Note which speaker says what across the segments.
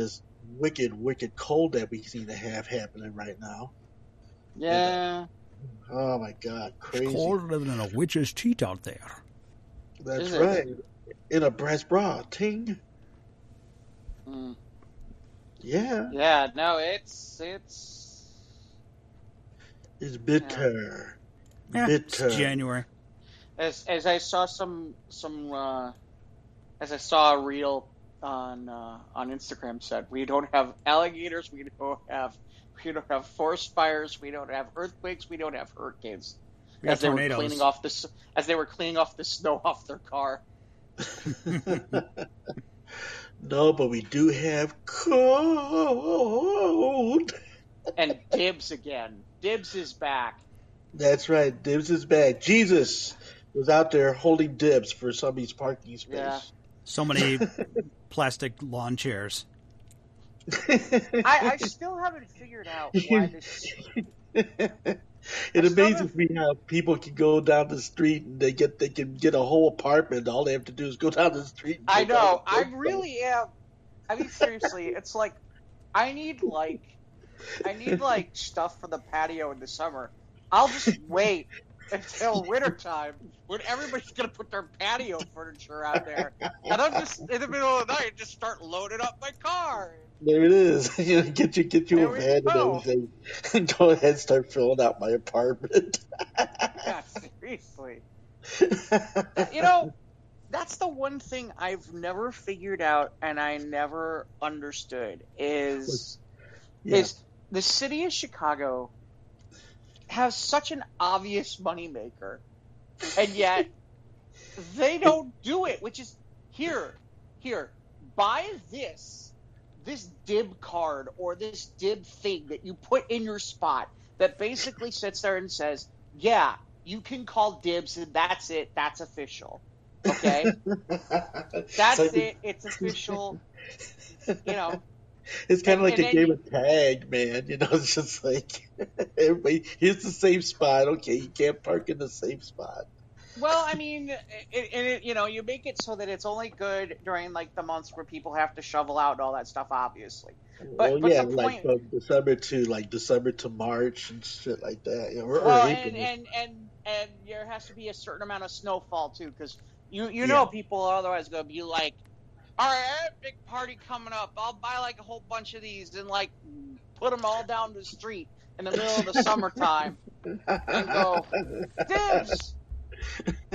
Speaker 1: this wicked, wicked cold that we seem to have happening right now.
Speaker 2: Yeah.
Speaker 1: Oh my God, crazy!
Speaker 3: It's colder than a witch's teeth out there.
Speaker 1: That's
Speaker 2: Is it?
Speaker 1: right. In a breast bra, ting.
Speaker 2: Mm.
Speaker 1: Yeah,
Speaker 2: Yeah. No, it's it's
Speaker 1: it's bitter.
Speaker 3: Yeah,
Speaker 1: bitter.
Speaker 3: it's January.
Speaker 2: as as I saw some some uh, as I saw a reel on uh, on Instagram said we don't have alligators, we don't have we don't have forest fires, we don't have earthquakes, we don't have hurricanes.
Speaker 3: We
Speaker 2: as they were cleaning off the as they were cleaning off the snow off their car.
Speaker 1: no, but we do have cold.
Speaker 2: And Dibs again. Dibs is back.
Speaker 1: That's right. Dibs is back. Jesus was out there holding dibs for somebody's parking space.
Speaker 2: Yeah.
Speaker 3: So many plastic lawn chairs.
Speaker 2: I, I still haven't figured out why this.
Speaker 1: it
Speaker 2: I
Speaker 1: amazes me how people can go down the street and they get they can get a whole apartment. All they have to do is go down the street. and
Speaker 2: I know. I
Speaker 1: dibs
Speaker 2: really am. I mean, seriously, it's like I need like I need like stuff for the patio in the summer. I'll just wait until wintertime when everybody's gonna put their patio furniture out there, and I'm just in the middle of the night just start loading up my car.
Speaker 1: There it is. Get you get you
Speaker 2: There
Speaker 1: a van
Speaker 2: go.
Speaker 1: and everything. And go ahead and start filling out my apartment.
Speaker 2: Yeah, seriously. You know, that's the one thing I've never figured out and I never understood is
Speaker 1: Yeah.
Speaker 2: is the city of Chicago has such an obvious moneymaker, and yet they don't do it. Which is here, here, buy this, this dib card or this dib thing that you put in your spot that basically sits there and says, "Yeah, you can call dibs, and that's it. That's official." Okay, that's
Speaker 1: So-
Speaker 2: it. It's official. You know,
Speaker 1: It's kind of like a
Speaker 2: then
Speaker 1: game of tag, man. You know, it's just like everybody. Here's the same spot. Okay, you can't park in the same spot.
Speaker 2: Well, I mean, it, it, it, you know, you make it so that it's only good during like the months where people have to shovel out and all that stuff, obviously. But-
Speaker 1: well,
Speaker 2: but
Speaker 1: yeah, like
Speaker 2: point-
Speaker 1: from December to like December to March and shit like that. You know, or, or
Speaker 2: Well, and, and and and there has to be a certain amount of snowfall too, because you you
Speaker 1: Yeah.
Speaker 2: know people are otherwise going to be like, all right, I have a big party coming up. I'll buy like a whole bunch of these and like put them all down the street in the middle of the summertime and go dibs.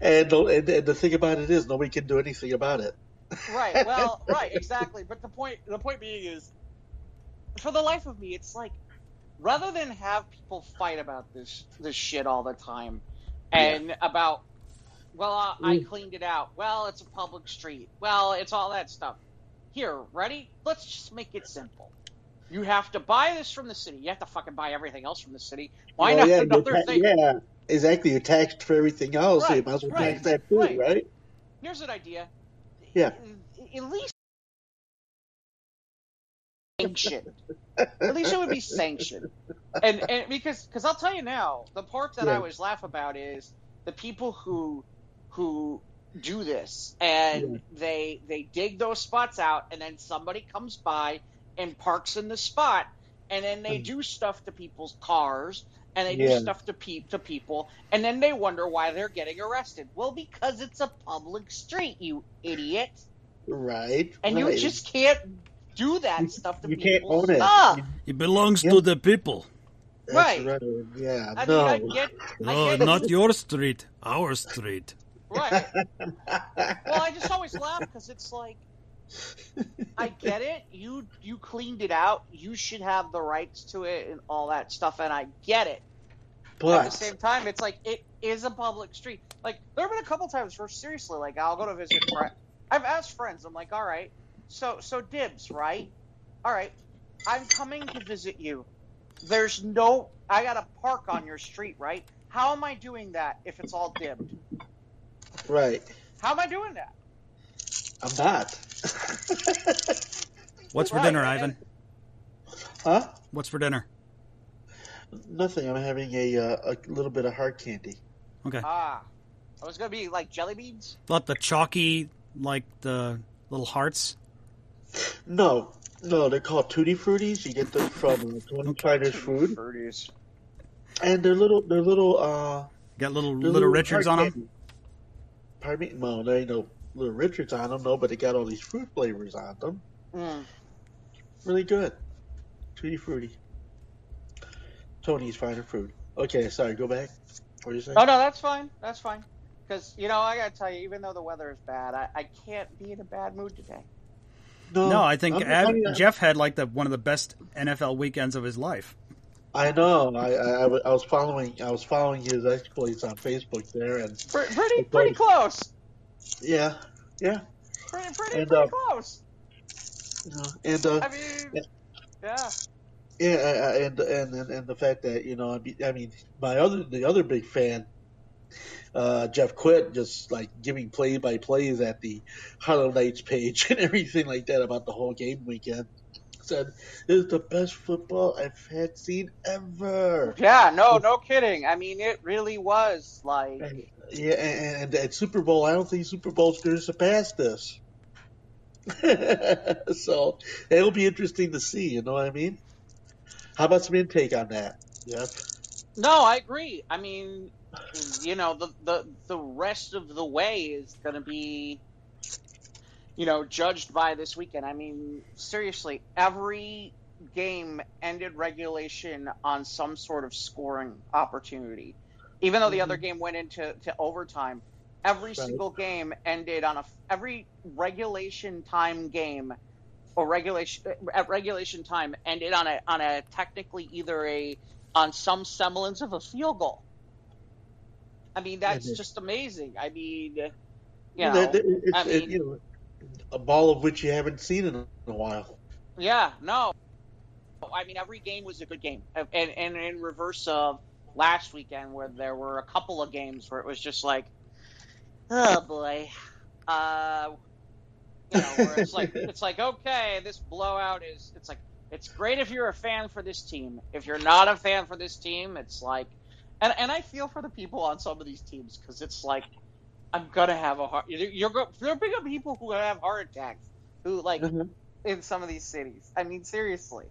Speaker 1: and, the, and and the thing about it is, nobody can do anything about it.
Speaker 2: Right. Well, right, exactly. But the point the point being is for the life of me, it's like rather than have people fight about this this shit all the time and about well, uh, I
Speaker 1: Mm.
Speaker 2: cleaned it out. Well, it's a public street. Well, it's all that stuff. Here, ready? Let's just make it simple. You have to buy this from the city. You have to fucking buy everything else from the city. Why
Speaker 1: Well,
Speaker 2: not
Speaker 1: yeah,
Speaker 2: another
Speaker 1: ta-
Speaker 2: thing?
Speaker 1: Yeah, exactly. You're taxed for everything else, so you
Speaker 2: Right,
Speaker 1: might as well
Speaker 2: right,
Speaker 1: tax that too,
Speaker 2: right.
Speaker 1: right?
Speaker 2: Here's an idea.
Speaker 1: Yeah.
Speaker 2: At least sanctioned. At least it would be sanctioned. And and because because I'll tell you now, the part that I always laugh about is the people who who do this and they they dig those spots out and then somebody comes by and parks in the spot and then they
Speaker 1: Mm.
Speaker 2: do stuff to people's cars and they
Speaker 1: Yeah.
Speaker 2: do stuff to pe- to people and then they wonder why they're getting arrested. Well, because it's a public street, you idiot.
Speaker 1: Right.
Speaker 2: And you just can't do that stuff to
Speaker 1: you can't own it.
Speaker 2: stuff.
Speaker 3: It belongs
Speaker 1: Yeah.
Speaker 3: to the people.
Speaker 1: that's
Speaker 2: Right.
Speaker 1: right. Yeah.
Speaker 2: I
Speaker 1: no.
Speaker 2: mean, I get, I
Speaker 3: No,
Speaker 2: get
Speaker 3: not your street, our street.
Speaker 2: Right. Well, I just always laugh because it's like, I get it. You you cleaned it out. You should have the rights to it and all that stuff, and I get it.
Speaker 1: but
Speaker 2: At the same time, it's like it is a public street. Like there have been a couple times where seriously, like I'll go to visit. Friend. I've asked friends. I'm like, all right, so so dibs, right? All right, I'm coming to visit you. There's no, I got to park on your street, right? How am I doing that if it's all dibbed?
Speaker 1: Right.
Speaker 2: How am I doing that?
Speaker 1: I'm not.
Speaker 3: What's for
Speaker 2: Right,
Speaker 3: dinner,
Speaker 2: and-
Speaker 3: Ivan?
Speaker 1: huh?
Speaker 3: What's for dinner?
Speaker 1: Nothing. I'm having a uh, a little bit of hard candy.
Speaker 3: Okay.
Speaker 2: Ah, I was gonna be like jelly beans.
Speaker 3: Thought the chalky, like the little hearts.
Speaker 1: No, no, they're called Tutti Fruities. You get them from uh, Tony China's Food,
Speaker 2: Fruities.
Speaker 1: and they're little, they're little, uh,
Speaker 3: Got little
Speaker 1: they're
Speaker 3: little Richards on
Speaker 1: hard
Speaker 3: them.
Speaker 1: candy. Pardon me? No, there ain't no little Richards on them, no, but they got all these fruit flavors on them.
Speaker 2: Mm.
Speaker 1: Really good. Tutti Frutti. Tony's finer food. Okay, sorry, go back. What are you saying?
Speaker 2: Oh no, that's fine. That's fine. Because you know, I gotta tell you, even though the weather is bad, I, I can't be in a bad mood today.
Speaker 3: No, I think
Speaker 1: I'm-
Speaker 3: Ad- Jeff had like the one of the best NFL weekends of his life.
Speaker 1: I know. I, I, I was following. I was following his exploits on Facebook there, and
Speaker 2: Pre- pretty
Speaker 1: Okay.
Speaker 2: pretty close.
Speaker 1: yeah, yeah,
Speaker 2: Pretty pretty
Speaker 1: And,
Speaker 2: pretty
Speaker 1: uh,
Speaker 2: close.
Speaker 1: you know, and uh,
Speaker 2: I mean, yeah.
Speaker 1: yeah, and, and and and the fact that you know, I mean- I mean, my other the other big fan, uh, Jeff Quitt, just like giving play by plays at the Harlem Knights page and everything like that about the whole game weekend. Said this is the best football I've had seen ever.
Speaker 2: Yeah, no, no kidding. I mean, it really was like,
Speaker 1: And, yeah, and, and at Super Bowl, I don't think Super Bowl's going to surpass this. so it'll be interesting to see. You know what I mean? How about some intake on that? Jeff?
Speaker 2: no, I agree. I mean, you know, the the the rest of the way is going to be, you know, judged by this weekend. I mean, seriously, every game ended regulation on some sort of scoring opportunity, even though the mm-hmm. other game went into to overtime. Every
Speaker 1: Right.
Speaker 2: single game ended on a every regulation time game or regulation uh, at regulation time ended on a on a technically either a on some semblance of a field goal. I mean that's just amazing. I mean, you know,
Speaker 1: that- that- it's,
Speaker 2: I
Speaker 1: it-
Speaker 2: mean-
Speaker 1: you know, a ball of which you haven't seen in a, while.
Speaker 2: yeah, no. I mean every game was a good game, and and in reverse of last weekend where there were a couple of games where it was just like, oh boy, uh, you know, where it's like it's like okay, this blowout is it's like it's great if you're a fan for this team. If you're not a fan for this team, it's like, and and I feel for the people on some of these teams because it's like I'm gonna have a heart. You're you're go- there are big people who have heart attacks who like
Speaker 1: Mhm.
Speaker 2: in some of these cities. I mean, seriously,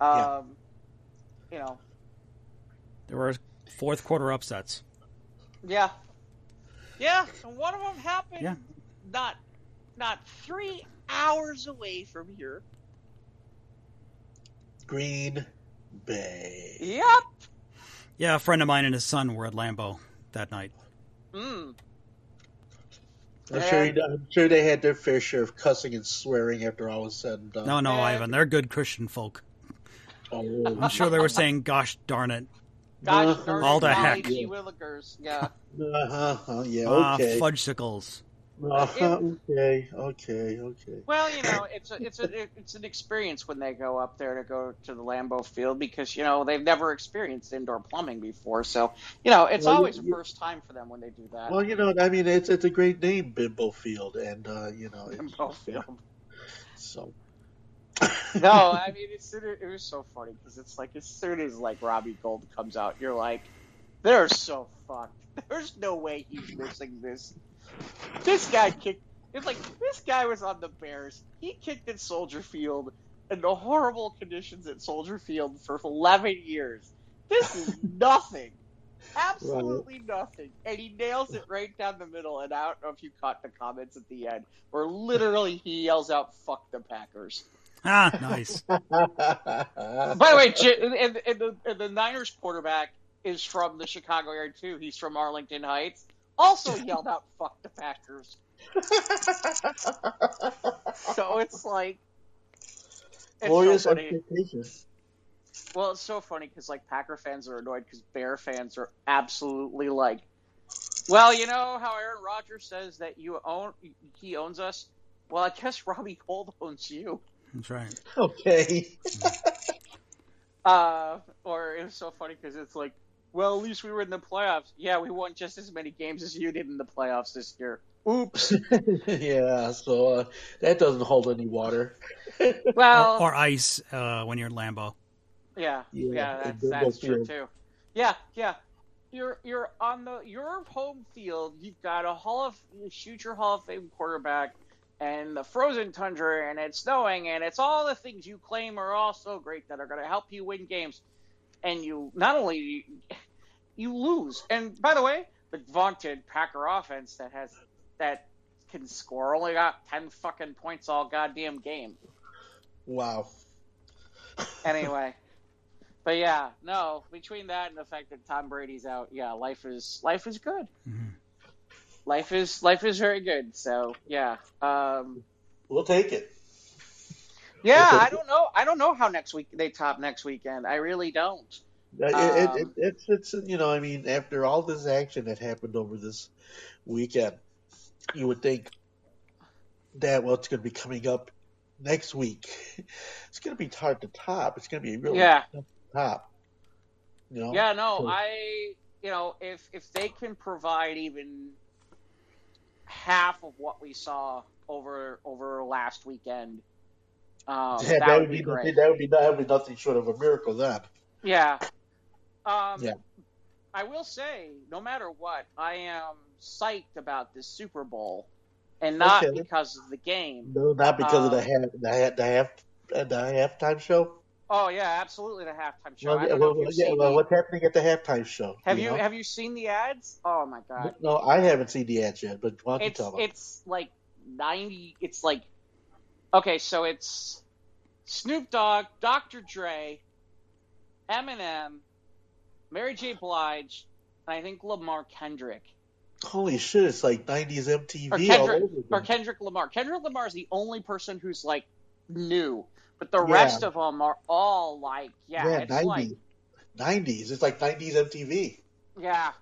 Speaker 1: Yeah.
Speaker 2: um, you know,
Speaker 3: There were fourth quarter upsets.
Speaker 2: yeah, yeah. And one of them happened
Speaker 3: Yeah.
Speaker 2: not not three hours away from here.
Speaker 1: Green Bay.
Speaker 2: Yep.
Speaker 3: Yeah, a friend of mine and his son were at Lambeau that night.
Speaker 2: Mm.
Speaker 1: I'm sure,
Speaker 2: And-
Speaker 1: I'm sure they had their fair share of cussing and swearing after all was said and done.
Speaker 3: No, no,
Speaker 2: Yeah.
Speaker 3: Ivan, they're good Christian folk.
Speaker 1: Oh,
Speaker 3: I'm sure they were saying, "Gosh darn it,
Speaker 2: Gosh,
Speaker 1: Uh-huh.
Speaker 2: darn
Speaker 3: All
Speaker 2: it,
Speaker 3: the heck.
Speaker 2: G. Willikers. Yeah.
Speaker 1: uh-huh, yeah,
Speaker 3: ah,
Speaker 1: okay.
Speaker 3: fudgesicles."
Speaker 1: Uh-huh, okay, okay, okay.
Speaker 2: Well, you know, it's a, it's a, it's an experience when they go up there to go to the Lambeau Field because you know they've never experienced indoor plumbing before. So you know, it's
Speaker 1: Well,
Speaker 2: always a first time for them when they do that.
Speaker 1: Well, you know, I mean, it's it's a great name, Bimbo Field, and uh, you know, it's,
Speaker 2: Lambeau Field.
Speaker 1: so.
Speaker 2: No, I mean it's it, it was so funny because it's like as soon as like Robbie Gould comes out, you're like, they're so fucked. There's no way he's missing this. This guy kicked. It's like this guy was on the Bears. He kicked at Soldier Field in the horrible conditions at Soldier Field for 11 years. This is nothing. Absolutely nothing. And he nails it right down the middle. And I don't know if you caught the comments at the end, where literally he yells out, fuck the Packers.
Speaker 3: Ah, nice.
Speaker 2: By the way, and, and, the, and the Niners quarterback is from the Chicago area too. He's from Arlington Heights. Also yelled out "fuck the Packers." So it's like it's
Speaker 1: Glorious
Speaker 2: so funny.
Speaker 1: expectations.
Speaker 2: Well, it's so funny because like Packer fans are annoyed because Bear fans are absolutely like, well, you know how Aaron Rodgers says that you own he owns us. Well, I guess Robbie Gould owns you.
Speaker 3: That's right.
Speaker 1: Okay.
Speaker 2: Uh, or it was so funny because it's like, well, at least we were in the playoffs. Yeah, we won just as many games as you did in the playoffs this year. Oops.
Speaker 1: yeah, so uh, that doesn't hold any water.
Speaker 2: Well,
Speaker 3: Or ice uh, when you're in Lambeau.
Speaker 2: yeah,
Speaker 1: Yeah,
Speaker 2: yeah, that's, that's true too. Yeah, yeah. You're you're on the your home field. You've got a Hall of future Hall of Fame quarterback and the frozen tundra and it's snowing and it's all the things you claim are all so great that are going to help you win games and you not only you lose and by the way the vaunted packer offense that has that can score only got 10 fucking points all goddamn game
Speaker 1: Wow.
Speaker 2: anyway but yeah no between that and the fact that tom brady's out yeah life is life is good
Speaker 3: Mhm.
Speaker 2: life is life is very good so yeah um
Speaker 1: We'll take it.
Speaker 2: Yeah. I don't know. I don't know how next week they top next weekend. I really don't.
Speaker 1: Uh, It, it,
Speaker 2: Um,
Speaker 1: it, it's, it's, you know, I mean, after all this action that happened over this weekend, you would think that what's going to be coming up next week, it's going to be hard to top. It's going to be really
Speaker 2: Yeah.
Speaker 1: tough to top. You know?
Speaker 2: Yeah, no,
Speaker 1: So-
Speaker 2: I you know, if if they can provide even half of what we saw over over last weekend, um,
Speaker 1: Yeah,
Speaker 2: that, would be, great.
Speaker 1: nothing, that would be that would be nothing short of a miracle. Then
Speaker 2: Yeah. Um,
Speaker 1: Yeah.
Speaker 2: I will say, no matter what, I am psyched about this Super Bowl, and not
Speaker 1: Okay.
Speaker 2: because of the game.
Speaker 1: no, not because of the
Speaker 2: Um,
Speaker 1: half the half the half uh, the halftime show.
Speaker 2: Oh yeah, absolutely the halftime show.
Speaker 1: Well,
Speaker 2: I
Speaker 1: yeah,
Speaker 2: don't know
Speaker 1: well, yeah, well, what's happening at the halftime show?
Speaker 2: have you
Speaker 1: know?
Speaker 2: have you seen the ads? Oh my god.
Speaker 1: No, I haven't seen the ads yet, but why don't you tell me?
Speaker 2: it's like ninety. It's like okay, so it's Snoop Dogg, Dr. Dre, Eminem, Mary J. Blige, and I think Lamar Kendrick
Speaker 1: Holy shit! It's like '90s MTV
Speaker 2: or
Speaker 1: all
Speaker 2: Kendrick
Speaker 1: over
Speaker 2: or. Kendrick Lamar. Kendrick Lamar is the only person who's like new, but the
Speaker 1: Yeah.
Speaker 2: rest of them are all like yeah,
Speaker 1: yeah,
Speaker 2: it's
Speaker 1: 90s.
Speaker 2: like
Speaker 1: 90s. It's like 90s MTV.
Speaker 2: yeah,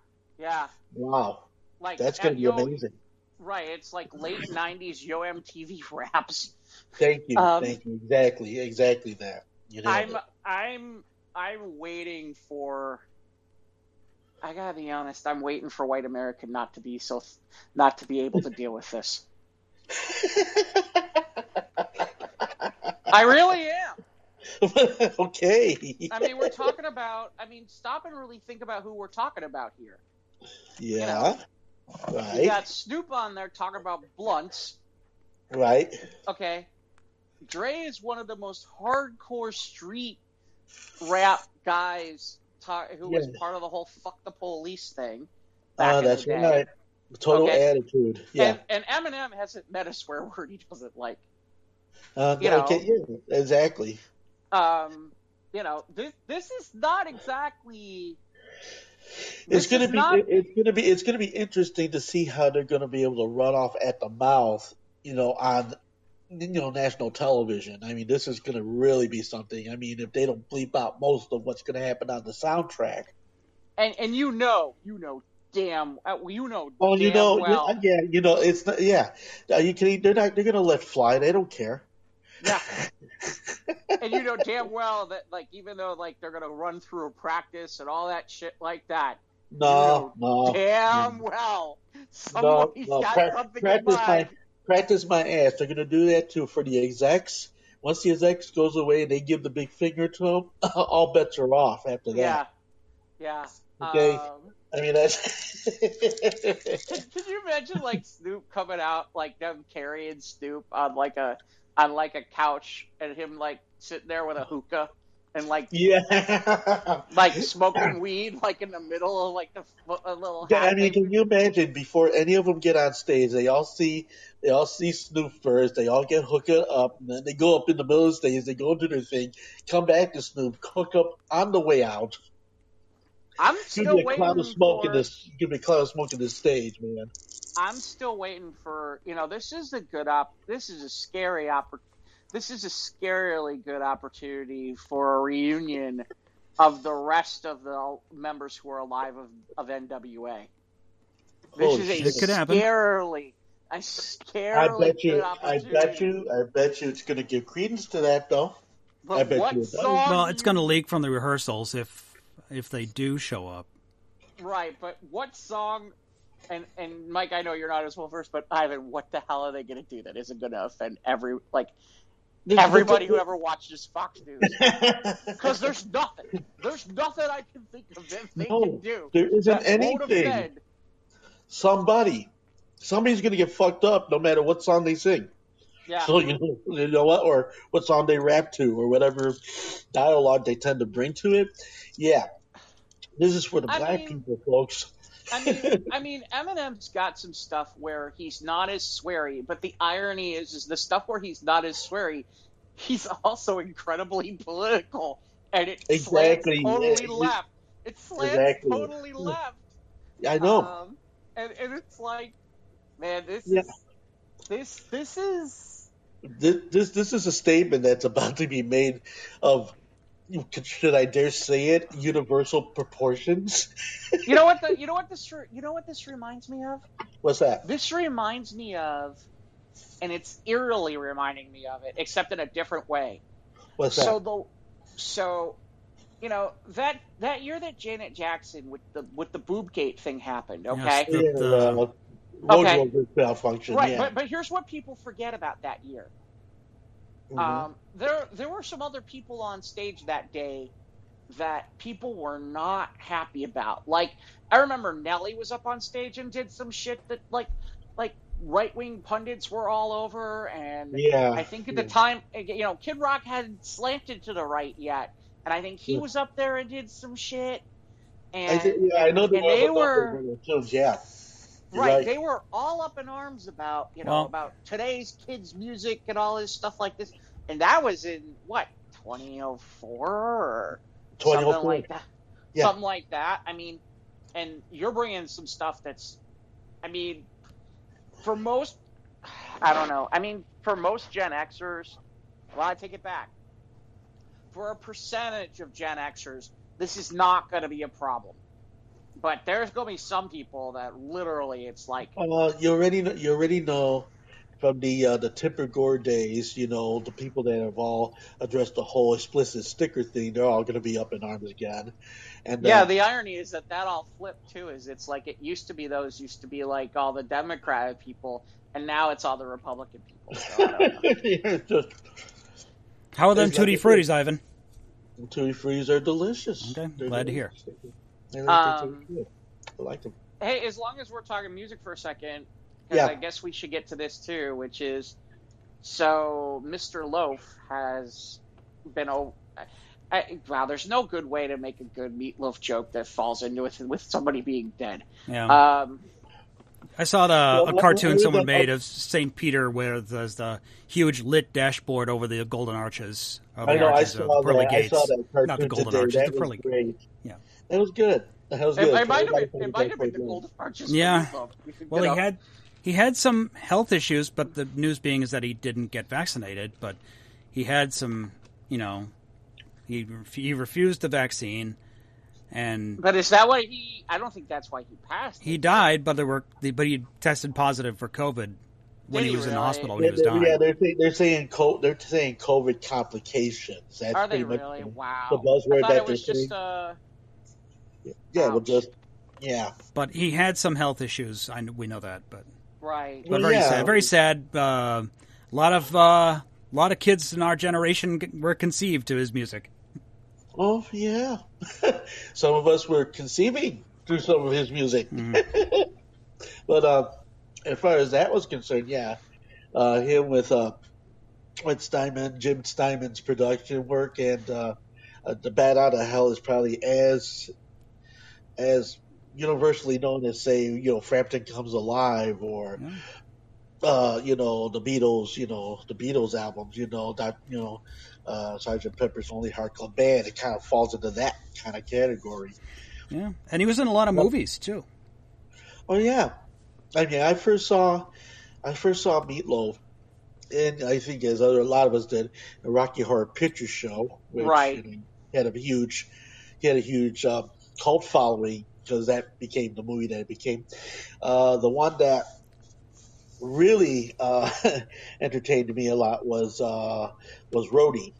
Speaker 2: yeah,
Speaker 1: Wow,
Speaker 2: like
Speaker 1: that's gonna be
Speaker 2: Yo-
Speaker 1: amazing.
Speaker 2: Right, it's like late '90s Yo MTV raps.
Speaker 1: Thank you,
Speaker 2: Um,
Speaker 1: thank you. Exactly, exactly that. You nailed
Speaker 2: I'm. I'm I'm waiting for. I gotta be honest. I'm waiting for white America not to be so, not to be able to deal with this. I really am.
Speaker 1: okay.
Speaker 2: I mean, we're talking about. I mean, stop and really think about who we're talking about here.
Speaker 1: yeah.
Speaker 2: You
Speaker 1: Right.
Speaker 2: got Snoop on there talking about blunts.
Speaker 1: Right.
Speaker 2: Okay, Dre is one of the most hardcore street rap guys ta- who was part of the whole "fuck the police" thing. back
Speaker 1: Oh, that's right. Total
Speaker 2: Okay.
Speaker 1: attitude. Yeah.
Speaker 2: And, and Eminem hasn't met a swear word he doesn't like.
Speaker 1: Uh,
Speaker 2: you know.
Speaker 1: yeah, exactly.
Speaker 2: Um, you know, this this is not exactly.
Speaker 1: It's gonna be
Speaker 2: not-
Speaker 1: it- it's gonna be it's gonna be interesting to see how they're gonna be able to run off at the mouth, you know, on you know national television. I mean, this is gonna really be something. I mean, if they don't bleep out most of what's gonna happen on the soundtrack,
Speaker 2: and and you know, you know, damn, uh, you know,
Speaker 1: well, you know,
Speaker 2: well,
Speaker 1: you- yeah, you know, it's not, yeah, Uh, you can they're not they're gonna let fly. They don't care.
Speaker 2: yeah, and you know damn well that like even though like they're gonna run through a practice and all that shit like that,
Speaker 1: no, no,
Speaker 2: damn well somebody's
Speaker 1: no,
Speaker 2: got
Speaker 1: pra-
Speaker 2: something in
Speaker 1: practice my
Speaker 2: mind.
Speaker 1: Practice my ass. They're gonna do that too for the execs. Once the execs goes away and they give the big finger to them, all bets are off after that.
Speaker 2: Yeah, yeah.
Speaker 1: Okay.
Speaker 2: Um,
Speaker 1: I mean, that's.
Speaker 2: Can, can you imagine like Snoop coming out like them carrying Snoop on like a on like a couch and him like sitting there with a hookah and like
Speaker 1: yeah.
Speaker 2: like smoking weed like in the middle of like the a little
Speaker 1: Yeah, I mean,
Speaker 2: thing.
Speaker 1: can you imagine before any of them get on stage, they all see they all see Snoop first, they all get hooked up, and then they go up in the middle of the stage, they go do their thing, come back to Snoop, hook up on the way out.
Speaker 2: I'm
Speaker 1: Give
Speaker 2: still
Speaker 1: me a cloud
Speaker 2: waiting
Speaker 1: of smoke
Speaker 2: for
Speaker 1: in this. Give me a cloud of smoke in this stage, man.
Speaker 2: I'm still waiting for you know this is a good op this is a scary oppor- this is a scarily good opportunity for a reunion of the rest of the members who are alive of, of NWA. This
Speaker 1: Holy
Speaker 2: is a
Speaker 1: shit.
Speaker 3: It could happen.
Speaker 2: scarily a
Speaker 1: I
Speaker 2: scarily
Speaker 1: bet you.
Speaker 2: good
Speaker 1: I bet you. I bet you. It's going to give credence to that, though.
Speaker 2: But
Speaker 1: I bet you it does.
Speaker 2: song
Speaker 3: Well, it's going to leak from the rehearsals if if they do show up.
Speaker 2: right, but what song? And and Mike, I know you're not as well versed, but Ivan, what the hell are they going to do that isn't going to offend every like everybody who ever watches Fox News? Because there's nothing. There's nothing I can think of that they
Speaker 1: No,
Speaker 2: can do.
Speaker 1: there isn't anything. Somebody, somebody's going to get fucked up, no matter what song they sing.
Speaker 2: Yeah.
Speaker 1: So you know, you know what, or what song they rap to, or whatever dialogue they tend to bring to it. Yeah, this is for the
Speaker 2: I
Speaker 1: black
Speaker 2: mean-
Speaker 1: people, folks.
Speaker 2: I mean, I mean, Eminem's got some stuff where he's not as sweary, but the irony is, is the stuff where he's not as sweary, he's also incredibly political, and it
Speaker 1: Exactly,
Speaker 2: totally
Speaker 1: yeah.
Speaker 2: left. It slants
Speaker 1: Exactly.
Speaker 2: totally left.
Speaker 1: I know.
Speaker 2: Um, and, and it's like, man, this
Speaker 1: Yeah.
Speaker 2: is this this is
Speaker 1: this, this this is a statement that's about to be made of should I dare say it universal proportions.
Speaker 2: you know what the you know what this you know what this reminds me of.
Speaker 1: What's that?
Speaker 2: This reminds me of, and it's eerily reminding me of it, except in a different way.
Speaker 1: What's that?
Speaker 2: So the so you know that that year that Janet Jackson with the with the boobgate thing happened, okay?
Speaker 1: Yeah,
Speaker 3: the-
Speaker 1: uh,
Speaker 2: Okay.
Speaker 1: malfunction.
Speaker 2: Right,
Speaker 1: yeah.
Speaker 2: but but here's what people forget about that year.
Speaker 1: Mhm.
Speaker 2: Um, there there were some other people on stage that day that people were not happy about. Like I remember Nelly was up on stage and did some shit that like like right wing pundits were all over, and
Speaker 1: yeah.
Speaker 2: I think at the
Speaker 1: yeah.
Speaker 2: time you know Kid Rock hadn't slanted to the right yet, and I think he
Speaker 1: Yeah.
Speaker 2: was up there and did some shit.
Speaker 1: I,
Speaker 2: And,
Speaker 1: think, yeah, I know
Speaker 2: and
Speaker 1: was
Speaker 2: they were
Speaker 1: couple of yeah. You're
Speaker 2: right. They were all up in arms about you know
Speaker 3: Well-
Speaker 2: about today's kids' music and all this stuff like this, and that was in what 2004 or something like that.
Speaker 1: Yeah.
Speaker 2: Something like that. I mean, and you're bringing some stuff that's, I mean, for most, I don't know. I mean, for most Gen Xers, well, I take it back. For a percentage of Gen Xers, this is not going to be a problem. But there's going to be some people that literally, it's like,
Speaker 1: Uh, you already know, you already know from the uh, the Tipper Gore days, you know, the people that have all addressed the whole explicit sticker thing, they're all going to be up in arms again. And
Speaker 2: Yeah,
Speaker 1: uh,
Speaker 2: the irony is that that all flipped too. Is it's like it used to be those used to be like all the Democratic people, and now it's all the Republican people. So I don't know.
Speaker 1: yeah, just
Speaker 3: How are them tutti fruities, Ivan?
Speaker 1: tutti fruities are delicious.
Speaker 3: Okay,
Speaker 1: They're
Speaker 3: glad to hear.
Speaker 1: Delicious. They're
Speaker 2: Um.
Speaker 1: I like them.
Speaker 2: hey, as long as we're talking music for a second, 'cause
Speaker 1: Yeah.
Speaker 2: I guess we should get to this too, which is so Mr. Loaf has been oh. Wow, there's no good way to make a good meatloaf joke that falls into it with somebody being dead.
Speaker 3: Yeah.
Speaker 2: Um,
Speaker 3: I saw the,
Speaker 1: Well,
Speaker 3: a cartoon someone made of St. Peter where there's the huge lit dashboard over the golden arches. Of
Speaker 1: I
Speaker 3: the
Speaker 1: know. I saw
Speaker 3: of pearly
Speaker 1: that. I
Speaker 3: gates.
Speaker 1: saw that cartoon
Speaker 3: Not the golden
Speaker 1: today.
Speaker 3: arches,
Speaker 1: that
Speaker 3: the pearly
Speaker 1: great.
Speaker 3: Yeah.
Speaker 1: That was good. That was good.
Speaker 2: it might have
Speaker 1: Everybody
Speaker 2: been, it might have been
Speaker 1: that
Speaker 2: the
Speaker 1: for
Speaker 2: golden arches.
Speaker 3: Yeah.
Speaker 2: meatloaf. We could,
Speaker 3: Well, he
Speaker 2: know.
Speaker 3: had he had some health issues, but the news being is that he didn't get vaccinated. But he had some, you know, he he refused the vaccine, and
Speaker 2: But is that why he? I don't think that's why he passed.
Speaker 3: he
Speaker 2: it.
Speaker 3: died. But there were but he tested positive for COVID when
Speaker 2: Did
Speaker 3: he
Speaker 2: he
Speaker 3: was in the hospital when
Speaker 1: Yeah,
Speaker 3: he was dying.
Speaker 1: yeah, they're saying they're saying co- they're saying COVID complications. That's
Speaker 2: Are they
Speaker 1: pretty much
Speaker 2: really?
Speaker 1: the-
Speaker 2: Wow.
Speaker 1: the buzzword
Speaker 2: I thought
Speaker 1: that
Speaker 2: it was
Speaker 1: they're
Speaker 2: just
Speaker 1: saying.
Speaker 2: uh,
Speaker 1: Yeah, well,
Speaker 2: Ouch.
Speaker 1: just yeah.
Speaker 3: But he had some health issues. I we know that, but
Speaker 2: right.
Speaker 3: but
Speaker 1: Well,
Speaker 3: very
Speaker 1: yeah.
Speaker 3: sad. Very sad. Uh, a lot of uh, a lot of kids in our generation were conceived to his music.
Speaker 1: Oh yeah. some of us were conceiving through some of his music.
Speaker 3: Mhm.
Speaker 1: but uh, as far as that was concerned, yeah, uh, him with uh, with Steinman, Jim Steinman's production work, and uh, uh, the Bat Out of Hell is probably as as universally known as say, you know, Frampton Comes Alive or
Speaker 3: Yeah.
Speaker 1: uh, you know, the Beatles, you know, the Beatles albums, you know, that you know, uh, Sergeant Pepper's Lonely Hearts Club Band, it kind of falls into that kind of category.
Speaker 3: Yeah, and he was in a lot of movies too.
Speaker 1: Oh yeah, I mean, I first saw, I first saw Meatloaf, and I think as other a lot of us did, the Rocky Horror Picture Show, which
Speaker 2: Right.
Speaker 1: you know, had a huge, he had a huge uh, cult following because that became the movie that it became. Uh, the one that really uh, entertained me a lot was uh, was Roadie.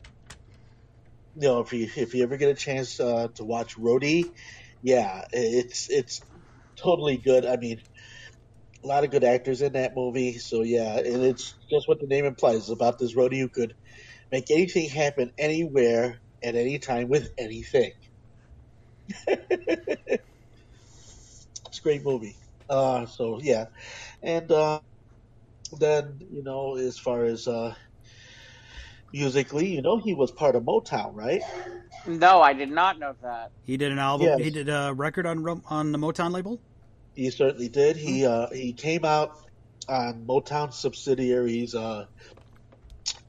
Speaker 1: You know, if you if you ever get a chance uh, to watch Roadie, yeah, it's it's totally good. I mean, a lot of good actors in that movie. So yeah, and it's just what the name implies. It's about this roadie who could make anything happen anywhere at any time with anything. it's a great movie. Uh, so yeah, and uh, then you know, as far as uh, musically, you know, he was part of Motown, right?
Speaker 2: No, I did not know that.
Speaker 3: He did an album.
Speaker 1: Yes.
Speaker 3: He did a record on on the Motown label.
Speaker 1: He certainly did. He uh, he came out on Motown subsidiaries uh,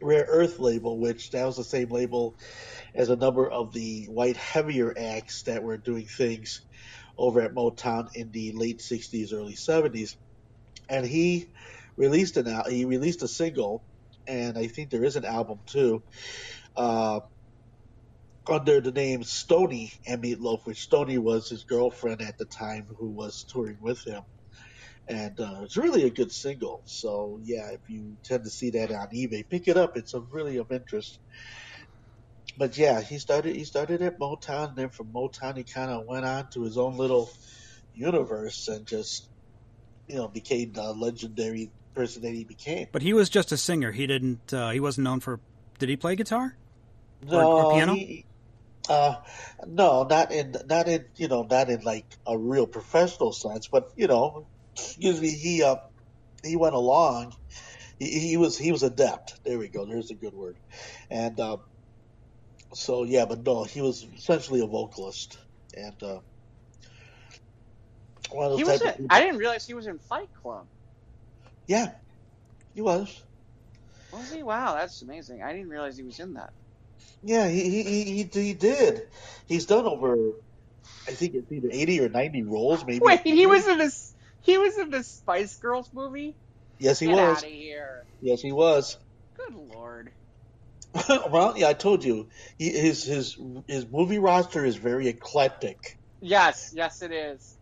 Speaker 1: Rare Earth label, which that was the same label as a number of the white heavier acts that were doing things over at Motown in the late '60s, early '70s. And he released an al- he released a single, and I think there is an album too. Uh, under the name Stoney and Meatloaf, which Stoney was his girlfriend at the time who was touring with him. And uh, it's really a good single. So, yeah, if you tend to see that on eBay, pick it up. It's a, really of interest. But yeah, he started he started at Motown, and then from Motown he kind of went on to his own little universe and just you know became the legendary person that he became.
Speaker 3: But he was just a singer. He didn't. Uh, he wasn't known for. Did he play guitar? Or-
Speaker 1: No,
Speaker 3: or piano?
Speaker 1: he, uh, no, not in, not in, you know, not in like a real professional sense, but you know, excuse me, he, uh, he went along. He, he was, he was adept. There we go. There's a good word. And, um, so yeah, but no, he was essentially a vocalist and, uh, one of those
Speaker 2: He was.
Speaker 1: of
Speaker 2: I didn't realize he was in Fight Club.
Speaker 1: yeah, he was.
Speaker 2: Was he? Wow, that's amazing. I didn't realize he was in that.
Speaker 1: Yeah, he, he, he, he did. He's done over, I think it's either 80 or 90 roles, maybe.
Speaker 2: Wait, he was in this. He was in the Spice Girls movie.
Speaker 1: Yes, he
Speaker 2: Get
Speaker 1: was.
Speaker 2: out of here!
Speaker 1: Yes, he was.
Speaker 2: Good lord.
Speaker 1: well, yeah, I told you, he, his his his movie roster is very eclectic.
Speaker 2: Yes, yes, it is.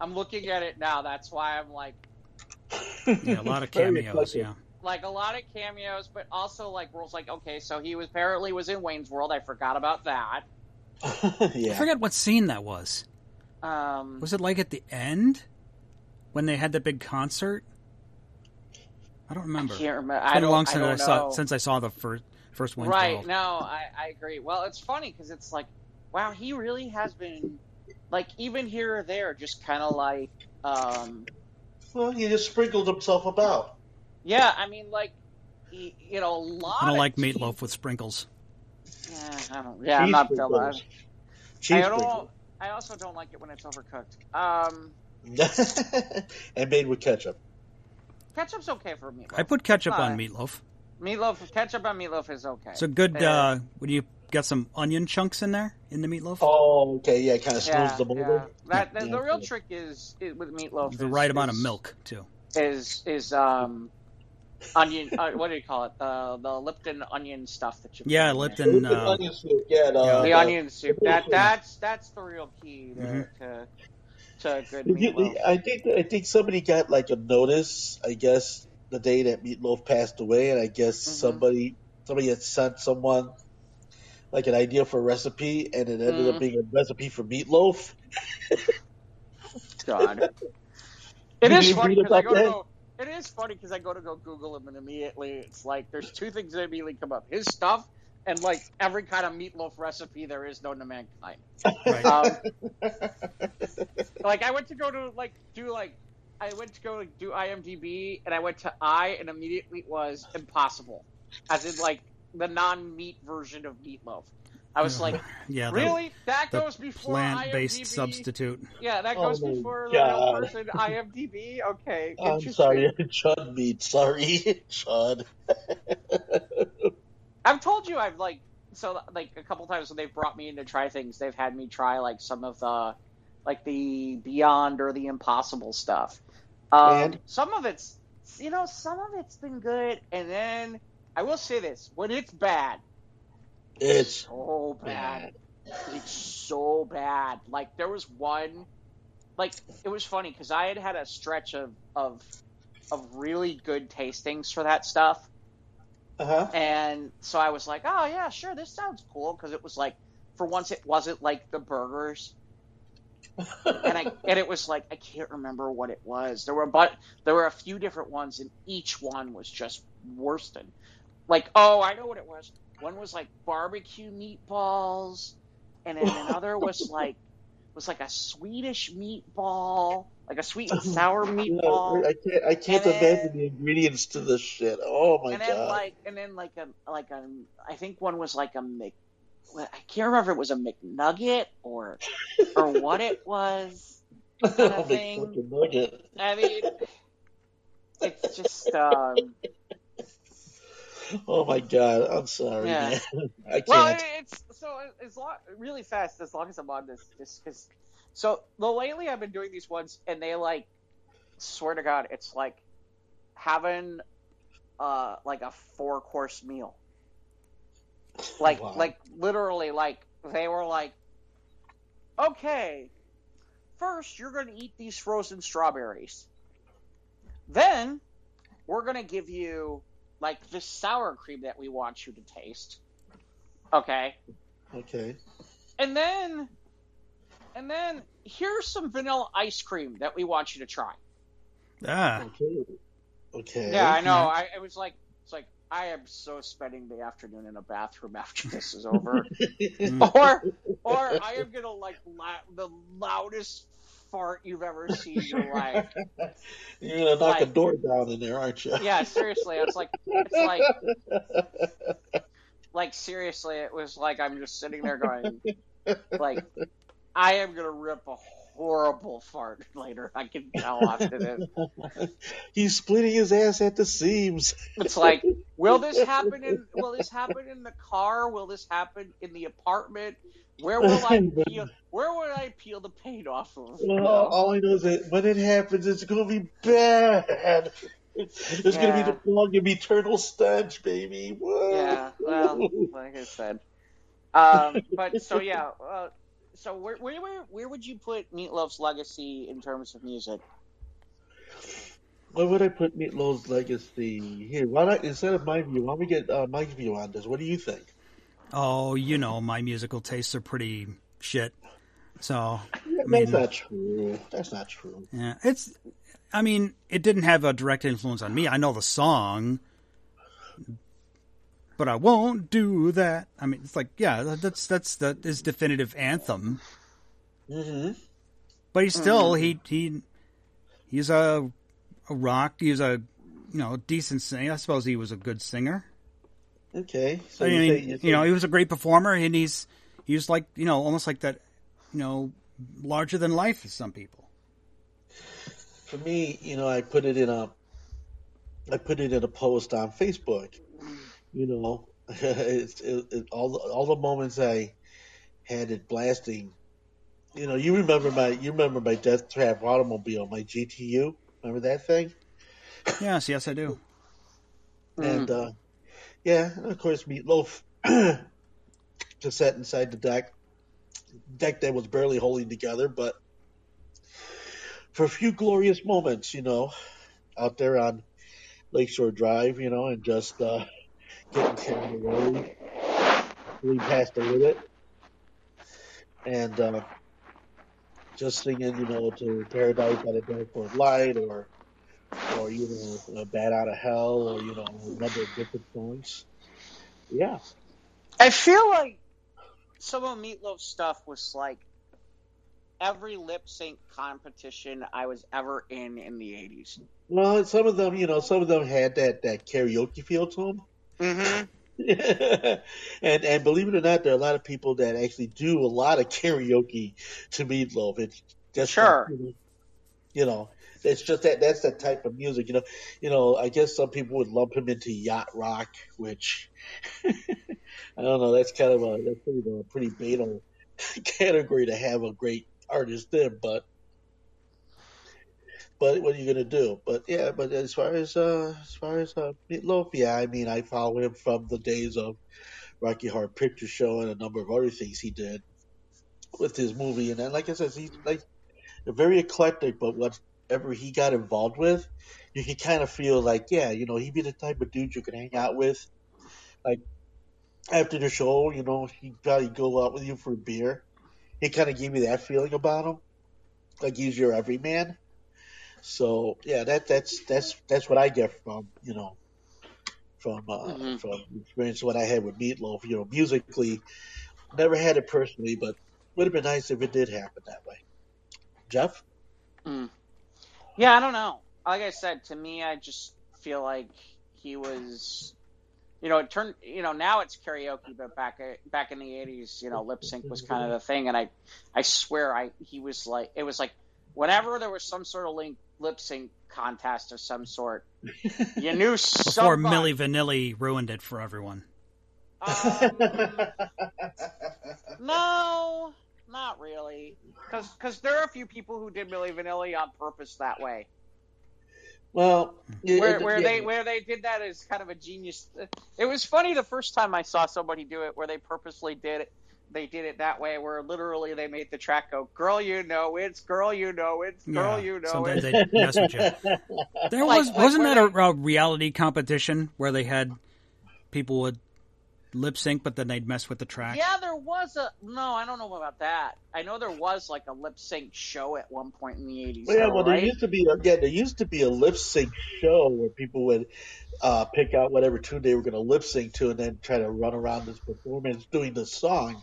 Speaker 2: I'm looking at it now. That's why I'm like,
Speaker 3: Yeah, a lot of cameos. Yeah.
Speaker 2: like a lot of cameos, but also like roles. Like, okay, so he was apparently was in Wayne's World. I forgot about that. yeah.
Speaker 3: I
Speaker 1: yeah.
Speaker 3: forget what scene that was.
Speaker 2: Um,
Speaker 3: Was it like at the end when they had the big concert? I don't remember.
Speaker 2: I
Speaker 3: remember.
Speaker 2: can't remember.
Speaker 3: It's
Speaker 2: I
Speaker 3: been a
Speaker 2: don't,
Speaker 3: long
Speaker 2: I
Speaker 3: since
Speaker 2: don't
Speaker 3: I, saw
Speaker 2: know.
Speaker 3: since I saw the first first Wayne's
Speaker 2: Right.
Speaker 3: World.
Speaker 2: No, I, I agree. Well, it's funny because it's like, wow, he really has been, like, even here or there, just kind of like, um,
Speaker 1: Well, he just sprinkled himself about.
Speaker 2: yeah. I mean, like, he, you know, a lot.
Speaker 3: I don't
Speaker 2: of
Speaker 3: like
Speaker 2: cheese-
Speaker 3: meatloaf with sprinkles.
Speaker 2: Yeah, I don't. Yeah, I'm
Speaker 1: Cheese
Speaker 2: not.
Speaker 1: sprinkles.
Speaker 2: I
Speaker 1: Cheese
Speaker 2: don't. I also don't like it when it's overcooked. Um,
Speaker 1: and made with ketchup.
Speaker 2: ketchup's okay for meatloaf.
Speaker 3: I put ketchup on meatloaf.
Speaker 2: Meatloaf. Ketchup on meatloaf is okay.
Speaker 3: So good.
Speaker 2: There.
Speaker 3: Uh, would you get some onion chunks in there in the meatloaf?
Speaker 1: Oh, okay, yeah, kind of smooths
Speaker 2: yeah,
Speaker 1: them
Speaker 2: yeah. That, the,
Speaker 1: Yeah,
Speaker 2: the real trick is, is with meatloaf.
Speaker 3: the
Speaker 2: is-
Speaker 3: right amount of milk too.
Speaker 2: is is um onion. Uh, what do you call it? The the Lipton onion stuff that you.
Speaker 3: Yeah,
Speaker 2: put in.
Speaker 3: Lipton.
Speaker 1: Lipton
Speaker 3: Uh,
Speaker 1: onion soup, yeah, the,
Speaker 3: yeah.
Speaker 2: The
Speaker 1: the-
Speaker 2: onion soup. That that's that's the real key to
Speaker 3: Mhm.
Speaker 2: to, to good
Speaker 1: You- you-
Speaker 2: meatloaf.
Speaker 1: I think I think somebody got like a notice. I guess the day that Meatloaf passed away, and I guess
Speaker 2: Mhm.
Speaker 1: somebody somebody had sent someone like an idea for a recipe, and it ended
Speaker 2: Mhm.
Speaker 1: up being a recipe for meatloaf.
Speaker 2: God. It
Speaker 1: You
Speaker 2: is
Speaker 1: didn't
Speaker 2: funny because I go to go. It is funny because I go to go Google him and immediately it's like there's two things that immediately come up: his stuff and like every kind of meatloaf recipe there is known to mankind.
Speaker 3: Right.
Speaker 2: Um, like I went to go to like do like I went to go do IMDb and I went to I and immediately it was impossible, as in like the non-meat version of meatloaf. I was like,
Speaker 3: yeah, the
Speaker 2: really? That
Speaker 3: the
Speaker 2: goes before
Speaker 3: plant-based
Speaker 2: IMDb?
Speaker 3: substitute.
Speaker 2: Yeah, that
Speaker 1: Oh
Speaker 2: goes
Speaker 1: my
Speaker 2: before the
Speaker 1: God.
Speaker 2: real person IMDb. Okay,
Speaker 1: I'm
Speaker 2: interesting.
Speaker 1: sorry, Chud meat. Sorry, Chud.
Speaker 2: I've told you I've like so like a couple times when they've brought me in to try things, they've had me try like some of the like the beyond or the impossible stuff. Um,
Speaker 1: And?
Speaker 2: some of it's you know some of it's been good, and then I will say this: when it's bad,
Speaker 1: It's
Speaker 2: so bad. It's so bad. Like there was one, like it was funny because I had had a stretch of of of really good tastings for that stuff.
Speaker 1: uh huh.
Speaker 2: And so I was like, oh, yeah, sure, this sounds cool. Because it was like, for once, it wasn't like the burgers. And I and it was like, I can't remember what it was. There were, but there were a few different ones, and each one was just worse than. Like, oh, I know what it was. One was like barbecue meatballs, and then another was like was like a Swedish meatball, like a sweet and sour meatball.
Speaker 1: I can't. I can't
Speaker 2: And then-
Speaker 1: imagine the ingredients to this shit. Oh my
Speaker 2: and then
Speaker 1: god.
Speaker 2: like and then like a like a I think one was like a I can't remember if it was a McNugget or or what it was. kind of thing.
Speaker 1: nugget.
Speaker 2: I mean, it's just um,
Speaker 1: Oh my god. I'm sorry,
Speaker 2: Yeah.
Speaker 1: man. I can't.
Speaker 2: well, it's so as long really fast as long as I'm on this this because so well lately I've been doing these ones and they like swear to God it's like having uh like a four course meal. Like
Speaker 1: Wow.
Speaker 2: like literally like they were like okay first you're going to eat these frozen strawberries. Then we're going to give you like this sour cream that we want you to taste. Okay.
Speaker 1: okay.
Speaker 2: And then and then here's some vanilla ice cream that we want you to try.
Speaker 3: Ah,
Speaker 1: Okay. Okay.
Speaker 2: Yeah, I know.
Speaker 3: Yeah.
Speaker 2: I it was like it's like I am so spending the afternoon in a bathroom after this is over.
Speaker 3: Mm.
Speaker 2: or or I am gonna like la- the loudest fart you've ever seen in your life.
Speaker 1: You're gonna knock a door down in there, aren't you?
Speaker 2: Yeah, seriously, it's like it's like like seriously, it was like I'm just sitting there going like I am gonna rip a horrible fart later. I can tell after this.
Speaker 1: He's splitting his ass at the seams.
Speaker 2: It's like, will this happen in will this happen in the car? Will this happen in the apartment? Where will I peel where would I peel the paint off of? you know?
Speaker 1: all I know is that when it happens, it's gonna be bad. It's gonna be the plug of eternal stench, baby. Whoa.
Speaker 2: Yeah, well, like I said. Um, but so yeah, uh, so where, where where where would you put Meatloaf's legacy in terms of music?
Speaker 1: Where would I put Meatloaf's legacy? Here, why not instead of my view, why don't we get uh, Mike's view on this? What do you think?
Speaker 3: oh, you know, my musical tastes are pretty shit. So,
Speaker 1: That's
Speaker 3: mean-
Speaker 1: not true. That's not true.
Speaker 3: yeah, it's. I mean, it didn't have a direct influence on me. I know the song, but I won't do that. I mean, it's like, yeah, that's that's the, his definitive anthem.
Speaker 1: Mm-hmm.
Speaker 3: But he's still he he he's a a rock. He's a you know decent singer. I suppose he was a good singer.
Speaker 1: Okay. So
Speaker 3: I
Speaker 1: you,
Speaker 3: mean,
Speaker 1: say, you,
Speaker 3: you know, he was a great performer, and he's he was like you know almost like that, you know, larger than life to some people.
Speaker 1: for me, you know, I put it in a, I put it in a post on Facebook. You know, it's it, it, all the, all the moments I had it blasting. You know, you remember my you remember my Death Trap automobile, my GTU. Remember that thing?
Speaker 3: Yes, yes, I do.
Speaker 1: And uh, yeah, and of course Meatloaf just sat inside the deck, deck that was barely holding together, but for a few glorious moments, you know, out there on Lakeshore Drive, you know, and just uh, getting carried away, really past the limit, and uh, just singing, you know, to Paradise by the Dashboard Light or or you know, Bat Out of Hell, or you know, a number of different songs. Yeah,
Speaker 2: I feel like some of Meatloaf's stuff was like every lip sync competition I was ever in in the eighties.
Speaker 1: well, some of them, you know, some of them had that that karaoke feel to them.
Speaker 2: Mm-hmm.
Speaker 1: and and believe it or not, there are a lot of people that actually do a lot of karaoke to Meatloaf. It's just
Speaker 2: Sure.
Speaker 1: you know, you know, it's just that that's that type of music. You know, you know. I guess some people would lump him into yacht rock, which I don't know. That's kind of a that's pretty a pretty beta category to have a great artist in, but. But what are you gonna do? But yeah, but as far as uh, as far as uh, Meatloaf, yeah, I mean, I follow him from the days of Rocky Horror Picture Show and a number of other things he did with his movie. And then, like I said, he's like very eclectic, but whatever he got involved with, you can kind of feel like, yeah, you know, he'd be the type of dude you could hang out with. Like after the show, you know, he'd probably go out with you for a beer. He kind of gave me that feeling about him, like he's your everyman. So yeah, that that's that's that's what I get from you know from uh,
Speaker 2: Mhm.
Speaker 1: from experience what I had with Meatloaf. You know, musically, never had it personally, but would have been nice if it did happen that way. Jeff,
Speaker 2: Yeah, I don't know. Like I said, to me, I just feel like he was, you know, it turned, you know, now it's karaoke, but back back in the '80s, you know, lip sync was kind of the thing, and I, I swear, I he was like, it was like, whenever there was some sort of link, lip sync contest of some sort, you knew
Speaker 3: Before
Speaker 2: somebody.
Speaker 3: Milli Vanilli ruined it for everyone.
Speaker 2: Um, no, not really, because because there are a few people who did Milli Vanilli on purpose that way.
Speaker 1: well, yeah,
Speaker 2: where
Speaker 1: it-
Speaker 2: where
Speaker 1: yeah.
Speaker 2: they where they did that is kind of a genius. It was funny the first time I saw somebody do it, where they purposely did it. They did it that way, where literally they made the track go, "Girl, you know it's, girl, you know it's, girl,
Speaker 3: Yeah,
Speaker 2: you know
Speaker 3: sometimes
Speaker 2: it's."
Speaker 3: they mess with you. There
Speaker 2: Like-
Speaker 3: was
Speaker 2: like
Speaker 3: wasn't
Speaker 2: where
Speaker 3: that a, a reality competition where they had people would lip sync, but then they'd mess with the track.
Speaker 2: Yeah, there was a no. I don't know about that. I know there was like a lip sync show at one point in the eighties.
Speaker 1: Well, yeah, well, there
Speaker 2: right?
Speaker 1: used to be again. There used to be a lip sync show where people would uh, pick out whatever tune they were going to lip sync to, and then try to run around this performance doing the song.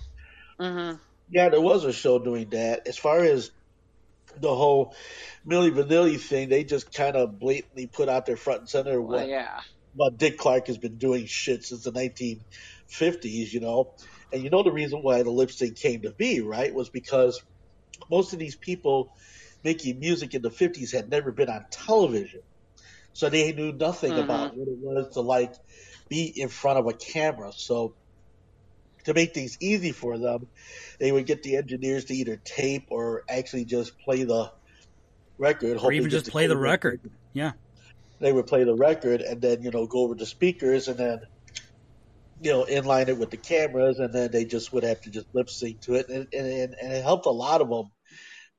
Speaker 2: Hmm
Speaker 1: Yeah, there was a show doing that. As far as the whole Milli Vanilli thing, they just kind of blatantly put out their front and center
Speaker 2: Well,
Speaker 1: what
Speaker 2: yeah.
Speaker 1: what Dick Clark has been doing shit since the 1950s, you know. And you know the reason why the lip sync came to be, right? Was because most of these people making music in the 50s had never been on television. So they knew nothing
Speaker 2: Mhm.
Speaker 1: about what it was to like be in front of a camera. So to make things easy for them, they would get the engineers to either tape or actually just play the record.
Speaker 3: or even just play the
Speaker 1: codec
Speaker 3: record. Yeah,
Speaker 1: they would play the record and then you know go over the speakers and then you know inline it with the cameras and then they just would have to just lip sync to it and and, and it helped a lot of them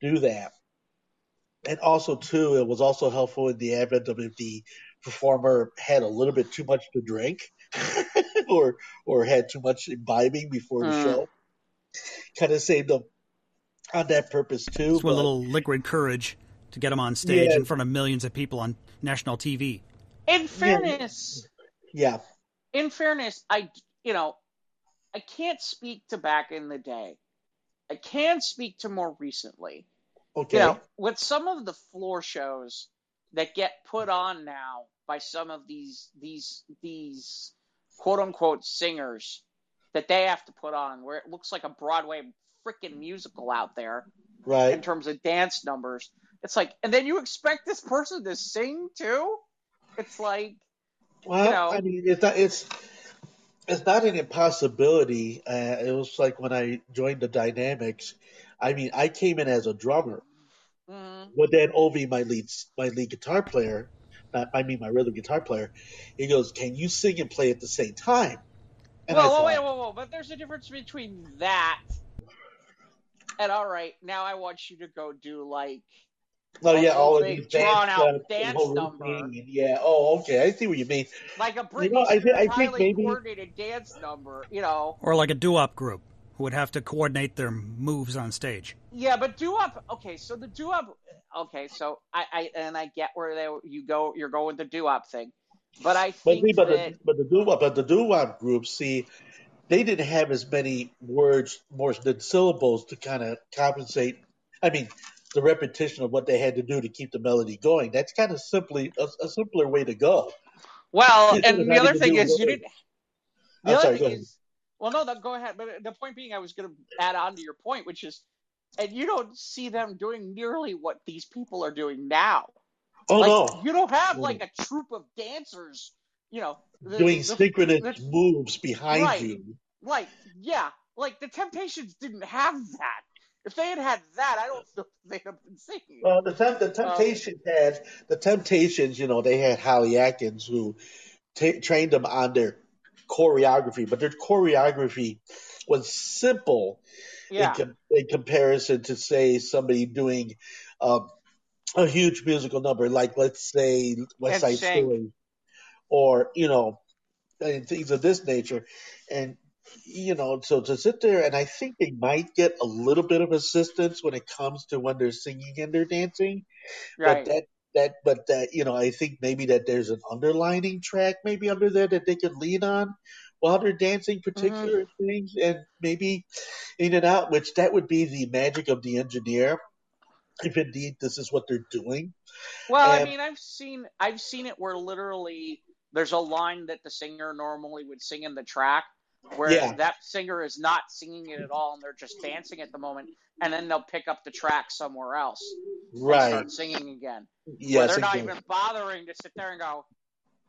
Speaker 1: do that and also too it was also helpful in the advent of if the performer had a little bit too much to drink or or had too much imbibing before the
Speaker 2: Mm.
Speaker 1: show kind of saved them on that purpose too
Speaker 3: just with a little liquid courage to get them on stage
Speaker 1: Yeah.
Speaker 3: in front of millions of people on national TV.
Speaker 2: In fairness,
Speaker 1: yeah
Speaker 2: in fairness, I you know, I can't speak to back in the day. I can speak to more recently.
Speaker 1: okay
Speaker 2: You know, with some of the floor shows that get put on now by some of these these these quote unquote singers that they have to put on where it looks like a Broadway freaking musical out there
Speaker 1: right?
Speaker 2: in terms of dance numbers. It's like and then you expect this person to sing too? It's like
Speaker 1: Well,
Speaker 2: you know.
Speaker 1: I mean, it's not it's it's not an impossibility. Uh, it was like when I joined the Dynamics. I mean, I came in as a drummer,
Speaker 2: mm,
Speaker 1: but then Ovi, my lead my lead guitar player, I mean my rhythm guitar player, he goes, "Can you sing and play at the same time?" And
Speaker 2: whoa,
Speaker 1: I
Speaker 2: whoa,
Speaker 1: thought,
Speaker 2: wait, whoa, whoa! But there's a difference between that and all right. Now I want you to go do like
Speaker 1: "Oh yeah,
Speaker 2: a
Speaker 1: all of
Speaker 2: big
Speaker 1: these dance
Speaker 2: drawn-out
Speaker 1: steps,
Speaker 2: dance
Speaker 1: whole
Speaker 2: number.
Speaker 1: routine, Yeah. Oh, okay. I see what you mean.
Speaker 2: like a Britney
Speaker 1: You know, I thi-
Speaker 2: Spears
Speaker 1: I think maybe-
Speaker 2: coordinated dance number. You know,
Speaker 3: Or like a doo-wop group who would have to coordinate their moves on stage.
Speaker 2: yeah. But doo wop. Okay, so the doo wop. Okay, so I, I and I get where they you go. You're going the doo wop thing, but I
Speaker 1: But
Speaker 2: think
Speaker 1: see, but
Speaker 2: that
Speaker 1: the but the doo wop, but the doo wop group, see, they didn't have as many words, more than syllables to kind of compensate. I mean, the repetition of what they had to do to keep the melody going. That's kind of simply a, a simpler way to go.
Speaker 2: well, and the other thing
Speaker 1: do
Speaker 2: is you didn't. The
Speaker 1: I'm
Speaker 2: other
Speaker 1: sorry, go
Speaker 2: thing
Speaker 1: ahead.
Speaker 2: is, well, no, go ahead. But the point being, I was going to add on to your point, which is, and you don't see them doing nearly what these people are doing now.
Speaker 1: Oh
Speaker 2: like,
Speaker 1: no,
Speaker 2: you don't have oh,
Speaker 1: No.
Speaker 2: like a troupe of dancers, you know, the-
Speaker 1: doing
Speaker 2: the-
Speaker 1: synchronous
Speaker 2: the-
Speaker 1: moves behind
Speaker 2: Right.
Speaker 1: you.
Speaker 2: like yeah, like the Temptations didn't have that. If they had had that, I don't know if they'd have been singing.
Speaker 1: Well, the temp, the um, Temptations had the Temptations. You know, they had Cholly Atkins who ta trained them on their choreography, but their choreography was simple
Speaker 2: yeah,
Speaker 1: in, com- in comparison to say somebody doing um, a huge musical number like let's say West Side. Story or you know and things of this nature and you know so to sit there and I think they might get a little bit of assistance when it comes to when they're singing and they're dancing
Speaker 2: right.
Speaker 1: but that that but that you know I think maybe that there's an underlining track maybe under there that they could lean on while they're dancing mm-hmm. particular things and maybe in and out which that would be the magic of the engineer if indeed this is what they're doing.
Speaker 2: Well, I mean, I've seen I've seen it where literally there's a line that the singer normally would sing in the track where
Speaker 1: Yeah.
Speaker 2: that singer is not singing it at all and they're just dancing at the moment and then they'll pick up the track somewhere else and
Speaker 1: Right.
Speaker 2: start singing again.
Speaker 1: yeah
Speaker 2: they're not even bothering to sit there and go,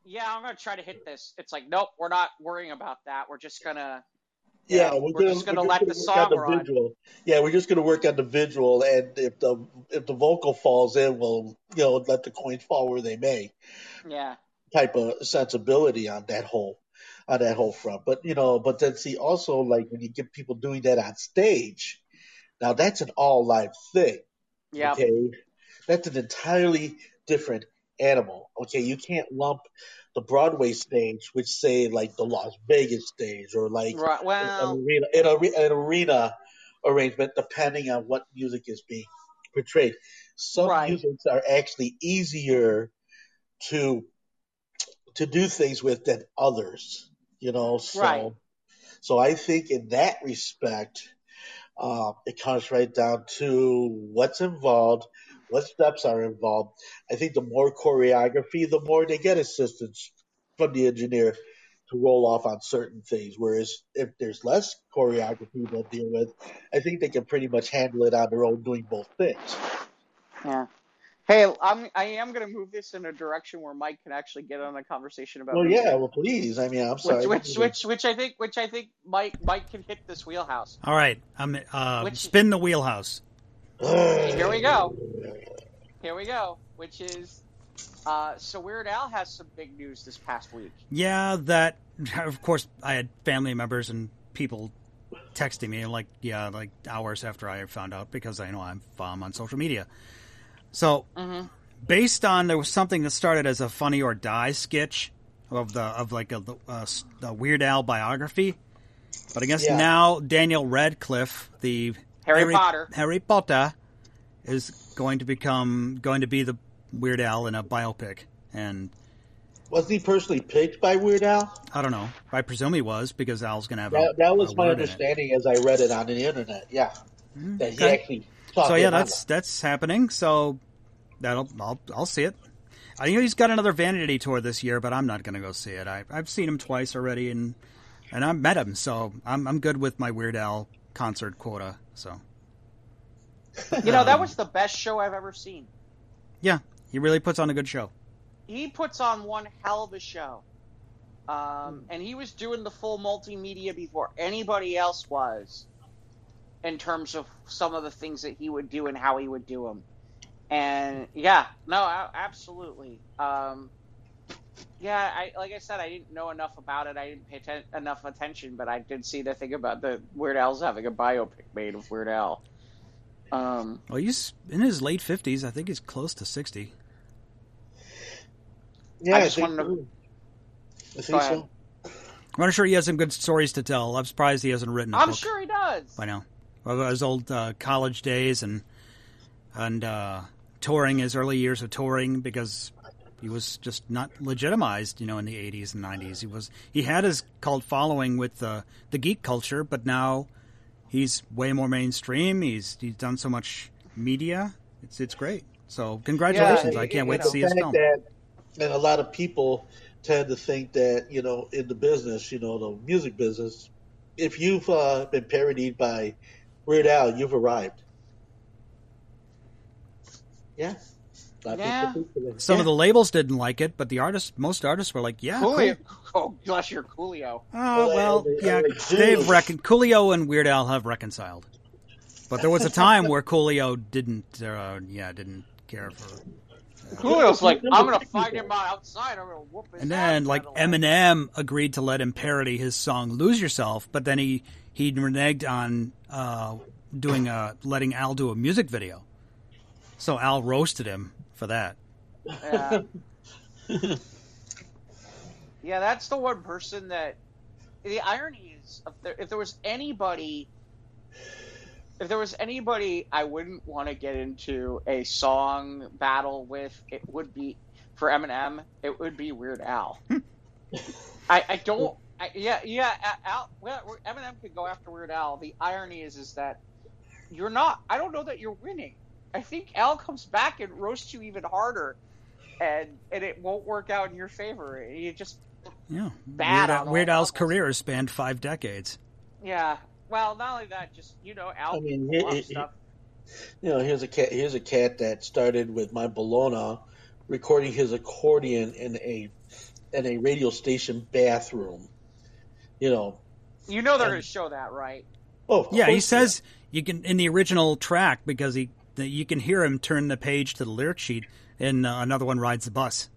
Speaker 2: "Yeah, I'm going to try to hit this." It's like, "Nope, we're not worrying about that. We're just going to you
Speaker 1: Yeah, we're,
Speaker 2: we're
Speaker 1: gonna,
Speaker 2: just gonna
Speaker 1: we're
Speaker 2: let the
Speaker 1: work on
Speaker 2: song
Speaker 1: the
Speaker 2: run."
Speaker 1: Yeah, we're just gonna work on the visual, and if the if the vocal falls in, we'll you know let the coins fall where they may.
Speaker 2: Yeah.
Speaker 1: Type of sensibility on that whole on that whole front. But you know, but then see also like when you get people doing that on stage, now that's an all live thing.
Speaker 2: Yeah.
Speaker 1: Okay, that's an entirely different animal. Okay, you can't lump the Broadway stage, which say like the Las Vegas stage or like
Speaker 2: Right.
Speaker 1: an arena, an, are- an arena arrangement, depending on what music is being portrayed. Some
Speaker 2: Right.
Speaker 1: musics are actually easier to to do things with than others. You know, so
Speaker 2: Right.
Speaker 1: so I think in that respect, um, it comes right down to what's involved, what steps are involved. I think the more choreography, the more they get assistance from the engineer to roll off on certain things. Whereas if there's less choreography to deal with, I think they can pretty much handle it on their own doing both things.
Speaker 2: yeah. Hey, I'm I am going to move this in a direction where Mike can actually get on a conversation about
Speaker 1: Well,
Speaker 2: music.
Speaker 1: yeah, well, please. I mean, I'm sorry.
Speaker 2: which, which which which I think which I think Mike Mike can hit this wheelhouse.
Speaker 3: All right, I'm uh,
Speaker 2: Which-
Speaker 3: spin the wheelhouse.
Speaker 2: Here we go. Here we go. Which is uh, so Weird Al has some big news this past week.
Speaker 3: Yeah, that of course I had family members and people texting me like yeah, like hours after I found out because I know I'm um, on social media. So
Speaker 2: Mm-hmm.
Speaker 3: based on there was something that started as a funny or die sketch of the of like a, a, a Weird Al biography, but I guess
Speaker 1: Yeah.
Speaker 3: now Daniel Radcliffe, the
Speaker 2: Harry Potter.
Speaker 3: Harry Potter, is going to become going to be the Weird Al in a biopic, and
Speaker 1: Wasn't he personally picked by Weird Al?
Speaker 3: I don't know. I presume he was because Al's going to have
Speaker 1: That,
Speaker 3: a,
Speaker 1: that was
Speaker 3: a
Speaker 1: my
Speaker 3: word
Speaker 1: understanding as I read it on the internet. Yeah, that he
Speaker 3: Okay.
Speaker 1: actually. Talked
Speaker 3: So yeah,
Speaker 1: about
Speaker 3: that's that's happening. So that'll I'll I'll see it. I know he's got another Vanity tour this year, but I'm not going to go see it. I, I've seen him twice already, and and I've met him, so I'm I'm good with my Weird Al concert quota. So
Speaker 2: You know that was the best show I've ever seen.
Speaker 3: yeah, he really puts on a good show.
Speaker 2: He puts on one hell of a show. Um, and he was doing the full multimedia before anybody else was in terms of some of the things that he would do and how he would do them. And yeah, no, absolutely. Um, yeah, I like I said, I didn't know enough about it. I didn't pay atten- enough attention, but I did see the thing about the Weird Al's having a biopic made of Weird Al. Um,
Speaker 3: Well, he's in his late fifties. I think he's close to sixty.
Speaker 1: Yeah,
Speaker 2: I
Speaker 1: I,
Speaker 2: just
Speaker 1: think
Speaker 2: wanted to-
Speaker 1: so. I
Speaker 2: Go
Speaker 1: think so.
Speaker 3: I'm sure he has some good stories to tell. I'm surprised he hasn't written a
Speaker 2: I'm
Speaker 3: book
Speaker 2: sure he does.
Speaker 3: by now. Of his old uh, college days and and uh, touring, his early years of touring, because he was just not legitimized, you know, in the 80s and 90s. He was he had his cult following with the the geek culture, but now he's way more mainstream. He's he's done so much media. It's it's great. So congratulations!
Speaker 2: Yeah,
Speaker 3: I can't wait
Speaker 2: know,
Speaker 3: to see his film.
Speaker 1: that, and a lot of people tend to think that you know, in the business, you know, the music business, if you've uh, been parodied by Weird Al, you've arrived. Yeah. A lot of
Speaker 2: Yeah.
Speaker 1: people think that.
Speaker 3: Some
Speaker 1: Yeah.
Speaker 3: of the labels didn't like it, but the artists, most artists were like, "Yeah, cool."
Speaker 2: Coolio. Oh, bless your Coolio.
Speaker 3: Oh
Speaker 1: Well,
Speaker 3: well, yeah,
Speaker 1: they do.
Speaker 3: they've recon Coolio and Weird Al have reconciled, but there was a time where Coolio didn't, uh, yeah, didn't care for.
Speaker 2: Coolio's like, I'm gonna find him outside. I'm gonna whoop his
Speaker 3: And then,
Speaker 2: ass
Speaker 3: like. Eminem agreed to let him parody his song "Lose Yourself," but then he he reneged on uh, doing a letting Al do a music video. So Al roasted him for that.
Speaker 2: Yeah. yeah, that's the one person that. The irony is, if there, if there was anybody, if there was anybody I wouldn't want to get into a song battle with, it would be for Eminem. It would be Weird Al. I, I don't. I, yeah, yeah. Al, well, Eminem could go after Weird Al. The irony is, is that you're not. I don't know that you're winning. I think Al comes back and roasts you even harder, and and it won't work out in your favor. You just
Speaker 3: Yeah.
Speaker 2: Bad
Speaker 3: Weird,
Speaker 2: on
Speaker 3: Weird Al's
Speaker 2: levels.
Speaker 3: career has spanned five decades.
Speaker 2: yeah. Well, not only that, just you know, Al
Speaker 1: I mean,
Speaker 2: pulls off
Speaker 1: he- he-
Speaker 2: stuff.
Speaker 1: You know, here's a cat. Here's a cat that started with my Bologna, recording his accordion in a in a radio station bathroom. You know.
Speaker 2: You know they're going to show that, right?
Speaker 1: Oh,
Speaker 3: Yeah, he
Speaker 1: course
Speaker 3: says you can in the original track because he that you can hear him turn the page to the lyric sheet, and uh, another one rides the bus.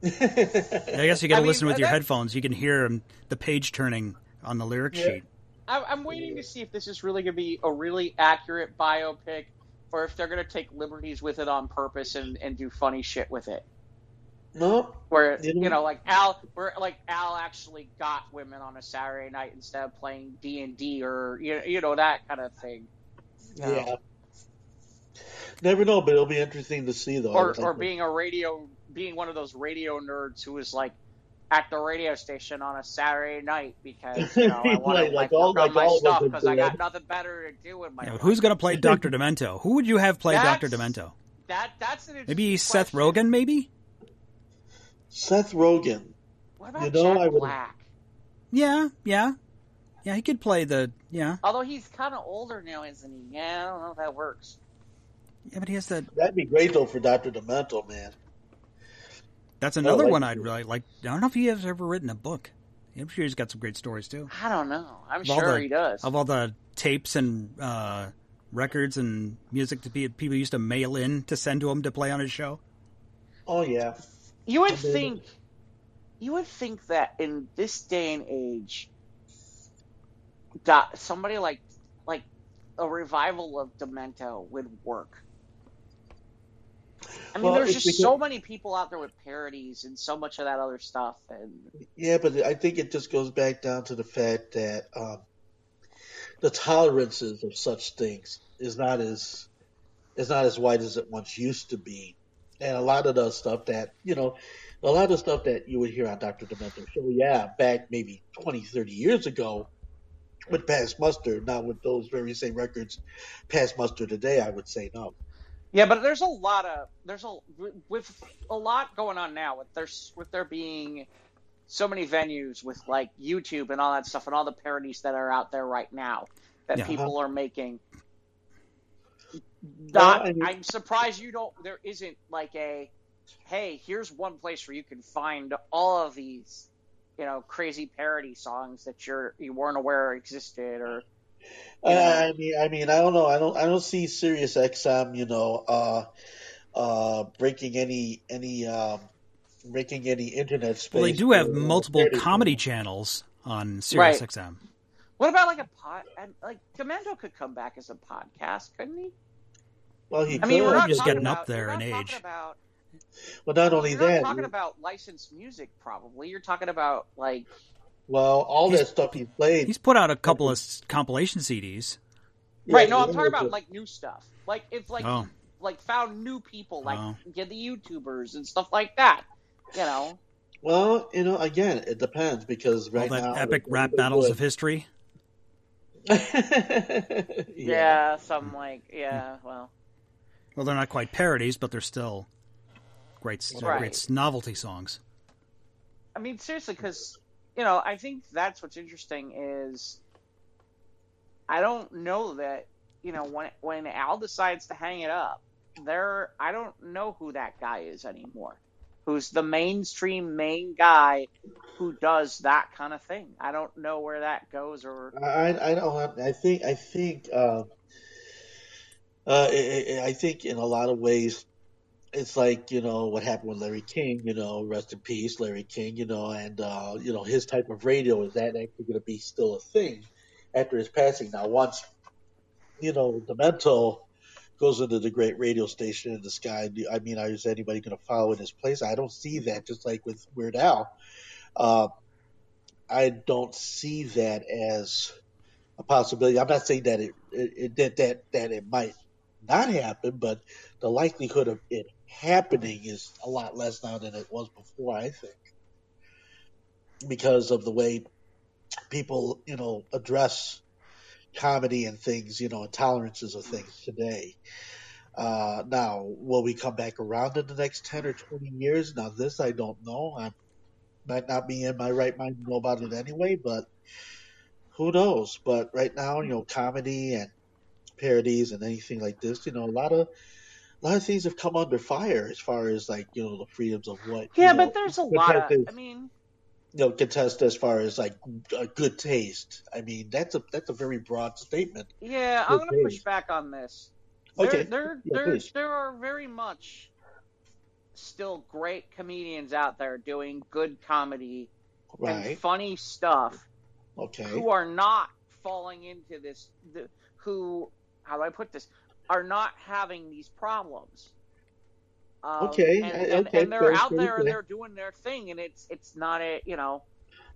Speaker 3: I guess you got
Speaker 2: I
Speaker 3: to
Speaker 2: mean,
Speaker 3: listen with your headphones. You can hear him, the page turning on the lyric
Speaker 1: Yeah.
Speaker 3: sheet.
Speaker 2: I'm, I'm waiting to see if this is really going to be a really accurate biopic, or if they're going to take liberties with it on purpose and, and do funny shit with it.
Speaker 1: No,
Speaker 2: Where
Speaker 1: You know-
Speaker 2: you know, like Al, where like Al actually got women on a Saturday night instead of playing D and D or you you know that kind of thing. No.
Speaker 1: yeah. Never know, but it'll be interesting to see though.
Speaker 2: or or being a radio being one of those radio nerds who is like at the radio station on a Saturday night because you know I want
Speaker 1: Like-
Speaker 2: to
Speaker 1: like
Speaker 2: like,
Speaker 1: all-
Speaker 2: work on
Speaker 1: like
Speaker 2: my
Speaker 1: all of
Speaker 2: stuff because I got nothing better to do with my
Speaker 3: Yeah,
Speaker 2: life.
Speaker 3: who's going to play Doctor Demento? Who would you have play Doctor Demento?
Speaker 2: that? That's an
Speaker 3: Maybe
Speaker 2: interesting
Speaker 3: Seth
Speaker 2: question.
Speaker 3: Rogen. Maybe.
Speaker 1: Seth Rogen.
Speaker 2: What about
Speaker 1: You know,
Speaker 2: Jack
Speaker 1: I would-
Speaker 2: Black?
Speaker 3: Yeah, yeah, yeah. He could play the yeah,
Speaker 2: Although he's kind of older now, isn't he? Yeah, I don't know if that works.
Speaker 3: yeah. But he has that.
Speaker 1: That'd be great though for Doctor Demento, man.
Speaker 3: That's another
Speaker 1: like
Speaker 3: one. I'd really like. I don't know if he has ever written a book. I'm sure he's got some great stories too.
Speaker 2: I don't know. I'm
Speaker 3: Of
Speaker 2: sure
Speaker 3: the-
Speaker 2: he does.
Speaker 3: Of all the tapes and uh, records and music to be, people used to mail in to send to him to play on his show.
Speaker 1: Oh yeah.
Speaker 2: You would think, you would think that in this day and age, that somebody like like a revival of Demento would work. I mean,
Speaker 1: Well,
Speaker 2: there's just
Speaker 1: because-
Speaker 2: so many people out there with parodies and so much of that other stuff, and
Speaker 1: Yeah, but I think it just goes back down to the fact that um, the tolerances of such things is not as is not as wide as it once used to be, and a lot of the stuff that you know, a lot of stuff that you would hear on Dr. Demento so yeah, back maybe 20, 30 years ago, would pass muster. Not with those very same records pass muster today. I would say no.
Speaker 2: yeah. But there's a lot of there's a with a lot going on now with there's with there being so many venues with like YouTube and all that stuff and all the parodies that are out there right now that
Speaker 3: Yeah.
Speaker 2: people are making.
Speaker 1: Well, I mean-
Speaker 2: I'm surprised you don't. There isn't like a, hey, here's one place where you can find all of these, you know, crazy parody songs that you're you weren't aware existed, or
Speaker 1: Uh,
Speaker 2: Yeah.
Speaker 1: I mean, I mean, I don't know. I don't, I don't see Sirius XM, you know, uh, uh, breaking any, any, um, breaking any internet space.
Speaker 3: Well, they do have multiple
Speaker 1: parody.
Speaker 3: comedy channels on Sirius
Speaker 2: Right.
Speaker 3: XM.
Speaker 2: what about like a pod? and, Like Demento could come back as a podcast, couldn't he?
Speaker 1: Well, he
Speaker 2: I mean,
Speaker 1: could.
Speaker 2: we're not
Speaker 3: just
Speaker 2: talking
Speaker 3: getting up there in age.
Speaker 2: About,
Speaker 1: Well, not only
Speaker 2: you're
Speaker 1: that.
Speaker 2: not talking about licensed music, probably. You're talking about like
Speaker 1: well, all
Speaker 3: He's-
Speaker 1: that stuff he played.
Speaker 3: He's put out a couple of compilation CDs.
Speaker 2: right. No, I'm talking about like new stuff. Like if like
Speaker 3: Oh.
Speaker 2: like found new people, like
Speaker 3: Oh.
Speaker 2: get the YouTubers and stuff like that. You know.
Speaker 1: Well, you know, again, it depends because right
Speaker 3: all that
Speaker 1: now
Speaker 3: epic rap battles
Speaker 1: good.
Speaker 3: of history.
Speaker 1: yeah.
Speaker 2: Yeah, something like yeah. Well,
Speaker 3: Well, they're not quite parodies, but they're still great,
Speaker 2: Right.
Speaker 3: great novelty songs.
Speaker 2: I mean seriously, because you know, I think that's what's interesting is I don't know that you know when when Al decides to hang it up, there I don't know who that guy is anymore. Who's the mainstream main guy who does that kind of thing? I don't know where that goes or
Speaker 1: I, I don't. I think. I think. Uh, uh, I, I think in a lot of ways, it's like you know what happened with Larry King. You know, rest in peace, Larry King. You know, and uh, you know his type of radio is that actually going to be still a thing after his passing? Now, once you know Demento goes into the great radio station in the sky, I mean, is anybody going to follow in his place? I don't see that. Just like with Weird Al. Uh, I don't see that as a possibility. I'm not saying that it, it, it that that that it might not happen, but the likelihood of it happening is a lot less now than it was before. I think because of the way people, you know, address comedy and things, you know, intolerances of things today. Uh, now, will we come back around in the next 10 or 20 years? Now, this I don't know. I might not be in my right mind to know about it anyway, but who knows? But right now, you know, comedy and parodies and anything like this, you know, a lot of a lot of things have come under fire as far as like you know the freedoms of what.
Speaker 2: Yeah,
Speaker 1: you know,
Speaker 2: but there's a lot of. I mean,
Speaker 1: you know contest as far as like a good taste. I mean, that's a that's a very broad statement.
Speaker 2: yeah, I'm gonna push back on this.
Speaker 1: Okay,
Speaker 2: There, there,
Speaker 1: yeah,
Speaker 2: there,
Speaker 1: please.
Speaker 2: there are very much still great comedians out there doing good comedy and funny stuff
Speaker 1: Okay.
Speaker 2: who are not falling into this. The, who, how do I put this? Are not having these problems. Um,
Speaker 1: Okay,
Speaker 2: and, and,
Speaker 1: okay,
Speaker 2: and they're
Speaker 1: fair,
Speaker 2: out
Speaker 1: fair,
Speaker 2: there and they're doing their thing, and it's it's not a you know,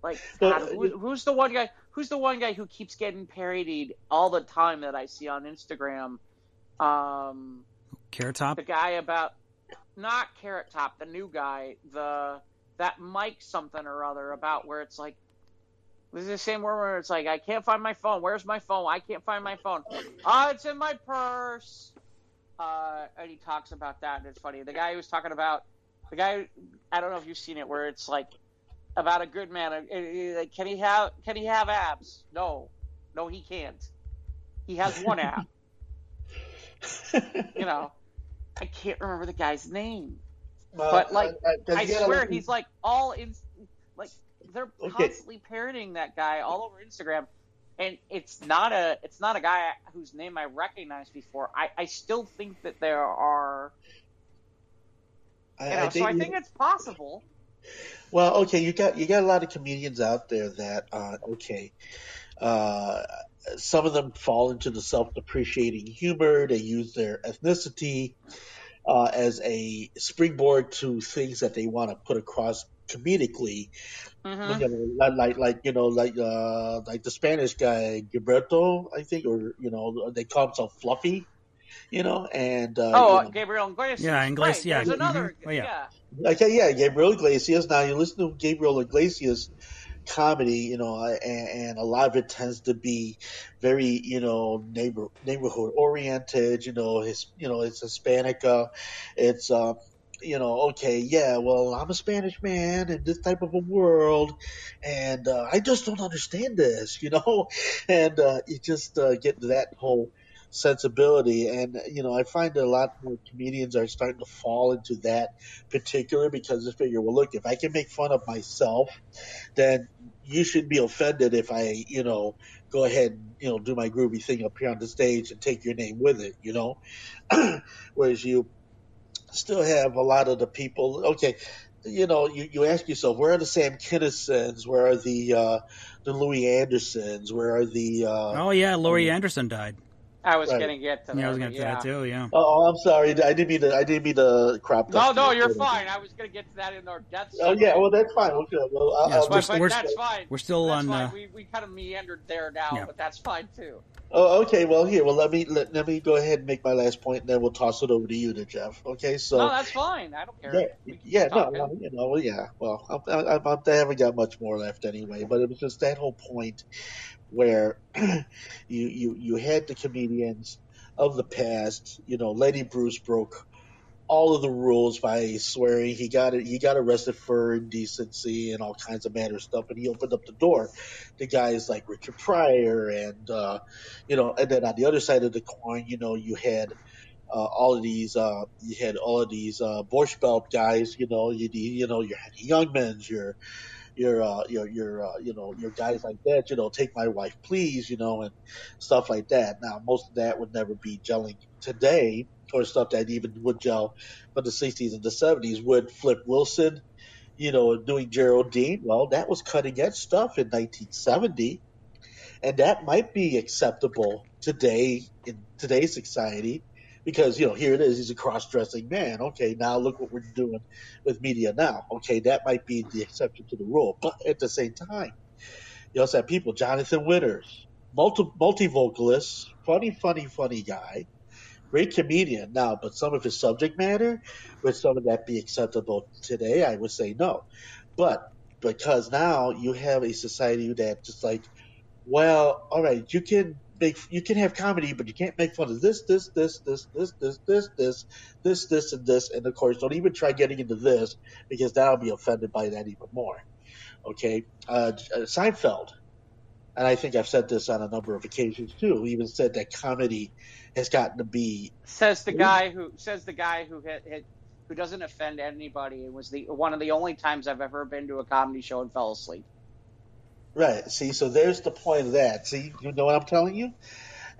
Speaker 2: like God, who, who's the one guy? Who's the one guy who keeps getting parodied all the time that I see on Instagram? Um,
Speaker 3: Carrot Top.
Speaker 2: the guy about not Carrot Top, the new guy, the that Mike something or other about where it's like this is the same one where it's like I can't find my phone. Where's my phone? I can't find my phone. Ah, it's in my purse. Uh, and he talks about that, and it's funny. The guy who was talking about the guy. I don't know if you've seen it, where it's like about a good man. uh, uh, like, Can he have Can he have abs? No, no, he can't. He has one ab. You know, I can't remember the guy's name.
Speaker 1: Well,
Speaker 2: but, like,
Speaker 1: I, I,
Speaker 2: I swear
Speaker 1: let
Speaker 2: he's like all in like they're
Speaker 1: Okay.
Speaker 2: constantly parodying that guy all over Instagram. And it's not a it's not a guy whose name I recognized before. I, I still think that there are
Speaker 1: I,
Speaker 2: you know, so I
Speaker 1: you-
Speaker 2: think it's possible.
Speaker 1: Well, okay, you got you got a lot of comedians out there that uh, okay, uh, some of them fall into the self-depreciating humor. They use their ethnicity uh, as a springboard to things that they want to put across comedically.
Speaker 2: hmm
Speaker 1: You like, like like you know like uh, like the Spanish guy Gilberto, I think, or you know they call himself Fluffy. You know, and uh,
Speaker 2: Oh,
Speaker 1: you know,
Speaker 2: Gabriel Iglesias.
Speaker 3: Yeah, Iglesias,
Speaker 2: Right,
Speaker 3: yeah.
Speaker 2: There's another.
Speaker 3: Mhm. Oh, yeah.
Speaker 2: yeah.
Speaker 1: Okay, yeah, Gabriel Iglesias. Now you listen to Gabriel Iglesias comedy, you know, and, and a lot of it tends to be very, you know, neighbor neighborhood oriented. You know, his, you know, it's Hispanic. Uh, it's, uh, you know, okay, yeah, well, I'm a Spanish man in this type of a world, and uh, I just don't understand this, you know, and uh, you just uh, get that whole sensibility, and you know, I find that a lot more comedians are starting to fall into that particular because they figure, well, look, if I can make fun of myself, then you should be offended if I, you know, go ahead and you know do my groovy thing up here on the stage and take your name with it, you know, whereas you still have a lot of the people. Okay, you know, you, you ask yourself, where are the Sam Kinisons? Where are the uh, the Louie Andersons? Where are the uh,
Speaker 3: Oh yeah, Laurie Anderson died.
Speaker 2: I was
Speaker 1: Right.
Speaker 2: gonna get to that.
Speaker 3: Yeah, I was gonna
Speaker 2: but
Speaker 3: say
Speaker 2: yeah.
Speaker 3: that too. Yeah.
Speaker 1: Oh, I'm sorry. I didn't mean to. I didn't mean to crop.
Speaker 2: No, no, you're fine. I was gonna get to that in our death.
Speaker 1: Oh yeah, well that's fine. Okay, well, I'll,
Speaker 3: Yes,
Speaker 1: I'll
Speaker 2: but,
Speaker 3: we're-
Speaker 2: but
Speaker 3: we're-
Speaker 2: that's fine.
Speaker 3: We're still
Speaker 2: That's
Speaker 3: on.
Speaker 2: fine.
Speaker 3: Uh,
Speaker 2: we we kind of meandered there now,
Speaker 3: Yeah.
Speaker 2: but that's fine too.
Speaker 1: Oh, okay. Well, here. Well, let me let, let me go ahead and make my last point, and then we'll toss it over to you, to Jeff. Okay. So.
Speaker 2: no, that's fine. I don't care.
Speaker 1: yeah, yeah, no, well, you know, well, yeah. Well, I, I, I, I haven't got much more left anyway, but it was just that whole point where you you you had the comedians of the past. You know, Lenny Bruce broke all of the rules by swearing. He got it. He got arrested for indecency and all kinds of manner stuff, and he opened up the door to guys like Richard Pryor and uh, you know, and then on the other side of the coin, you know, you had uh, all of these, uh, you had all of these uh, Borscht Belt guys. You know, you you know, you had Youngmans, your your uh, your your uh, you know your guys like that. You know, take my wife, please. You know, and stuff like that. Now, most of that would never be gelling today, or stuff that even would gel from the '60s and the '70s. Would Flip Wilson, you know, doing Geraldine? Well, that was cutting edge stuff in 1970 and that might be acceptable today in today's society because you know here it is he's a cross-dressing man. Okay now look what we're doing with media now. Okay that might be the exception to the rule. But at the same time you also have people jonathan winters multi multi-vocalist funny funny funny guy great comedian. Now but some of his subject matter would some of that be acceptable today? I would say no. But because now you have a society that just like well, all right, you can make you can have comedy, but you can't make fun of this, this, this, this, this, this, this, this, this, this, and this. And of course, don't even try getting into this because that'll be offended by that even more. Okay, uh, Seinfeld, and I think I've said this on a number of occasions too. Even said that comedy has gotten to be
Speaker 2: says the guy who says the guy who hit, hit who doesn't offend anybody. It was the one of the only times I've ever been to a comedy show and fell asleep.
Speaker 1: Right. See, so there's the point of that. See, you know what I'm telling you?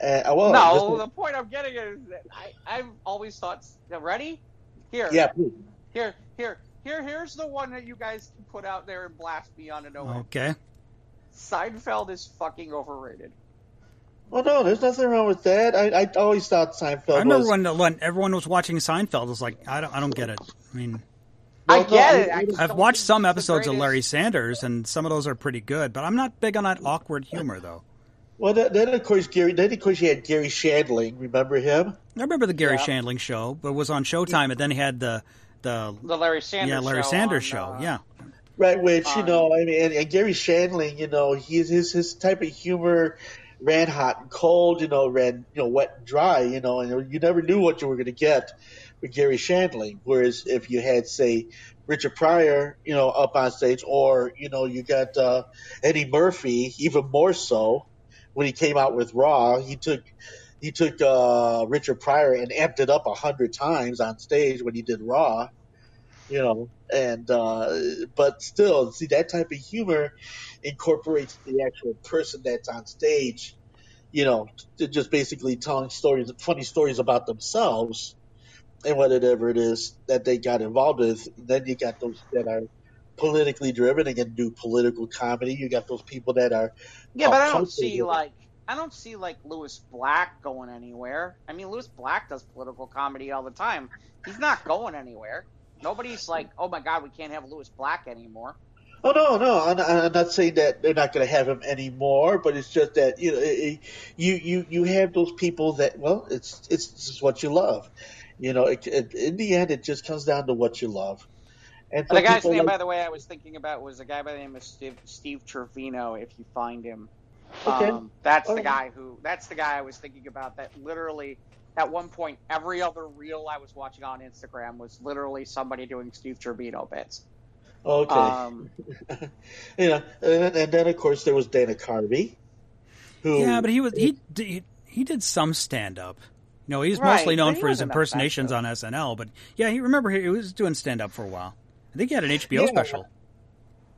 Speaker 1: Uh, well,
Speaker 2: no, the point I'm getting is that I, I've always thought. Ready? Here.
Speaker 1: Yeah. Please.
Speaker 2: Here, here, here. Here's the one that you guys can put out there and blast me on to know.
Speaker 3: Okay.
Speaker 2: Seinfeld is fucking overrated.
Speaker 1: Well, no, there's nothing wrong with that. I, I always thought Seinfeld. I
Speaker 3: remember
Speaker 1: was...
Speaker 3: when when everyone was watching Seinfeld. I was like, I don't, I don't get it. I mean,
Speaker 2: I get it.
Speaker 3: I have watched some episodes of Larry Sanders, and some of those are pretty good. But I'm not big on that awkward humor, though.
Speaker 1: Well, then of course Garry. Then of course you had Garry Shandling. Remember him?
Speaker 3: I remember the Garry yeah. Shandling show, but it was on Showtime, and then he had the the
Speaker 2: the Larry Sanders
Speaker 3: yeah Larry
Speaker 2: show
Speaker 3: Sanders
Speaker 2: on,
Speaker 3: show.
Speaker 2: Uh,
Speaker 3: yeah.
Speaker 1: Right, which you know, I mean, and, and Garry Shandling, you know, he's his his type of humor ran hot and cold, you know, ran you know wet and dry, you know, and you never knew what you were going to get with Garry Shandling. Whereas if you had, say, Richard Pryor, you know, up on stage, or you know, you got uh, Eddie Murphy, even more so when he came out with Raw, he took he took uh, Richard Pryor and amped it up a hundred times on stage when he did Raw, you know, and uh, but still, see that type of humor incorporates the actual person that's on stage, you know, just basically telling stories, funny stories about themselves and whatever it is that they got involved with. Then you got those that are politically driven and can do political comedy. You got those people that are
Speaker 2: yeah, but I don't see like I don't see like Lewis Black going anywhere. I mean, Lewis Black does political comedy all the time. He's not going anywhere. Nobody's like, oh my god, we can't have Lewis Black anymore.
Speaker 1: Oh no, no, I'm, I'm not saying that they're not going to have him anymore, but it's just that you know, it, you you you have those people that well, it's it's just what you love, you know. It, it, in the end, it just comes down to what you love.
Speaker 2: And the guy's name, like, by the way, I was thinking about was a guy by the name of Steve, Steve Trevino. If you find him, okay. Um, that's the guy who. That's the guy I was thinking about. That literally, at one point, every other reel I was watching on Instagram was literally somebody doing Steve Trevino bits.
Speaker 1: Okay. Um, you know, and, and, then of course there was Dana Carvey.
Speaker 3: Who, yeah, but he was he he, he did some stand up. You know, he's right, mostly known for his impersonations on SNL, but yeah, he remember he was doing stand up for a while. I think he had an HBO
Speaker 1: yeah.
Speaker 3: special.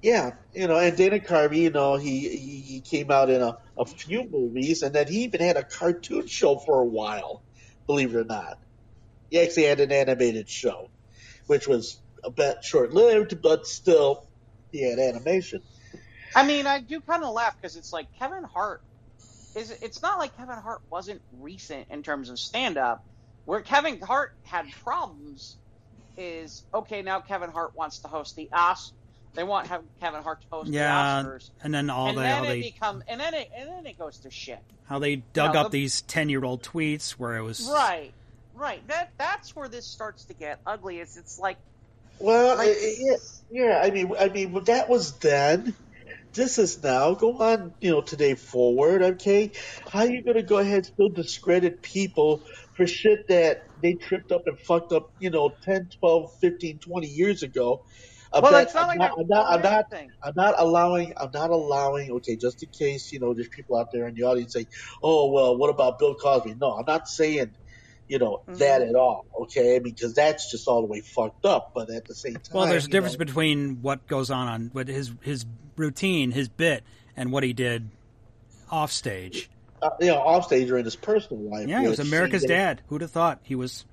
Speaker 1: Yeah, you know, and Dana Carvey, you know, he he, he came out in a, a few movies, and then he even had a cartoon show for a while. Believe it or not, he actually had an animated show, which was a bit short lived, but still, he had animation.
Speaker 2: I mean, I do kind of laugh because it's like Kevin Hart is. It's not like Kevin Hart wasn't recent in terms of stand up. Where Kevin Hart had problems is okay. Now Kevin Hart wants to host the Oscars. They want Kevin Hart to host
Speaker 3: yeah,
Speaker 2: the Oscars,
Speaker 3: and then all
Speaker 2: and
Speaker 3: they,
Speaker 2: then
Speaker 3: it
Speaker 2: they, become, and then it, and then it goes to shit.
Speaker 3: How they dug up the, these ten year old tweets where it was
Speaker 2: right, right. That that's where this starts to get ugly. Is it's like,
Speaker 1: well, like, yeah, yeah. I mean, I mean, that was then. This is now. Go on, you know, today forward. Okay, how are you going to go ahead and still discredit people for shit that they tripped up and fucked up, you know, 10, 12, 15, 20 years ago.
Speaker 2: well, it's not I'm like not, I'm not,
Speaker 1: I'm not, I'm not allowing, I'm not allowing, okay, just in case, you know, there's people out there in the audience saying, oh, well, what about Bill Cosby? No, I'm not saying, you know, mm-hmm. that at all, okay, because that's just all the way fucked up. But at the same time,
Speaker 3: well, there's a difference know, between what goes on on what his his routine, his bit, and what he did off stage
Speaker 1: uh, you know, offstage or in his personal life.
Speaker 3: Yeah, he was America's dad. Who'd have thought he was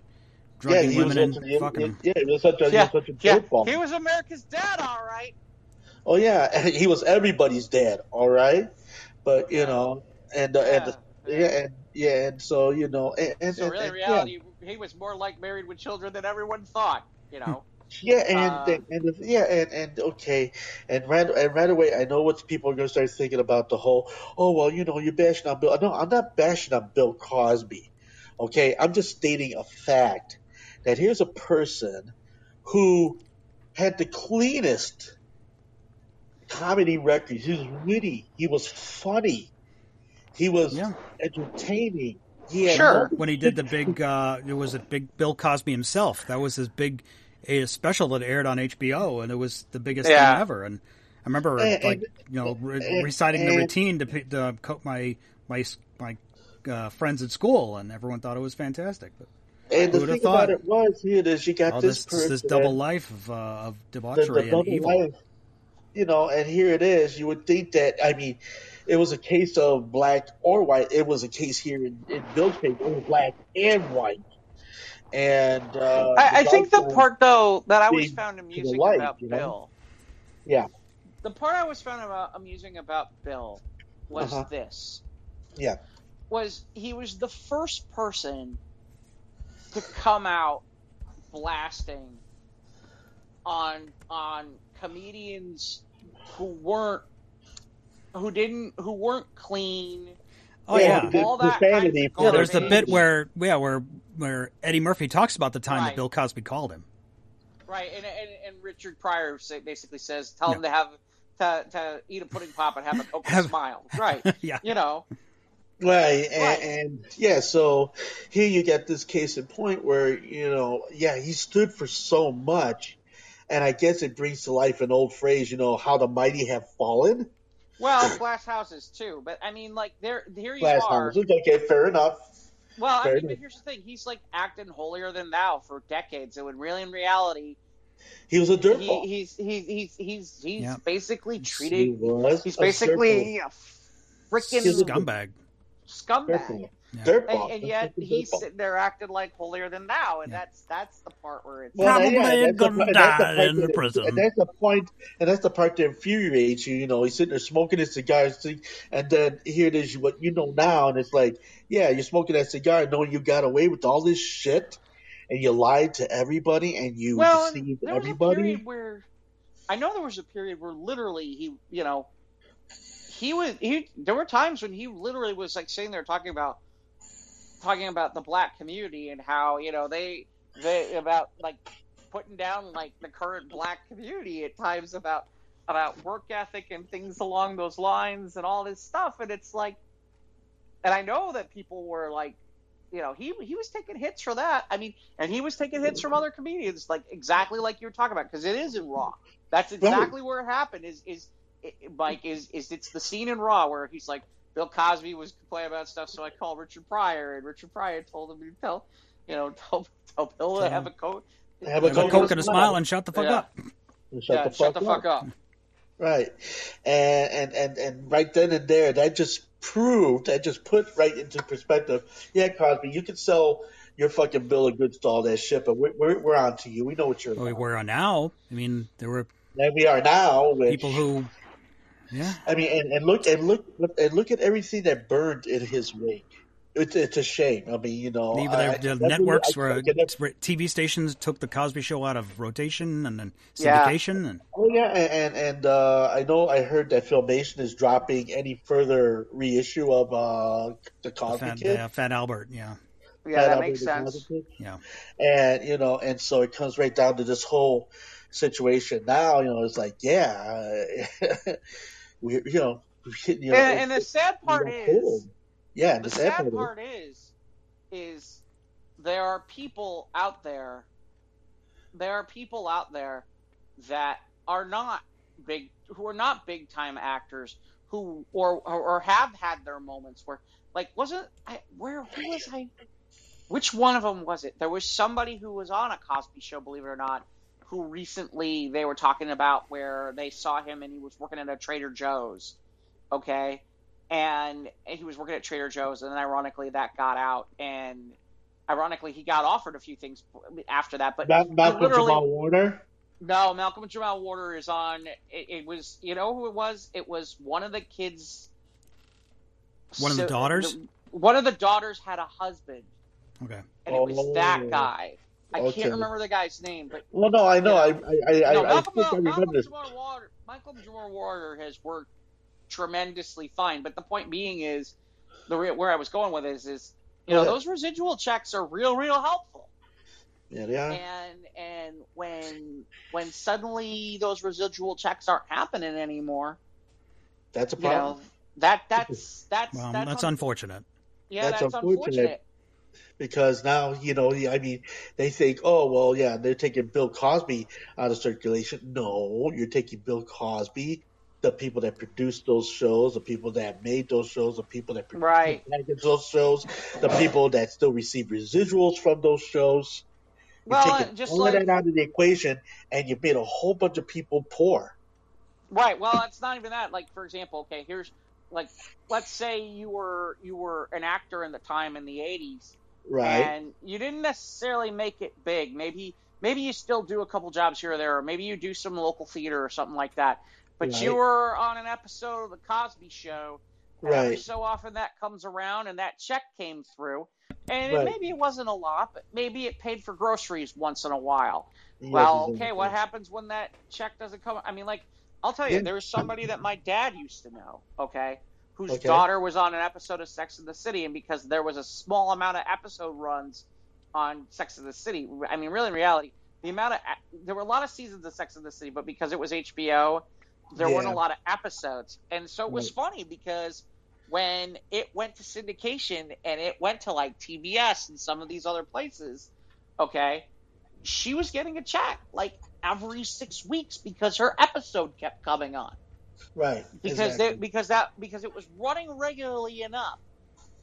Speaker 3: drugging yeah, women and fucking them?
Speaker 1: Yeah, he was such a,
Speaker 2: yeah,
Speaker 1: he was such a
Speaker 2: yeah. He was America's dad, all right.
Speaker 1: Oh yeah, he was everybody's dad, all right. But you know, and uh, and yeah, and yeah, and so you know, and, and
Speaker 2: so really,
Speaker 1: and,
Speaker 2: reality, yeah. he was more like married with children than everyone thought. You know.
Speaker 1: Yeah, and uh, and yeah, and and okay, and right and right away, I know what people are going to start thinking about the whole. Oh well, you know, you're bashing on Bill. No, I'm not bashing on Bill Cosby. Okay, I'm just stating a fact that here's a person who had the cleanest comedy records. He was witty. He was funny. He was
Speaker 3: yeah.
Speaker 1: entertaining. Yeah,
Speaker 2: Sure.
Speaker 3: when he did the big uh it was a big bill cosby himself that was his big a special that aired on hbo and it was the biggest
Speaker 2: Yeah.
Speaker 3: thing ever and i remember
Speaker 1: And-
Speaker 3: like
Speaker 1: and-
Speaker 3: you know re-
Speaker 1: and-
Speaker 3: reciting the routine to, to co- my my my uh, friends at school and everyone thought it was fantastic but
Speaker 1: And
Speaker 3: Who
Speaker 1: the
Speaker 3: would've
Speaker 1: thing about it was here is you got
Speaker 3: all
Speaker 1: this
Speaker 3: this this, double life of, uh, of debauchery
Speaker 1: the double
Speaker 3: and evil
Speaker 1: life, you know, and here it is. You would think that I mean, it was a case of black or white. It was a case here in, in Bill's case, it was black and white. And uh,
Speaker 2: I, I think the part though that I always found amusing
Speaker 1: light,
Speaker 2: about
Speaker 1: you know?
Speaker 2: Bill,
Speaker 1: yeah,
Speaker 2: the part I always found about amusing about Bill was
Speaker 1: Uh-huh.
Speaker 2: this:
Speaker 1: yeah,
Speaker 2: was he was the first person to come out blasting on on comedians who weren't who didn't who weren't clean.
Speaker 3: oh
Speaker 1: Yeah,
Speaker 3: yeah
Speaker 1: the-
Speaker 2: all
Speaker 1: the
Speaker 2: that kind of
Speaker 3: yeah there's the bit where yeah where where eddie murphy talks about the time
Speaker 2: Right.
Speaker 3: that bill cosby called him
Speaker 2: Right, and and, and Richard Pryor basically says, tell
Speaker 3: Yeah.
Speaker 2: him to have to, to eat a pudding pop and have a coke
Speaker 3: Have-
Speaker 2: smile. Right,
Speaker 3: yeah
Speaker 2: you know.
Speaker 1: right. And,
Speaker 2: Right.
Speaker 1: and yeah, so here you get this case in point where you know, yeah, he stood for so much, and I guess it brings to life an old phrase, you know, how the mighty have fallen.
Speaker 2: Well, glass houses too, but I mean, like there, here you
Speaker 1: Glass
Speaker 2: are.
Speaker 1: houses. Okay, fair enough.
Speaker 2: Well, I
Speaker 1: Fair
Speaker 2: mean, but here's the thing: he's like acting holier than thou for decades, and when really in reality,
Speaker 1: He was a
Speaker 2: he,
Speaker 1: dirtball.
Speaker 2: he's he's he's he's he's
Speaker 3: Yeah.
Speaker 2: basically
Speaker 1: He
Speaker 2: treating.
Speaker 1: was
Speaker 2: He's basically a freaking
Speaker 1: He's a
Speaker 3: scumbag
Speaker 2: scumbag.
Speaker 1: Dirtball.
Speaker 3: Yeah.
Speaker 2: And, and yet he's sitting there acting like holier than thou, and
Speaker 3: Yeah.
Speaker 2: that's that's the part where it's
Speaker 1: Well,
Speaker 3: Probably
Speaker 1: yeah,
Speaker 3: gonna
Speaker 1: part- and that's the
Speaker 3: die
Speaker 1: part
Speaker 3: in the
Speaker 1: that-
Speaker 3: prison.
Speaker 1: And that's the point, and that's the part that infuriates you. You know, he's sitting there smoking his cigar, and then here it is, what you know now, and it's like, yeah, you're smoking that cigar, knowing you got away with all this shit, and you lied to everybody, and you
Speaker 2: well,
Speaker 1: deceived
Speaker 2: there was a
Speaker 1: everybody.
Speaker 2: period where I know there was a period where literally he, you know, he was he. There were times when he literally was like sitting there talking about talking about the black community and how you know they they about like putting down like the current black community at times about about work ethic and things along those lines and all this stuff. And it's like and I know that people were like you know he he was taking hits for that. I mean and he was taking hits from other comedians like exactly like you were talking about because it is in Raw. That's exactly where it happened is is it, Mike is is it's the scene in Raw where he's like Bill Cosby was complaining about stuff, so I called Richard Pryor, and Richard Pryor told him to tell, you know, tell, tell Bill to have a coat,
Speaker 1: Have
Speaker 3: Have a coke and a smile and shut the fuck
Speaker 2: Yeah.
Speaker 3: up
Speaker 1: Shut
Speaker 2: yeah,
Speaker 1: the
Speaker 2: shut
Speaker 1: fuck
Speaker 2: the fuck up.
Speaker 1: Right. And, and and and right then and there, that just proved, that just put right into perspective. Yeah, Cosby, you can sell your fucking bill of goods to all that shit, but we're we're, we're on to you. We know what you're
Speaker 3: Well, we're on now i mean there were
Speaker 1: And we are now. With,
Speaker 3: people who yeah
Speaker 1: I mean, and, and look and look and look at everything that burned in his wake. It's it's a shame. I mean, you know,
Speaker 3: Even
Speaker 1: I-
Speaker 3: the,
Speaker 1: I-
Speaker 3: the networks
Speaker 1: I-
Speaker 3: were
Speaker 1: I can
Speaker 3: TV stations took the Cosby Show out of rotation and then
Speaker 2: Yeah.
Speaker 3: syndication and
Speaker 1: Oh yeah, and and, and uh, I know I heard that Filmation is dropping any further reissue of uh, the Cosby
Speaker 3: Fat,
Speaker 1: Kid.
Speaker 3: uh, Fat Albert. Yeah,
Speaker 2: Yeah,
Speaker 1: Fat
Speaker 2: that
Speaker 1: Albert
Speaker 2: makes sense.
Speaker 3: Yeah.
Speaker 1: and you know, and so it comes right down to this whole situation. Now, you know, it's like, yeah, uh, we, you know, we, you know,
Speaker 2: And, and the sad part is,
Speaker 1: pulled. yeah,
Speaker 2: the
Speaker 1: the sad
Speaker 2: sad
Speaker 1: part
Speaker 2: part is, is there are people out there, there are people out there that are not big, who are not big time actors, who or, or or have had their moments where, like, wasn't I where who was I? Which one of them was it? There was somebody who was on a Cosby show, believe it or not, who recently they were talking about where they saw him and he was working at a Trader Joe's. Okay. And he was working at Trader Joe's, and then ironically that got out, and ironically he got offered a few things after that. But
Speaker 1: Mal- Malcolm
Speaker 2: literally-
Speaker 1: Jamal Warner.
Speaker 2: no, Malcolm Jamal Warner is on. It, it was, you know, who it was? It was one of the kids.
Speaker 3: One of the daughters?
Speaker 2: one of the daughters had a husband,
Speaker 3: Okay.
Speaker 2: and it was that
Speaker 1: Oh.
Speaker 2: guy. I
Speaker 1: Okay.
Speaker 2: can't remember the guy's name, but
Speaker 1: Well, no, I know, I,
Speaker 2: Yeah.
Speaker 1: I, I,
Speaker 2: no,
Speaker 1: I, I
Speaker 2: Malcolm,
Speaker 1: think I remember
Speaker 2: Malcolm
Speaker 1: this.
Speaker 2: Jamal Warner. Malcolm Jamal Warner has worked tremendously fine, but the point being is, the re- where I was going with is, is you know,
Speaker 1: Yeah.
Speaker 2: those residual checks are real, real helpful.
Speaker 1: Yeah, they are.
Speaker 2: and and when when suddenly those residual checks aren't happening anymore,
Speaker 1: That's a
Speaker 2: you
Speaker 1: problem.
Speaker 2: know that that's that's
Speaker 3: Well,
Speaker 2: that's,
Speaker 3: that's
Speaker 2: un-
Speaker 3: unfortunate.
Speaker 2: Yeah,
Speaker 1: That's
Speaker 2: that's,
Speaker 1: unfortunate.
Speaker 2: unfortunate.
Speaker 1: Because now you know I mean they think oh well yeah they're taking Bill Cosby out of circulation no you're taking Bill Cosby the people that produced those shows the people that made those shows the people that produced
Speaker 2: Right.
Speaker 1: those shows the people that still receive residuals from those shows you're
Speaker 2: Well,
Speaker 1: taking uh,
Speaker 2: just
Speaker 1: all
Speaker 2: like
Speaker 1: that out of the equation and you've made a whole bunch of people poor
Speaker 2: Right. Well, it's not even that. Like, for example, okay, here's like, let's say you were you were an actor in the time in the '80s,
Speaker 1: right
Speaker 2: and you didn't necessarily make it big. Maybe maybe you still do a couple jobs here or there, or maybe you do some local theater or something like that. But you were on an episode of the Cosby Show. And Every
Speaker 1: right
Speaker 2: so often that comes around, and that check came through, and
Speaker 1: Right.
Speaker 2: it, maybe it wasn't a lot, but maybe it paid for groceries once in a while.
Speaker 1: Yes,
Speaker 2: Well, okay, what happens when that check doesn't come? I mean, like, I'll tell you,
Speaker 1: Yeah.
Speaker 2: there was somebody that my dad used to know, okay, whose
Speaker 1: Okay.
Speaker 2: daughter was on an episode of Sex in the City, and because there was a small amount of episode runs on Sex in the City, I mean, really, in reality, the amount of there were a lot of seasons of Sex in the City, but because it was HBO, there weren't a lot of episodes, and so it was
Speaker 1: Right.
Speaker 2: funny because when it went to syndication and it went to like TBS and some of these other places, okay, she was getting a check like every six weeks because her episode kept coming on
Speaker 1: right
Speaker 2: because
Speaker 1: exactly.
Speaker 2: they, because that because it was running regularly enough,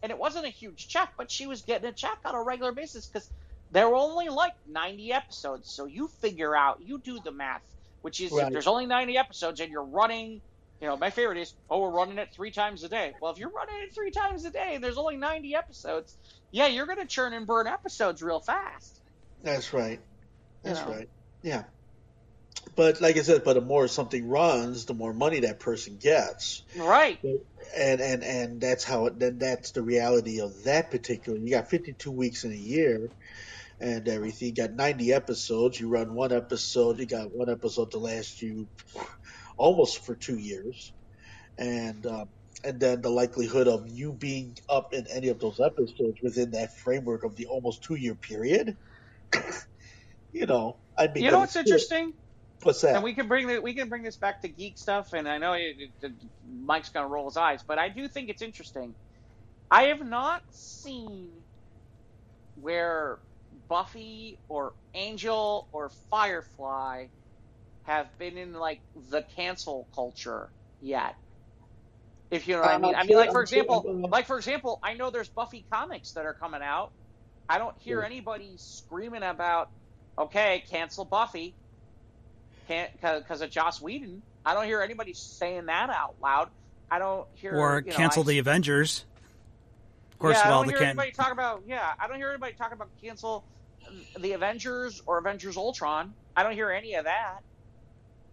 Speaker 2: and it wasn't a huge check, but she was getting a check on a regular basis because there were only like ninety episodes. So you figure out, you do the math, which is if there's only ninety episodes and you're running. You know, my favorite is, oh, we're running it three times a day. Well, if you're running it three times a day and there's only 90 episodes, yeah, you're going to churn and burn episodes real fast.
Speaker 1: That's right.
Speaker 2: You
Speaker 1: That's
Speaker 2: know.
Speaker 1: right. Yeah. But like I said, but the more something runs, the more money that person gets,
Speaker 2: Right.
Speaker 1: and and and that's how it. Then that's the reality of that particular. You got 52 weeks in a year, and everything. You got 90 episodes. You run one episode. You got one episode to last you almost for two years, and um, and then the likelihood of you being up in any of those episodes within that framework of the almost two year period. You know, I mean,
Speaker 2: You know what's interesting?
Speaker 1: What's that?
Speaker 2: And we can bring the, we can bring this back to geek stuff. And I know it, it, Mike's going to roll his eyes, but I do think it's interesting. I have not seen where Buffy or Angel or Firefly have been in like the cancel culture yet. If you know what I
Speaker 1: Um,
Speaker 2: mean. I mean, like for
Speaker 1: I'm
Speaker 2: example, like for example, I know there's Buffy comics that are coming out. I don't hear
Speaker 1: Yeah.
Speaker 2: anybody screaming about, okay, cancel Buffy, can't because of Joss Whedon. I don't hear anybody saying that out loud. I don't hear
Speaker 3: or
Speaker 2: you know,
Speaker 3: cancel
Speaker 2: I-
Speaker 3: the Avengers. Of course,
Speaker 2: yeah, I don't hear
Speaker 3: can't.
Speaker 2: anybody talk about. Yeah, I don't hear anybody talk about cancel the Avengers or Avengers Ultron. I don't hear any of that.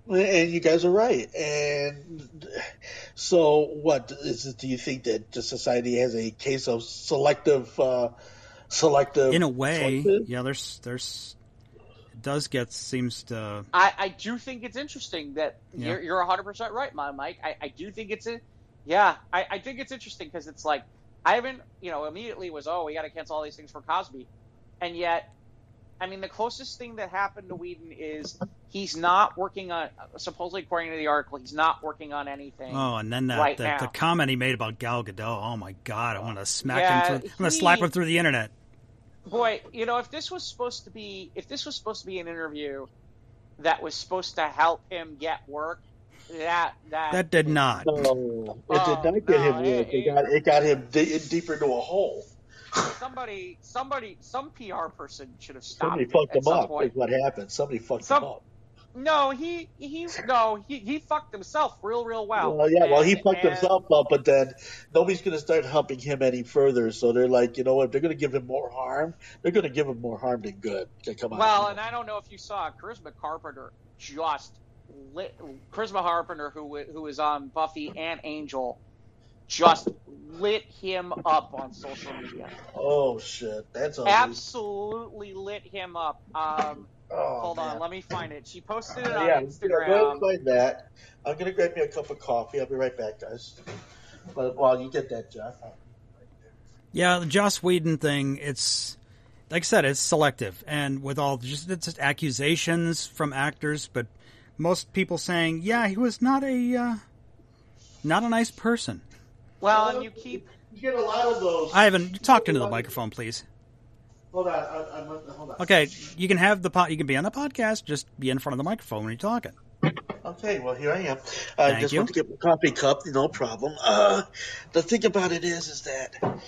Speaker 1: And you guys are right. And so, what is it? Do you think that the society has a case of selective, uh, selective?
Speaker 3: In a way,
Speaker 1: choices?
Speaker 3: yeah. There's there's it does get seems to
Speaker 2: I, I do think it's interesting that
Speaker 3: Yeah.
Speaker 2: you're you're 100 percent right, my Mike. I, I do think it's a yeah. I, I think it's interesting because it's like I haven't you know immediately was oh we got to cancel all these things for Cosby, and yet I mean the closest thing that happened to Whedon is he's not working on supposedly according to the article he's not working on anything.
Speaker 3: Oh, and then that
Speaker 2: right
Speaker 3: the, the comment he made about Gal Gadot. Oh my God, I want to smack
Speaker 2: Yeah,
Speaker 3: him. Through, I'm gonna slap him through the internet.
Speaker 2: Boy, you know, if this was supposed to be if this was supposed to be an interview that was supposed to help him get work, that that
Speaker 3: That did not.
Speaker 1: No, it
Speaker 2: Oh,
Speaker 1: did not get oh,
Speaker 2: no,
Speaker 1: him work.
Speaker 2: it-
Speaker 1: It, got it got him di- deeper into a hole.
Speaker 2: somebody somebody some PR person should have stopped.
Speaker 1: Somebody
Speaker 2: it
Speaker 1: fucked
Speaker 2: at
Speaker 1: him
Speaker 2: some
Speaker 1: up.
Speaker 2: point.
Speaker 1: Is what happened. Somebody fucked
Speaker 2: Some-
Speaker 1: him up.
Speaker 2: No, he he no he he fucked himself real real well.
Speaker 1: Well, yeah, well, he fucked
Speaker 2: and-
Speaker 1: himself up, but then nobody's going to start helping him any further. So they're like, you know what? If they're going to give him more harm, they're going to give him more harm than good. Okay, come on.
Speaker 2: Well, and I don't know if you saw Charisma Carpenter just lit Charisma Carpenter who who is on Buffy and Angel just lit him up on social media.
Speaker 1: oh shit, that's ugly.
Speaker 2: Absolutely lit him up. Um,
Speaker 1: Oh,
Speaker 2: hold on, let me find it. She posted it on
Speaker 1: yeah, yeah, go ahead
Speaker 2: Instagram.
Speaker 1: and find that. I'm gonna grab me a cup of coffee. I'll be right back, guys. But while you get that, Jeff. I'll-
Speaker 3: Yeah, the Joss Whedon thing. It's like I said, it's selective, and with all just it's just accusations from actors, but most people saying, yeah, he was not a uh, not a nice person.
Speaker 2: Well, and you keep
Speaker 1: you get a lot of those.
Speaker 3: Ivan, talk into the microphone, please.
Speaker 1: Hold on, I, I'm, hold on.
Speaker 3: Okay, you can have the po- you can be on the podcast. Just be in front of the microphone when you're talking.
Speaker 1: Okay, well here I am. I
Speaker 3: Thank
Speaker 1: just
Speaker 3: you.
Speaker 1: want to get my coffee cup, no problem. Uh, the thing about it is, is that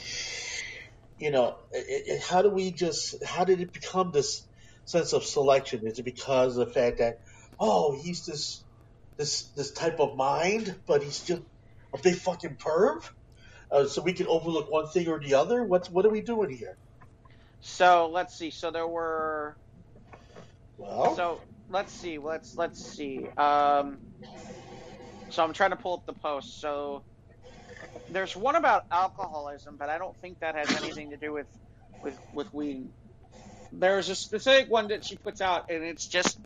Speaker 1: you know, it, it, how do we just? How did it become this sense of selection? Is it because of the fact that oh, he's this this this type of mind, but he's just a big fucking perv? Uh, so we can overlook one thing or the other. What's what are we doing here?
Speaker 2: So let's see. So there were.
Speaker 1: Well,
Speaker 2: So let's see. Let's let's see. Um, so I'm trying to pull up the post. So there's one about alcoholism, but I don't think that has anything to do with with with weed. There's a specific one that she puts out, and it's just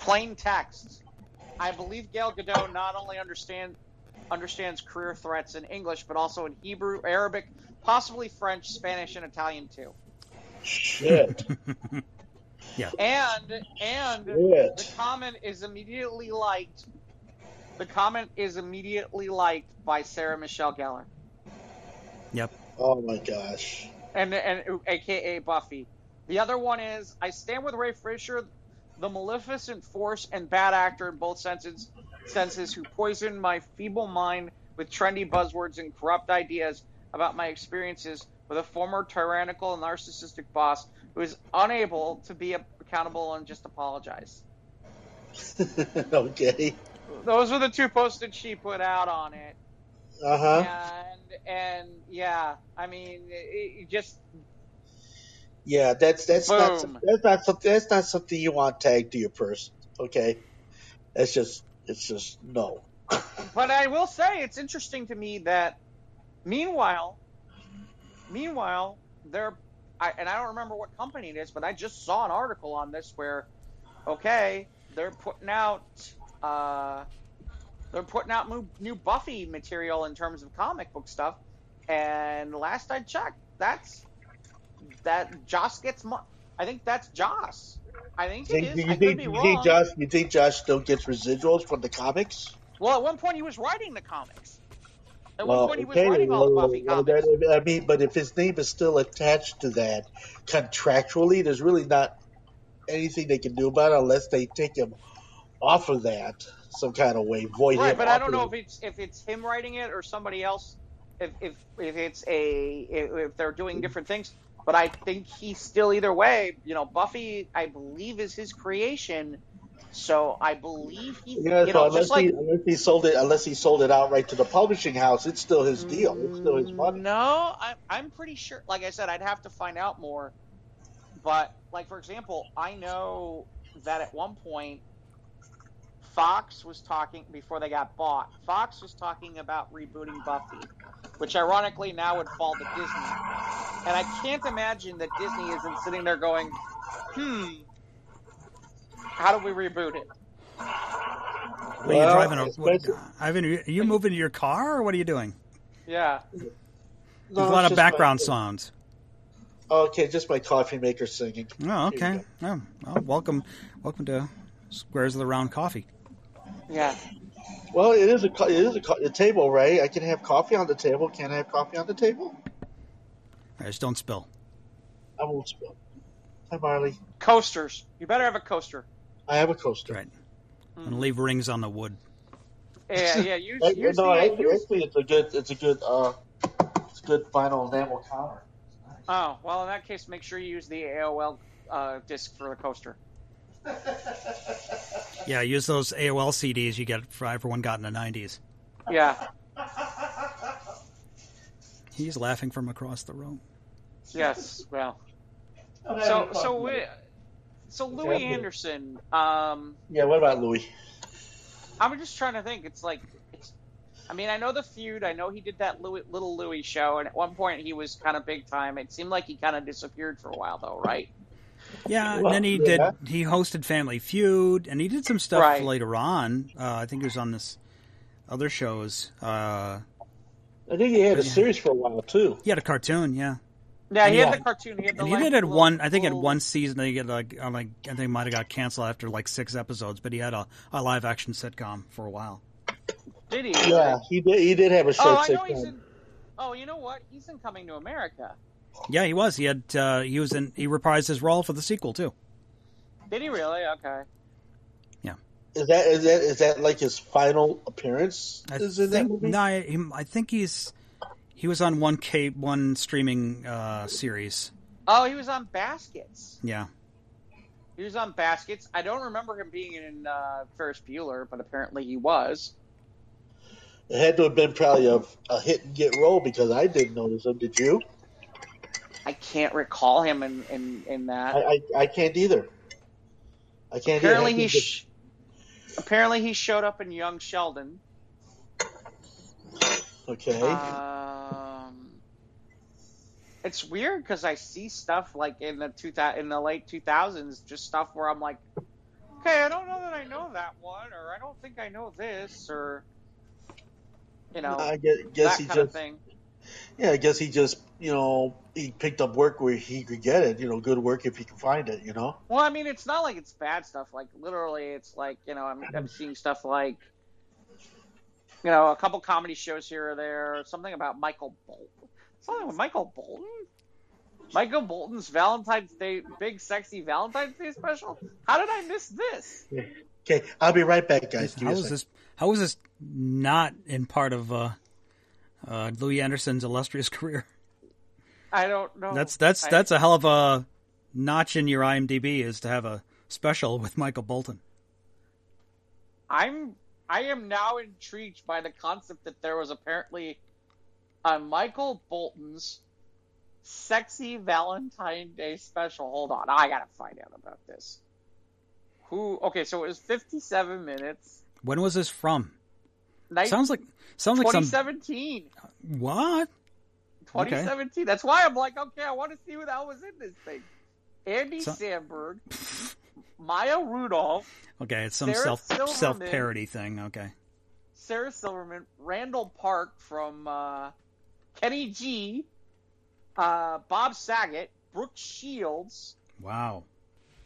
Speaker 2: plain text. I believe Gal Gadot not only understand understands career threats in English, but also in Hebrew, Arabic, possibly French, Spanish, and Italian too.
Speaker 1: Shit, yeah.
Speaker 2: And and
Speaker 1: shit.
Speaker 2: the comment is immediately liked. The comment is immediately liked by Sarah Michelle Gellar,
Speaker 3: Yep.
Speaker 1: Oh my gosh.
Speaker 2: and and AKA Buffy. The other one is I stand with Ray Fisher, the maleficent force and bad actor in both senses, senses who poisoned my feeble mind with trendy buzzwords and corrupt ideas about my experiences with a former tyrannical and narcissistic boss who is unable to be accountable and just apologize.
Speaker 1: okay.
Speaker 2: Those were the two posts that she put out on it.
Speaker 1: Uh huh.
Speaker 2: and and yeah, I mean, it, it just
Speaker 1: Yeah, that's that's not
Speaker 2: Boom.
Speaker 1: that's not something that's not something you want tagged to your person. Okay, that's just it's just no.
Speaker 2: But I will say it's interesting to me that meanwhile, meanwhile, there, I, and I don't remember what company it is, but I just saw an article on this where, okay, they're putting out, uh, they're putting out new, new Buffy material in terms of comic book stuff, and last I checked, that's that Joss gets. Mo- I think that's Joss. I think it
Speaker 1: Think,
Speaker 2: I
Speaker 1: you
Speaker 2: could
Speaker 1: think you think Joss you think Joss still gets residuals from the comics?
Speaker 2: Well, at one point he was writing the comics. At
Speaker 1: well,
Speaker 2: one point he was
Speaker 1: okay,
Speaker 2: writing all the Buffy comics.
Speaker 1: I mean, but if his name is still attached to that contractually, there's really not anything they can do about it unless they take him off of that some kind of way, void
Speaker 2: Right, but I don't know
Speaker 1: it.
Speaker 2: if it's if it's him writing it or somebody else. If if if it's a if they're doing different things, but I think he's still either way. You know, Buffy, I believe, is his creation. So I believe he,
Speaker 1: Yeah,
Speaker 2: you
Speaker 1: so
Speaker 2: know,
Speaker 1: unless
Speaker 2: just like
Speaker 1: he unless he sold it unless he sold it outright to the publishing house, it's still his deal. It's still his money.
Speaker 2: No, I, I'm pretty sure. Like I said, I'd have to find out more. But like for example, I know that at one point Fox was talking before they got bought. Fox was talking about rebooting Buffy, which ironically now would fall to Disney. And I can't imagine that Disney isn't sitting there going, "Hmm, how do we reboot it?"
Speaker 3: What are you
Speaker 1: Well,
Speaker 3: driving? A, what, Ivan, are you moving your car, or what are you doing?
Speaker 2: Yeah.
Speaker 1: No,
Speaker 3: There's a lot of background
Speaker 1: my,
Speaker 3: sounds.
Speaker 1: Okay, just my coffee maker singing.
Speaker 3: Oh, okay. Oh, well, welcome, welcome to Squares of the Round Coffee.
Speaker 2: Yeah.
Speaker 1: Well, it is a it is a, a table, right? I can have coffee on the table. Can I have coffee on the table?
Speaker 3: All right, just don't spill.
Speaker 1: I won't spill. Hi, Marley.
Speaker 2: Coasters. You better have a coaster.
Speaker 1: I have a coaster.
Speaker 3: Right. And leave rings on the wood.
Speaker 2: Yeah, yeah. Use,
Speaker 1: I-
Speaker 2: use
Speaker 1: no,
Speaker 2: the,
Speaker 1: actually,
Speaker 2: use,
Speaker 1: actually, it's a good it's a good uh it's a good vinyl enamel counter.
Speaker 2: Oh, well, in that case, make sure you use the AOL uh, disc for the coaster.
Speaker 3: Yeah, use those AOL CDs you get for everyone got in the '90s.
Speaker 2: Yeah,
Speaker 3: He's laughing from across the room.
Speaker 2: yes, well. So, so, we, so Louie
Speaker 1: Okay.
Speaker 2: Anderson, um,
Speaker 1: yeah. What about Louie?
Speaker 2: I'm just trying to think. It's like, it's, I mean, I know the feud. I know he did that Louie, little Louie show, and at one point he was kind of big time. It seemed like he kind of disappeared for a while, though, right?
Speaker 3: Yeah, and then he
Speaker 1: yeah.
Speaker 3: did. He hosted Family Feud, and he did some stuff
Speaker 2: Right.
Speaker 3: later on. Uh, I think he was on this other shows. Uh,
Speaker 1: I think he had a
Speaker 3: Yeah.
Speaker 1: series for a while too.
Speaker 3: he had a cartoon, yeah,
Speaker 2: Yeah, he
Speaker 1: Yeah.
Speaker 2: had the cartoon. He had the.
Speaker 3: and he
Speaker 2: like,
Speaker 3: did it
Speaker 2: little-
Speaker 3: one. I think it had one season. They get like, uh, like I think it might have got canceled after like six episodes, but he had a, a live action sitcom for a while.
Speaker 2: Did he?
Speaker 1: Yeah, he did. He did have a
Speaker 2: Oh,
Speaker 1: short
Speaker 2: I know he's
Speaker 1: sitcom.
Speaker 2: in. Oh, you know what? He's in Coming to America.
Speaker 3: Yeah, he was. He had uh, he was in he reprised his role for the sequel too.
Speaker 2: Did he really? Okay. Yeah.
Speaker 1: Is that is that is that like his final appearance?
Speaker 3: I
Speaker 1: is in that movie?
Speaker 3: no, I, I think he's he was on one K one streaming uh, series.
Speaker 2: Oh, he was on Baskets.
Speaker 3: Yeah,
Speaker 2: He was on Baskets. I don't remember him being in uh, Ferris Bueller, but apparently he was.
Speaker 1: It had to have been probably a, a hit and get role because I didn't notice him. Did you?
Speaker 2: I can't recall him in in, in that.
Speaker 1: I, I, I can't either. I can't.
Speaker 2: apparently
Speaker 1: either.
Speaker 2: he sh- apparently he showed up in Young Sheldon.
Speaker 1: Okay.
Speaker 2: Um, it's weird because I see stuff like in the two in the late two thousands, just stuff where I'm like, okay, I don't know that I know that one, or I don't think I know this, or you know
Speaker 1: I guess, guess
Speaker 2: that
Speaker 1: he
Speaker 2: kind of
Speaker 1: just
Speaker 2: thing.
Speaker 1: yeah. I guess he just you know he picked up work where he could get it. You know, good work if he can find it. You know.
Speaker 2: Well, I mean, it's not like it's bad stuff. Like literally, it's like you know, I'm I'm seeing stuff like you know a couple comedy shows here or there. Something about Michael Bolton. Something with Michael Bolton. Michael Bolton's Valentine's Day, big sexy Valentine's Day special. How did I miss this?
Speaker 1: Okay, I'll be right back, guys. Give
Speaker 3: how
Speaker 1: me a
Speaker 3: is
Speaker 1: second.
Speaker 3: this? How is this not in part of uh, uh, Louie Anderson's illustrious career?
Speaker 2: I don't know.
Speaker 3: That's that's
Speaker 2: I-
Speaker 3: that's a hell of a notch in your IMDb is to have a special with Michael Bolton.
Speaker 2: I'm I am now intrigued by the concept that there was apparently a Michael Bolton's sexy Valentine Day special. Hold on, I gotta find out about this. Who? Okay, so it was 57 minutes.
Speaker 3: When was this from?
Speaker 2: Night,
Speaker 3: Sounds like sounds like some
Speaker 2: 2017.
Speaker 3: what?
Speaker 2: 2017. That's why I'm like, okay, I want to see who the hell was in this thing. Andy
Speaker 3: So-
Speaker 2: Samberg, Maya Rudolph,
Speaker 3: Okay, it's some
Speaker 2: Sarah
Speaker 3: self
Speaker 2: Silverman.
Speaker 3: self parody thing. Okay,
Speaker 2: Sarah Silverman, Randall Park from uh, Kenny G, uh, Bob Saget, Brooke Shields.
Speaker 3: wow.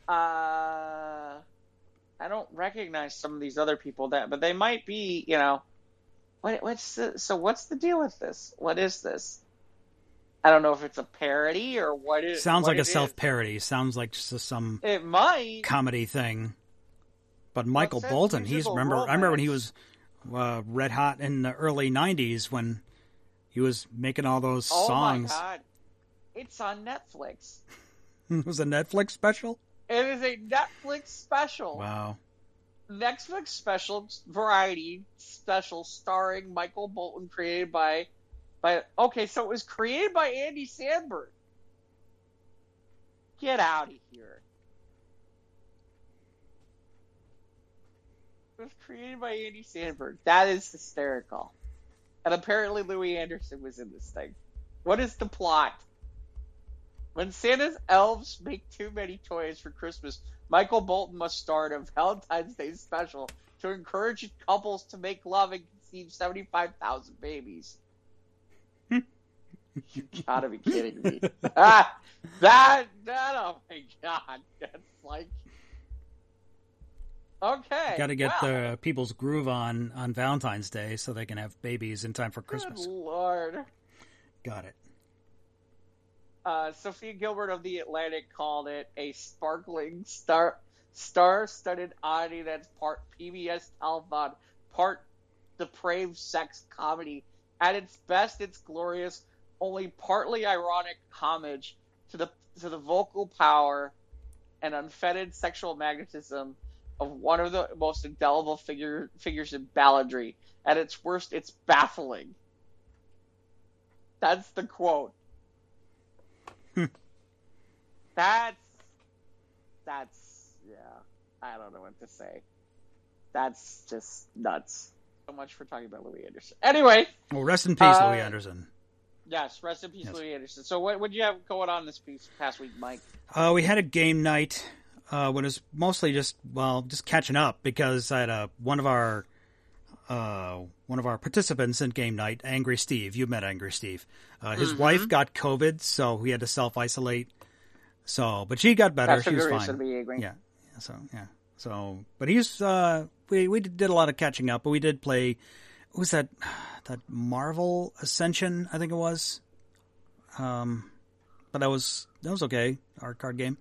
Speaker 2: Uh, I don't recognize some of these other people that, but they might be. You know, what, what's the, so? What's the deal with this? What is this? I don't know if it's a parody or what it
Speaker 3: Sounds
Speaker 2: what
Speaker 3: like a self parody. Sounds like just some
Speaker 2: It might.
Speaker 3: comedy thing. But Michael
Speaker 2: says
Speaker 3: Bolton, he's remember. I remember when he was uh, red hot in the early '90s when he was making all those
Speaker 2: Oh
Speaker 3: songs.
Speaker 2: my god! It's on Netflix.
Speaker 3: it was a Netflix special.
Speaker 2: It is a Netflix special.
Speaker 3: Wow.
Speaker 2: Netflix special variety special starring Michael Bolton, created by by. Okay, so it was created by Andy Samberg. Get out of here! It was created by Andy Samberg. That is hysterical. And apparently Louie Anderson was in this thing. What is the plot? When Santa's elves make too many toys for Christmas, Michael Bolton must start a Valentine's Day special to encourage couples to make love and conceive 75,000 babies. You gotta be kidding me. ah, that, that, oh my god. That's like. Okay.
Speaker 3: Got to get
Speaker 2: well,
Speaker 3: the people's groove on on Valentine's Day so they can have babies in time for Christmas.
Speaker 2: Good lord.
Speaker 3: Got it.
Speaker 2: Uh, Sophia Gilbert of The Atlantic called it a sparkling star star-studded oddity that's part PBS telethon, part depraved sex comedy. At its best, it's glorious, only partly ironic homage to the to the vocal power and unfettered sexual magnetism of one of the most indelible figure figures in balladry. At its worst, it's baffling. That's the quote. That's that's yeah. I don't know what to say. That's just nuts. So much for talking about Louie Anderson. Anyway,
Speaker 3: Well, rest in peace,
Speaker 2: Uh,
Speaker 3: Louie Anderson.
Speaker 2: Yes, rest in peace,
Speaker 3: Yes.
Speaker 2: Louie Anderson. So what do you have going on this piece, past week, Mike?
Speaker 3: Uh, we had a game night. Uh, when it was mostly just well, just catching up because I had a one of our uh, one of our participants in game night, Angry Steve. You met Angry Steve. Uh, his
Speaker 2: Mm-hmm.
Speaker 3: wife got COVID, so he had to self isolate. So, but she got better.
Speaker 2: That's
Speaker 3: she was fine.
Speaker 2: reason to be angry.
Speaker 3: Yeah. So yeah. So, but he's uh, we we did a lot of catching up, but we did play was that that Marvel Ascension? I think it was. Um, but that was that was okay. Our card game.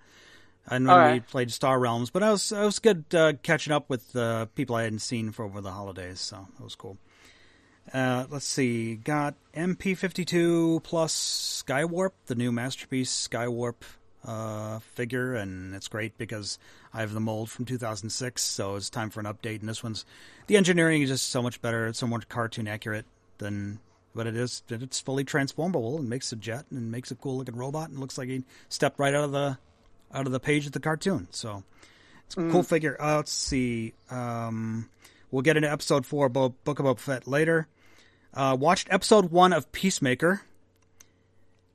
Speaker 3: I know
Speaker 2: All
Speaker 3: we played Star Realms, but I was I was good uh, catching up with uh, people I hadn't seen for over the holidays, so that was cool. Uh, let's see, got MP52 plus Skywarp, the new masterpiece Skywarp uh, figure, and it's great because I have the mold from 2006, so it's time for an update. And this one's the engineering is just so much better, it's so much cartoon accurate than what it is. It's fully transformable and makes a jet and makes a cool looking robot and looks like he stepped right out of the out of the page of the cartoon. So it's a cool figure. Uh, let's see. Um, we'll get into episode four Bo- Book of Boba Fett later. Uh, watched episode one of Peacemaker,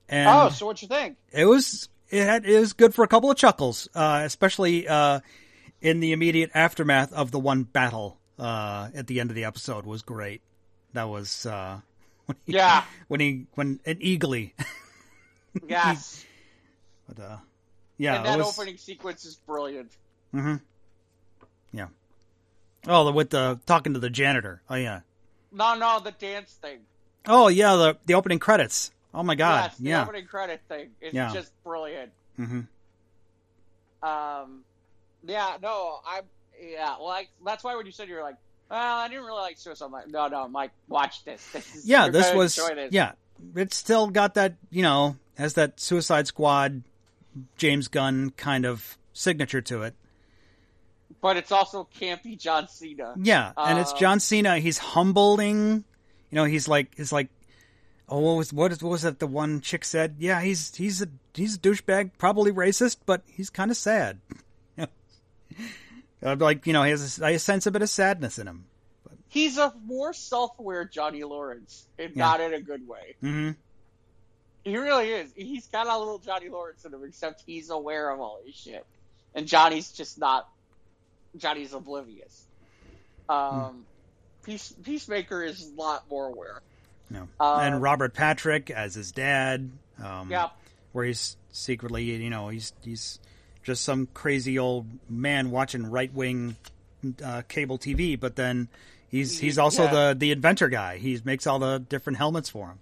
Speaker 3: and
Speaker 2: oh, so what you think?
Speaker 3: it was it was good for a couple of chuckles, uh, especially uh, in the immediate aftermath of the one battle uh, at the end of the episode was great. That was uh, when he,
Speaker 2: Yeah.
Speaker 3: when he when an eagly,
Speaker 2: Yes.
Speaker 3: but uh, yeah,
Speaker 2: and that
Speaker 3: was,
Speaker 2: opening sequence is brilliant.
Speaker 3: Mm hmm Yeah. Oh, the, with the talking to the janitor. Oh yeah.
Speaker 2: No, no, the dance thing.
Speaker 3: Oh yeah, the the opening credits. Oh my god.
Speaker 2: yes, the
Speaker 3: yeah.
Speaker 2: opening credit thing is
Speaker 3: Yeah.
Speaker 2: just brilliant.
Speaker 3: hmm
Speaker 2: Um, yeah, no, I'm, yeah, like that's why when you said you were like, well, I didn't really like Suicide. I'm like, no, no, Mike, watch this. This is
Speaker 3: Yeah, this was
Speaker 2: this.
Speaker 3: yeah. It's still got that you know has that Suicide Squad, James Gunn kind of signature to it.
Speaker 2: but it's also campy John Cena.
Speaker 3: Yeah, and it's
Speaker 2: Uh,
Speaker 3: John Cena. He's humbling. You know, he's like he's like. Oh, what was what, is, what was that? The one chick said, "Yeah, he's he's a he's a douchebag, probably racist, but he's kind of sad." Like you know, he has a, I sense a bit of sadness in him.
Speaker 2: He's a more self-aware Johnny Lawrence, and
Speaker 3: Yeah.
Speaker 2: not in a good way.
Speaker 3: hmm
Speaker 2: He really is. He's got a little Johnny Lawrence in him, except he's aware of all his shit, and Johnny's just not. Johnny's oblivious. Um, Peace, Peacemaker is a lot more aware.
Speaker 3: No.
Speaker 2: Um,
Speaker 3: and Robert Patrick as his dad. Um,
Speaker 2: Yeah,
Speaker 3: where he's secretly, you know, he's he's just some crazy old man watching right wing uh, cable TV, but then he's he's also
Speaker 2: Yeah.
Speaker 3: the the inventor guy. He makes all the different helmets for him.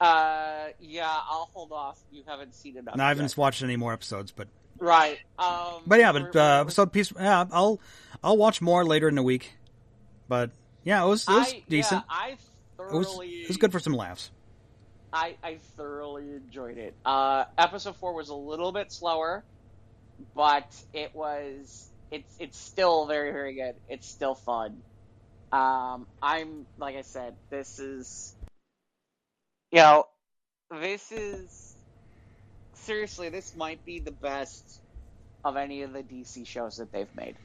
Speaker 2: uh, yeah. I'll hold off. You haven't seen it.
Speaker 3: And I haven't
Speaker 2: yet.
Speaker 3: watched any more episodes, but
Speaker 2: Right. Um,
Speaker 3: but yeah, but uh, episode piece. Yeah, I'll I'll watch more later in the week. But yeah, it was it was
Speaker 2: I,
Speaker 3: decent.
Speaker 2: Yeah, I
Speaker 3: it was it was good for some laughs.
Speaker 2: I, I thoroughly enjoyed it. Uh, episode four was a little bit slower, but it was it's it's still very very good. It's still fun. Um, I'm like I said, this is you know this is seriously this might be the best of any of the DC shows that they've made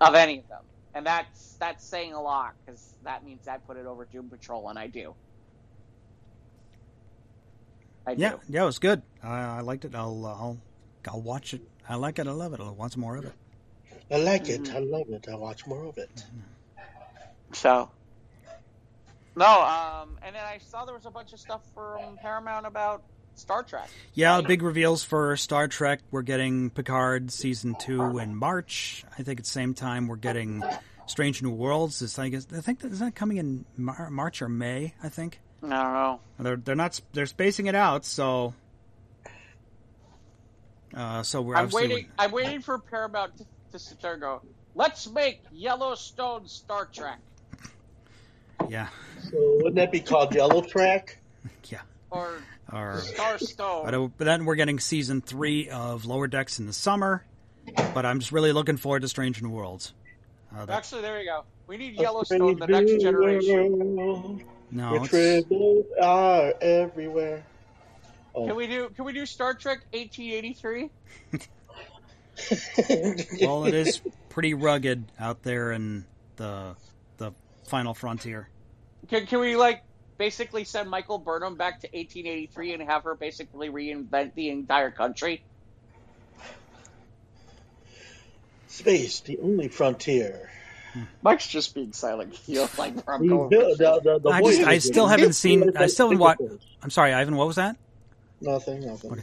Speaker 2: of any of them, and that's that's saying a lot because that means I put it over Doom Patrol, and I do. I
Speaker 3: Yeah,
Speaker 2: do.
Speaker 3: yeah, it was good. I, I liked it. I'll uh, I'll I'll watch it. I like it. I love it. I'll watch more of it.
Speaker 1: I like it. I love it. I watch more of it.
Speaker 2: So, no, um, and then I saw there was a bunch of stuff from Paramount about Star Trek.
Speaker 3: Yeah, big reveals for Star Trek. We're getting Picard season two in March. I think at the same time we're getting Strange New Worlds. Is I guess I think that is that coming in Mar- March or May. I think
Speaker 2: I don't know.
Speaker 3: they're they're not they're spacing it out. So, uh, so we're
Speaker 2: I'm
Speaker 3: obviously
Speaker 2: waiting. I'm waiting for Paramount to, to sit there and go. Let's make Yellowstone Star Trek,
Speaker 3: yeah,
Speaker 1: So wouldn't that be called Yellow Track? Yeah.
Speaker 2: Or
Speaker 3: or
Speaker 2: Star
Speaker 3: but,
Speaker 2: Stone.
Speaker 3: uh, but then we're getting season three of Lower Decks in the summer. But I'm just really looking forward to Strange New Worlds. Uh, that,
Speaker 2: Actually, there you go. We need Yellowstone, the next generation.
Speaker 3: no,
Speaker 1: Which
Speaker 3: it's,
Speaker 1: are everywhere. Oh.
Speaker 2: Can we do? Can we do Star Trek 1883?
Speaker 3: well, it is pretty rugged out there in the the final frontier.
Speaker 2: Can, can we like basically send Michael Burnham back to 1883 and have her basically reinvent the entire country?
Speaker 1: Space, the only frontier.
Speaker 2: Mike's just being silent. You know, like where I'm going.
Speaker 1: built-
Speaker 2: with this.
Speaker 1: the- the- the
Speaker 3: I just- I still haven't seen- I still haven't wa-
Speaker 1: Nothing,
Speaker 3: I'm sorry, Ivan. What was that?
Speaker 1: nothing. Okay.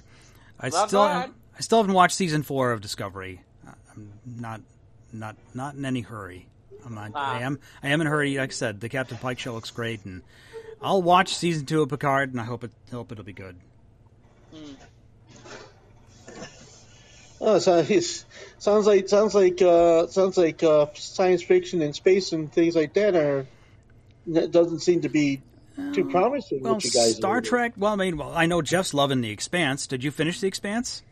Speaker 3: I
Speaker 2: Well,
Speaker 3: still
Speaker 2: go.
Speaker 3: I still haven't watched season four of Discovery. I'm not not not in any hurry. I'm, I,
Speaker 2: Ah.
Speaker 3: I am. I am in a hurry. Like I said, the Captain Pike show looks great, and I'll watch season two of Picard, and I hope it hope it'll be good.
Speaker 1: Oh, so it's, sounds like sounds like uh, sounds like uh, science fiction and space and things like that are that doesn't seem to be too promising.
Speaker 3: Well,
Speaker 1: what you guys
Speaker 3: Star. Trek. Well, I mean, well, I know Jeff's loving the Expanse. Did you finish the Expanse?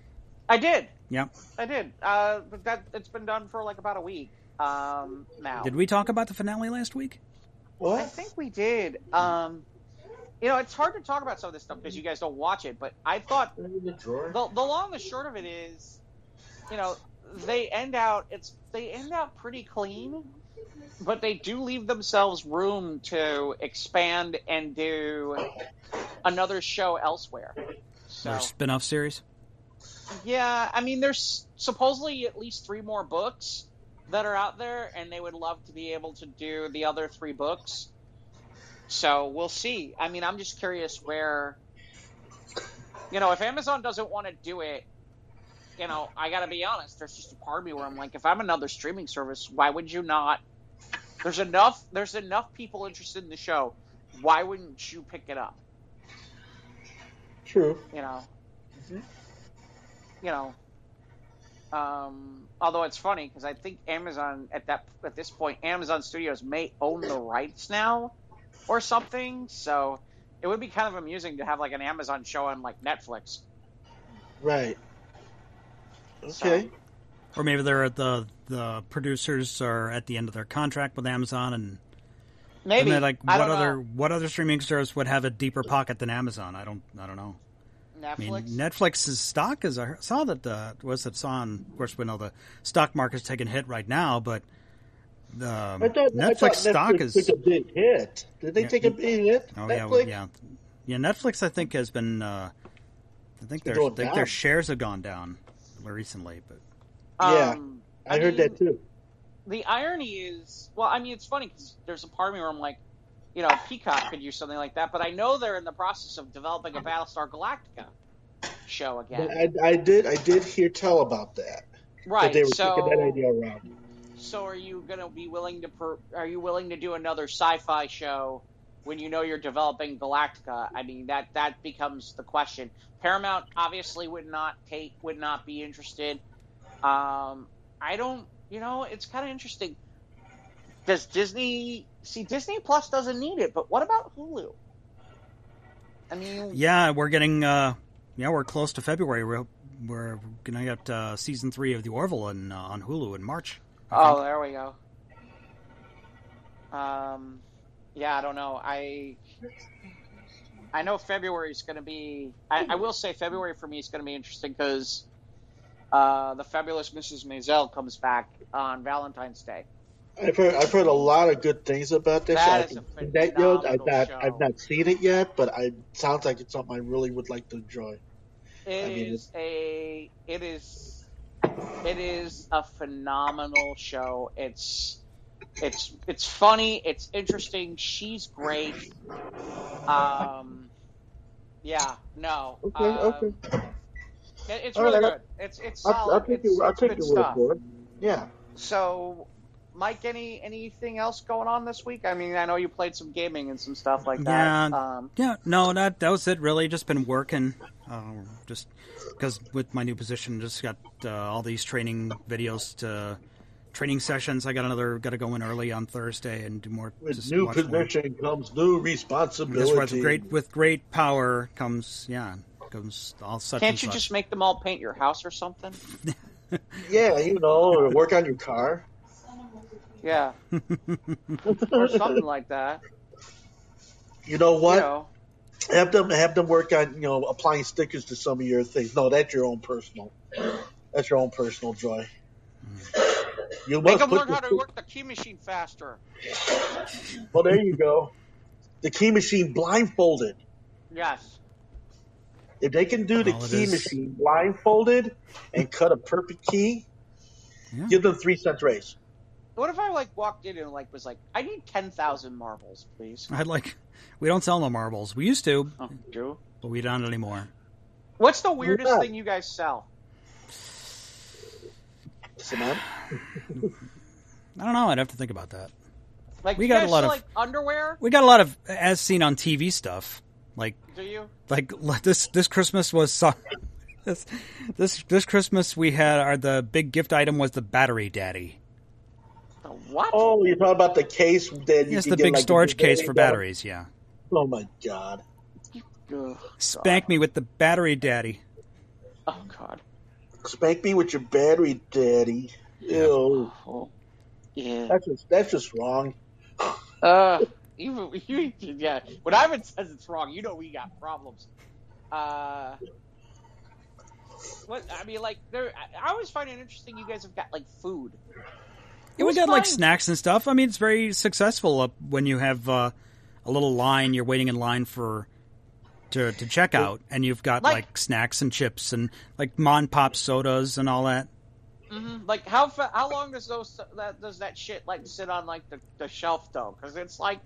Speaker 2: I did.
Speaker 3: Yeah.
Speaker 2: I did. Uh, but that it's been done for like about a week um, now.
Speaker 3: Did we talk about the finale last week?
Speaker 2: I think we did. Um, you know, it's hard to talk about some of this stuff because you guys don't watch it. But I thought
Speaker 1: the
Speaker 2: the the long and short of it is, you know, they end out. It's they end out pretty clean, but they do leave themselves room to expand and do another show elsewhere. So
Speaker 3: Their spin-off series.
Speaker 2: yeah, I mean, there's supposedly at least three more books that are out there, and they would love to be able to do the other three books. So we'll see. I mean, I'm just curious where, you know, if Amazon doesn't want to do it, you know, I got to be honest. There's just a part of me where I'm like, if I'm another streaming service, why would you not? There's enough. There's enough people interested in the show. Why wouldn't you pick it up?
Speaker 1: True.
Speaker 2: you know.
Speaker 1: Mhm.
Speaker 2: You know. Um, although it's funny because I think Amazon at that at this point, Amazon Studios may own the rights now, or something. So it would be kind of amusing to have like an Amazon show on like Netflix.
Speaker 1: Right.
Speaker 2: So-
Speaker 1: Okay.
Speaker 3: Or maybe they're at the the producers are at the end of their contract with Amazon, and
Speaker 2: Maybe
Speaker 3: and they're like,
Speaker 2: I
Speaker 3: what
Speaker 2: don't
Speaker 3: other
Speaker 2: know.
Speaker 3: what other streaming service would have a deeper pocket than Amazon? I don't I don't know. I mean,
Speaker 2: Netflix.
Speaker 3: Netflix's stock is. I saw that the was it saw on. Of course, we know the stock market's taking a hit right now, but the
Speaker 1: I thought, I
Speaker 3: Netflix
Speaker 1: thought
Speaker 3: stock
Speaker 1: Netflix
Speaker 3: is.
Speaker 1: took a big hit. Did they
Speaker 3: Yeah.
Speaker 1: take a big hit?
Speaker 3: Oh
Speaker 1: Netflix?
Speaker 3: yeah, well, yeah, yeah. Netflix, I think, has been. Uh, I think their I think
Speaker 1: down.
Speaker 3: their shares have gone down recently, but
Speaker 1: Yeah.
Speaker 2: Um,
Speaker 1: I, heard
Speaker 2: mean,
Speaker 1: that too.
Speaker 2: the irony is, well, I mean, it's funny because there's a part of me where I'm like, you know, Peacock could use something like that, but I know they're in the process of developing a Battlestar Galactica show again.
Speaker 1: I, I did. I did hear tell about that. That
Speaker 2: right.
Speaker 1: they were
Speaker 2: so,
Speaker 1: that idea around.
Speaker 2: so are you going to be willing to? Per, are you willing to do another sci-fi show when you know you're developing Galactica? I mean, that that becomes the question. Paramount obviously would not take, would not be interested. Um, I don't. You know, it's kind of interesting. Does Disney see Disney Plus doesn't need it, but what about Hulu? I mean,
Speaker 3: yeah, we're getting. Uh, yeah, we're close to February. We're we're gonna get uh, season three of the Orville in, uh, on Hulu in March. I
Speaker 2: Oh,
Speaker 3: think.
Speaker 2: there we go. Um, yeah, I don't know. I I know February is going to be. I, I will say February for me is going to be interesting because uh, the fabulous Mrs. Maisel comes back on Valentine's Day.
Speaker 1: I've heard. I've heard a lot of good things about this.
Speaker 2: That
Speaker 1: I
Speaker 2: is a
Speaker 1: haven't seen that yet. I've not.
Speaker 2: show.
Speaker 1: I've not seen it yet, but I sounds like it's something I really would like to enjoy.
Speaker 2: It
Speaker 1: I mean,
Speaker 2: is a. It is. It is a phenomenal show. It's. It's it's funny. It's interesting. She's great. Um. Yeah. No.
Speaker 1: Okay.
Speaker 2: um,
Speaker 1: okay.
Speaker 2: It, it's
Speaker 1: All
Speaker 2: really
Speaker 1: right,
Speaker 2: good. It's it's
Speaker 1: I'll,
Speaker 2: solid.
Speaker 1: I'll take
Speaker 2: it's,
Speaker 1: you. I'll take
Speaker 2: good
Speaker 1: your word
Speaker 2: stuff.
Speaker 1: for it. Yeah.
Speaker 2: So, Mike, any anything else going on this week? I mean, I know you played some gaming and some stuff like that.
Speaker 3: Yeah.
Speaker 2: Um,
Speaker 3: Yeah, no, that that was it. Really, just been working, uh, just because with my new position, just got uh, all these training videos to training sessions. I got another, got to go in early on Thursday and do more.
Speaker 1: With new
Speaker 3: watch more.
Speaker 1: position comes new responsibility.
Speaker 3: with great with great power comes yeah comes all such.
Speaker 2: can't
Speaker 3: and
Speaker 2: you
Speaker 3: such.
Speaker 2: just make them all paint your house or something?
Speaker 1: Yeah, you know, or work on your car.
Speaker 2: Yeah, or something like that.
Speaker 1: You know what?
Speaker 2: You know,
Speaker 1: Have them have them work on you know applying stickers to some of your things. No, that's your own personal. That's your own personal joy. Hmm. You
Speaker 2: make
Speaker 1: must
Speaker 2: them
Speaker 1: put
Speaker 2: learn
Speaker 1: the
Speaker 2: how to work the key machine faster.
Speaker 1: Well, there you go. The key machine blindfolded.
Speaker 2: Yes.
Speaker 1: If they can do the
Speaker 3: Well, it
Speaker 1: key machine blindfolded and cut a perfect key,
Speaker 3: Yeah.
Speaker 1: give them three cents raise.
Speaker 2: What if I like walked in and like was like, I need ten thousand marbles, please.
Speaker 3: I'd like. We don't sell no marbles. We used to,
Speaker 2: Oh, do.
Speaker 3: but we don't anymore.
Speaker 2: What's the weirdest
Speaker 1: Yeah.
Speaker 2: thing you guys sell?
Speaker 1: Simon?
Speaker 3: I don't know. I'd have to think about that.
Speaker 2: Like
Speaker 3: We
Speaker 2: you
Speaker 3: got a lot
Speaker 2: still
Speaker 3: of-
Speaker 2: like underwear.
Speaker 3: We got a lot of as seen on TV stuff. Like
Speaker 2: Do you?
Speaker 3: like this this Christmas was so, this this this Christmas we had our the big gift item was the battery daddy.
Speaker 2: The what?
Speaker 1: Oh, you're talking about the case that you
Speaker 3: Yes,
Speaker 1: can
Speaker 3: the
Speaker 1: get,
Speaker 3: big
Speaker 1: like,
Speaker 3: storage case for
Speaker 1: down?
Speaker 3: batteries. Yeah,
Speaker 1: Oh my god.
Speaker 2: Ugh.
Speaker 3: spank me with the battery daddy.
Speaker 2: Oh God.
Speaker 1: Spank me with your battery, daddy. Ew.
Speaker 2: Oh. Yeah.
Speaker 1: That's just that's just wrong.
Speaker 2: Uh, even you, yeah. When Ivan says it's wrong, you know we got problems. Uh, what I mean, like there, I I always find it interesting. You guys have got like food.
Speaker 3: We
Speaker 2: was
Speaker 3: got like snacks and stuff. I mean, it's very successful when you have uh, a little line. You're waiting in line for to to check out, and you've got
Speaker 2: Like-
Speaker 3: like, snacks and chips and like Mon Pop sodas and all that.
Speaker 2: Mm-hmm. Like how fa- how long does those that does that shit like sit on like the, the shelf though? Because it's like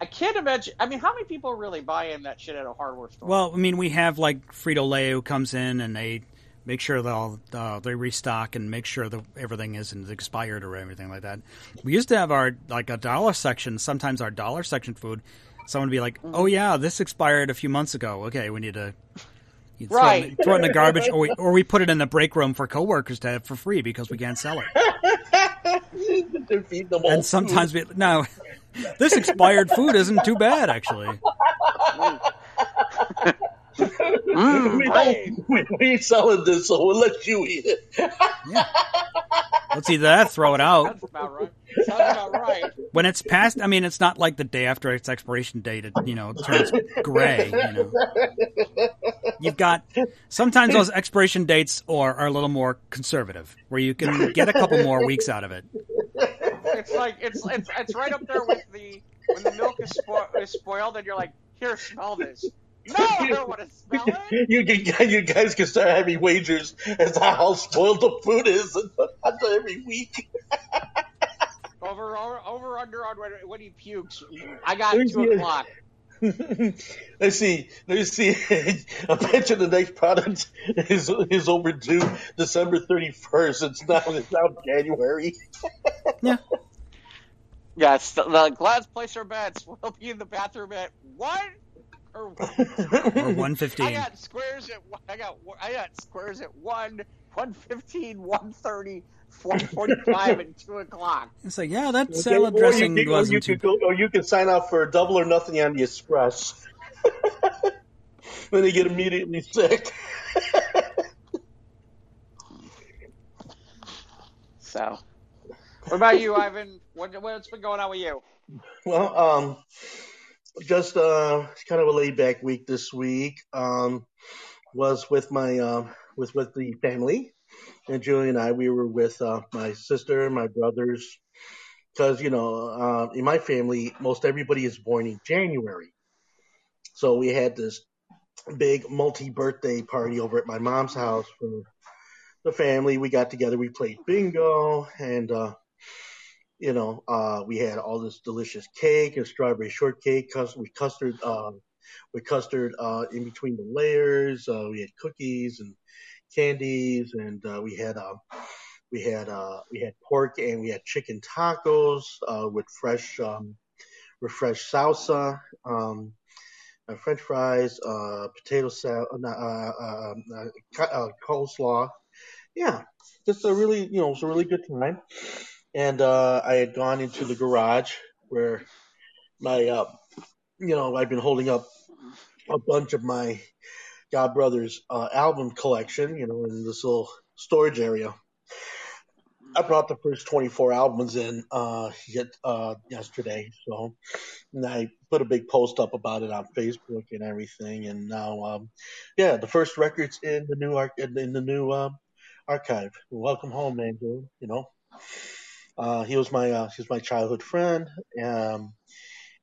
Speaker 2: I can't imagine. I mean, how many people really buy in that shit at a hardware store?
Speaker 3: Well, I mean, we have like Frito Lay who comes in and they make sure they'll uh, they restock and make sure that everything isn't expired or everything like that. We used to have our like a dollar section. Sometimes our dollar section food, someone would be like, "Oh yeah, this expired a few months ago. Okay, we need to." you throw,
Speaker 2: Right.
Speaker 3: it, throw it in the garbage, or we, or we put it in the break room for coworkers to have for free because we can't sell it.
Speaker 1: Them
Speaker 3: And sometimes we no, this expired food isn't too bad actually.
Speaker 2: Mm,
Speaker 1: we,
Speaker 2: right.
Speaker 1: don't, we, we ain't selling this, so we'll let you eat it.
Speaker 3: Yeah, let's either that, throw it out.
Speaker 2: Sounds about right. Sounds about right.
Speaker 3: when it's past i mean it's not like the day after its expiration date it you know turns gray you know you've got sometimes those expiration dates are, are a little more conservative where you can get a couple more weeks out of it
Speaker 2: It's like it's it's it's right up there with the when the milk is, spo- is spoiled and you're like, here, smell this. No, I don't want to smell it.
Speaker 1: You, can, you guys can start having wagers as to how spoiled the food is after every week.
Speaker 2: Over, over, over, under on when, when he pukes. I got two o'clock.
Speaker 1: let's see. Let's see. I bet you the next product is is overdue December thirty first. It's now it's now January.
Speaker 3: yeah
Speaker 2: Yes, the, the glass place our bets. We'll be in the bathroom at one or
Speaker 3: or
Speaker 2: I got squares at one- I got I got squares at one, one fifteen, one thirty, four forty five, and two o'clock.
Speaker 3: it's like yeah that
Speaker 1: Okay,
Speaker 3: salad
Speaker 1: or
Speaker 3: dressing
Speaker 1: you can,
Speaker 3: wasn't
Speaker 1: can
Speaker 3: too
Speaker 1: go, or you can sign up for double or nothing on the Express. then they get immediately sick.
Speaker 2: So, what about you, Ivan? What, what's been going on with you?
Speaker 1: Well, um, just uh, kind of a laid back week this week. Um, was with my um, with with the family, and Julie and I. We were with uh, my sister, and my brothers, because you know, uh, in my family, most everybody is born in January. So we had this big multi birthday party over at my mom's house for the family. We got together, we played bingo, and uh, you know, uh, we had all this delicious cake and strawberry shortcake with custard, uh, with custard uh, in between the layers. Uh, we had cookies and candies, and uh, we had uh, we had uh, we had pork and we had chicken tacos uh, with fresh um, fresh salsa. Um, uh, French fries, uh, potato salad, uh, uh, uh, uh, uh, coleslaw. Yeah, just a really, you know, it was a really good time. And uh, I had gone into the garage where my, uh, you know, I've been holding up a bunch of my God Brothers uh, album collection, you know, in this little storage area. I brought the first 24 albums in uh, yet, uh, yesterday, so and I put a big post up about it on Facebook and everything. And now, um, yeah, the first records in the new in, the new um, archive. Welcome home, Angelo. You know, uh, he was my uh, he was my childhood friend. Um,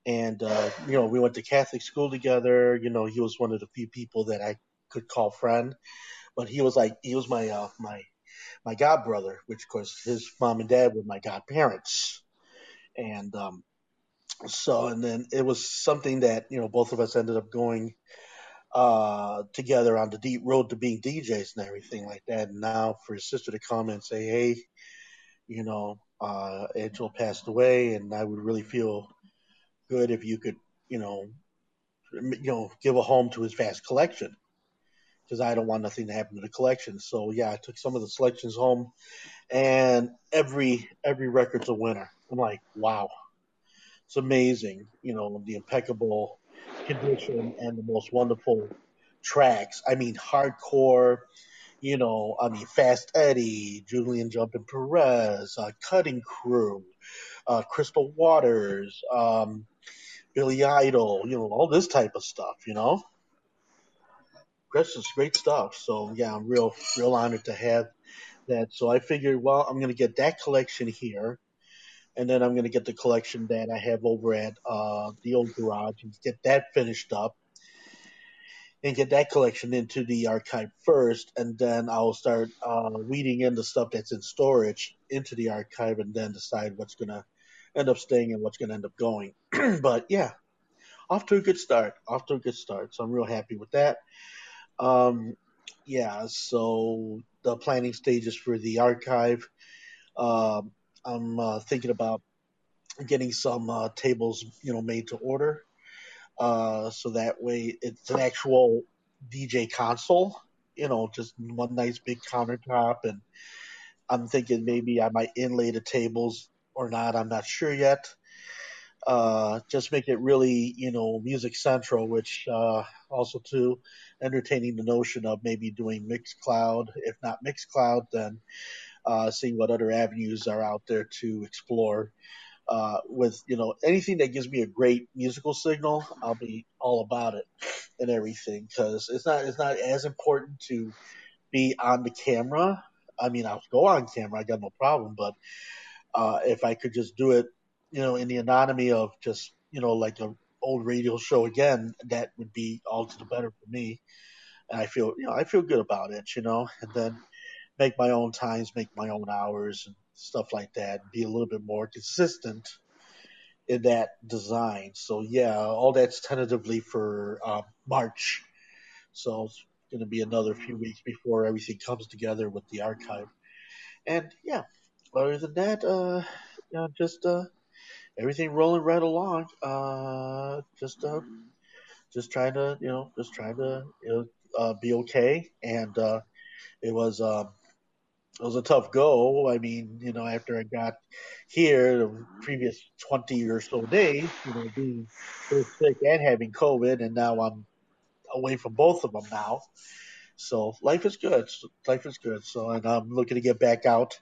Speaker 1: and uh, you know, we went to Catholic school together. You know, he was one of the few people that I could call friend. But he was like he was my uh, my my god brother, which of course his mom and dad were my godparents. And um, so and then it was something that you know both of us ended up going uh together on the deep road to being DJs and everything like that. And now for his sister to come and say, hey, you know, uh, Angelo passed away, and I would really feel good if you could, you know, you know, give a home to his vast collection because I don't want nothing to happen to the collection. So yeah, I took some of the selections home, and every every record's a winner. I'm like, wow, it's amazing. You know, the impeccable condition and the most wonderful tracks. I mean, hardcore. You know, I mean, Fast Eddie, Julian Jumping Perez, uh, Cutting Crew, uh, Crystal Waters, um, Billy Idol, you know, all this type of stuff, you know. Chris is great stuff. So yeah, I'm real, real honored to have that. So I figured, well, I'm going to get that collection here. And then I'm going to get the collection that I have over at uh, the old garage and get that finished up and get that collection into the archive first, and then I'll start uh, weeding in the stuff that's in storage into the archive, and then decide what's gonna end up staying and what's gonna end up going. but yeah, off to a good start. Off to a good start. So I'm real happy with that. Um, yeah. So the planning stages for the archive. Um, I'm uh, thinking about getting some uh, tables, you know, made to order uh, so that way it's an actual DJ console, you know, just one nice big countertop. And I'm thinking maybe I might inlay the tables or not. I'm not sure yet. Uh, just make it really, you know, music central, which, uh, also too entertaining the notion of maybe doing Mixcloud. If not Mixcloud, then, uh, seeing what other avenues are out there to explore uh, with you know anything that gives me a great musical signal, I'll be all about it and everything because it's not it's not as important to be on the camera. I mean, I'll go on camera, I got no problem, but uh, if I could just do it, you know, in the anonymity of just you know like a old radio show again, that would be all to the better for me. And I feel you know I feel good about it, you know, and then make my own times, make my own hours, and stuff like that, be a little bit more consistent in that design. So yeah, all that's tentatively for uh, March. So it's going to be another few weeks before everything comes together with the archive. And yeah, other than that, uh, you know, just uh, everything rolling right along. Uh, just uh, just trying to, you know, just trying to you know, uh, be okay. And uh, it was. Um, it was a tough go. I mean, you know, after I got here, the previous 20 or so days, you know, being so sick and having COVID, and now I'm away from both of them now. So life is good. Life is good. So, and I'm looking to get back out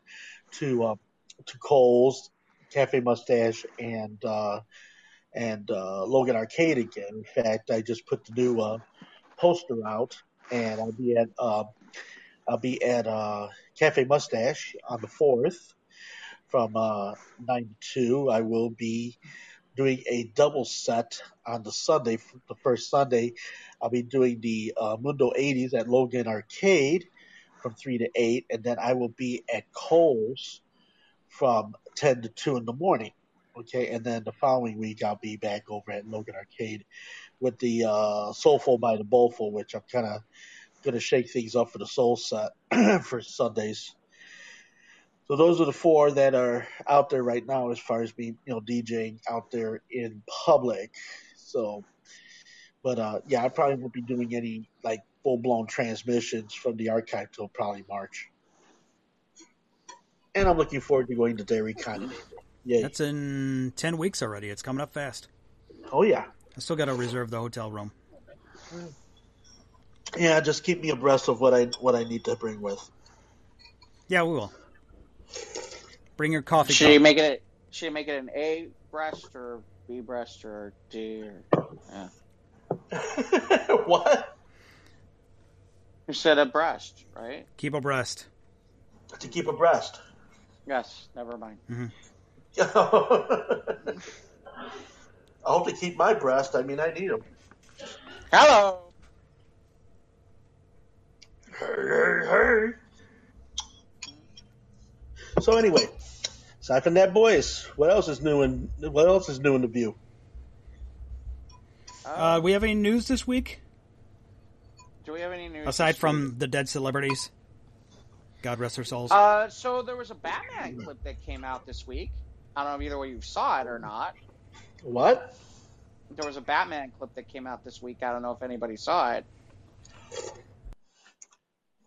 Speaker 1: to uh, to Cole's Cafe Mustache and uh, and uh, Logan Arcade again. In fact, I just put the new uh, poster out, and I'll be at uh, I'll be at uh, Cafe Mustache on the 4th from uh, 9 to 2. I will be doing a double set on the Sunday, the first Sunday. I'll be doing the uh, Mundo 80s at Logan Arcade from 3 to 8, and then I will be at Cole's from 10 to 2 in the morning. Okay, and then the following week I'll be back over at Logan Arcade with the uh, Soulful by the Bowlful, which I'm kind of going to shake things up for the soul set for Sundays. So those are the four that are out there right now as far as being, you know, DJing out there in public. So, but uh, yeah, I probably won't be doing any like full blown transmissions from the archive till probably March. And I'm looking forward to going to Dairy Con.
Speaker 3: Yeah, that's in ten weeks already. It's coming up fast.
Speaker 1: Oh yeah,
Speaker 3: I still got to reserve the hotel room.
Speaker 1: Yeah, just keep me abreast of what I what I need to bring with.
Speaker 3: Yeah, we will. Bring your coffee.
Speaker 2: Should you make it? Should you make it an A breast or B breast or D? Or, yeah.
Speaker 1: what?
Speaker 2: You said a breast, right?
Speaker 3: Keep abreast.
Speaker 1: To keep abreast.
Speaker 2: Yes. Never mind.
Speaker 3: Mm-hmm.
Speaker 1: I hope to keep my breast. I mean, I need them.
Speaker 2: Hello.
Speaker 1: Hey, hey, hey. So anyway, aside from that, boys, what else is new in what else is new in the view?
Speaker 3: Uh, we have any news this week?
Speaker 2: Do we have any news
Speaker 3: aside from week? the dead celebrities? God rest their souls.
Speaker 2: Uh, so there was a Batman clip that came out this week. I don't know if either way you saw it or not.
Speaker 1: What?
Speaker 2: There was a Batman clip that came out this week. I don't know if anybody saw it.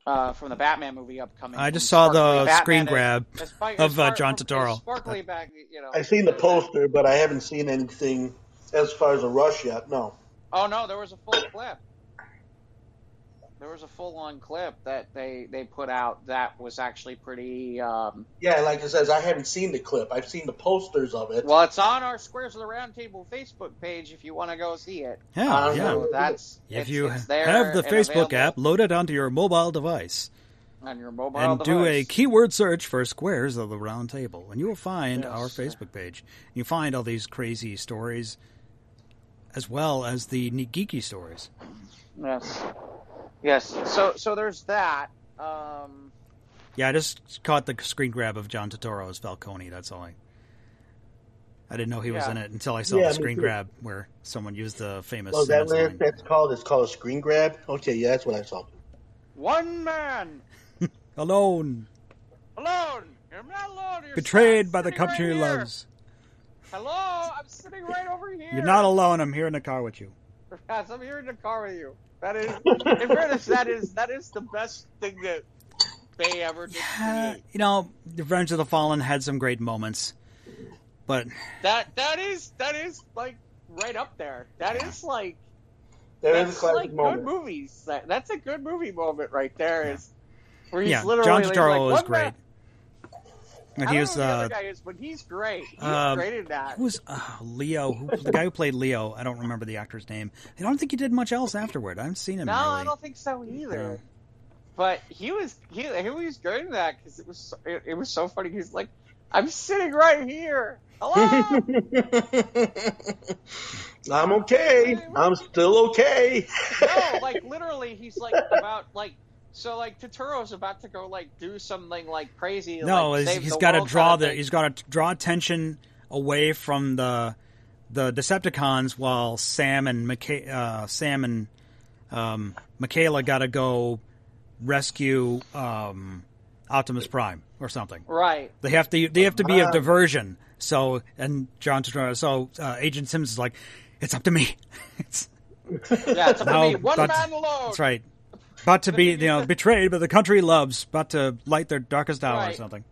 Speaker 2: Uh, from the Batman movie upcoming.
Speaker 3: I just saw the
Speaker 2: Batman
Speaker 3: screen
Speaker 2: is-
Speaker 3: grab
Speaker 2: is
Speaker 3: of,
Speaker 2: is
Speaker 3: uh, John
Speaker 2: from-
Speaker 3: Turturro.
Speaker 2: is Sparkly back, you know.
Speaker 4: I've seen the poster, but I haven't seen anything as far as a rush yet. No.
Speaker 2: Oh no, there was a full clip. There was a full-on clip that they they put out that was actually pretty. Um,
Speaker 4: Yeah, like it says, I haven't seen the clip. I've seen the posters of it.
Speaker 2: well, it's on our Squares of the Roundtable Facebook page if you want to go see it.
Speaker 3: Yeah,
Speaker 4: Uh,
Speaker 3: yeah.
Speaker 2: So that's
Speaker 3: If
Speaker 2: it's,
Speaker 3: you
Speaker 2: it's there
Speaker 3: have the Facebook
Speaker 2: available
Speaker 3: app, load it onto your mobile device
Speaker 2: on your mobile
Speaker 3: and do a keyword search for Squares of the Round Table, and you will find
Speaker 2: Yes.
Speaker 3: our Facebook page. You find all these crazy stories, as well as the neat geeky stories.
Speaker 2: Yes, yes. So so there's that. Um,
Speaker 3: Yeah, I just caught the screen grab of John Turturro as Falcone. That's all I. I didn't know he was
Speaker 2: Yeah.
Speaker 3: in it until I saw
Speaker 4: Yeah,
Speaker 3: the screen grab where someone used the famous.
Speaker 4: Oh, that
Speaker 3: line.
Speaker 4: that's called? It's called a screen grab? Okay, yeah, that's what I saw.
Speaker 2: one man
Speaker 3: Alone,
Speaker 2: alone. You're not alone. You're
Speaker 3: betrayed by the
Speaker 2: right
Speaker 3: country he loves.
Speaker 2: Hello, I'm sitting right over here.
Speaker 3: You're not alone. I'm here in the car with you.
Speaker 2: Yes, I'm here in the car with you. That is, in fairness, that is that is the best thing that they ever did. Create.
Speaker 3: you know, The Revenge of the Fallen had some great moments, but
Speaker 2: That that is that is like right up there. That is like
Speaker 4: There is a
Speaker 2: that's
Speaker 4: classic
Speaker 2: like
Speaker 4: moment.
Speaker 2: good movies. That, that's a good movie moment right there. Is where he's
Speaker 3: yeah,
Speaker 2: literally
Speaker 3: John
Speaker 2: like,
Speaker 3: Turturro
Speaker 2: like,
Speaker 3: is great.
Speaker 2: man-"
Speaker 3: And
Speaker 2: I
Speaker 3: he
Speaker 2: don't
Speaker 3: was
Speaker 2: know who the
Speaker 3: uh,
Speaker 2: other guy is, but he's great. He's
Speaker 3: um,
Speaker 2: great in that.
Speaker 3: who was uh, Leo, who, the guy who played Leo. I don't remember the actor's name. I don't think he did much else afterward. I haven't seen him
Speaker 2: No,
Speaker 3: really.
Speaker 2: I don't think so either.
Speaker 3: No.
Speaker 2: But he was he, he was great in that because it was so, it, it was so funny. He's like, I'm sitting right here. Hello.
Speaker 4: I'm okay. I'm still okay.
Speaker 2: no, like literally, he's like about like so like Turturro's about to go like do something like crazy.
Speaker 3: No,
Speaker 2: like,
Speaker 3: he's, he's got to draw the he's got to draw attention away from the the Decepticons while Sam and Micha- uh, Sam and um, Mikaela got to go rescue um, Optimus Prime or something.
Speaker 2: right.
Speaker 3: They have to they have to be a
Speaker 4: Ah.
Speaker 3: diversion. So and John Turturro, so uh, Agent Sims is like, it's up to me. it's,
Speaker 2: Yeah, it's up to me. One man alone.
Speaker 3: that's right. About to be you know betrayed but the country loves, about to light their darkest hour or something.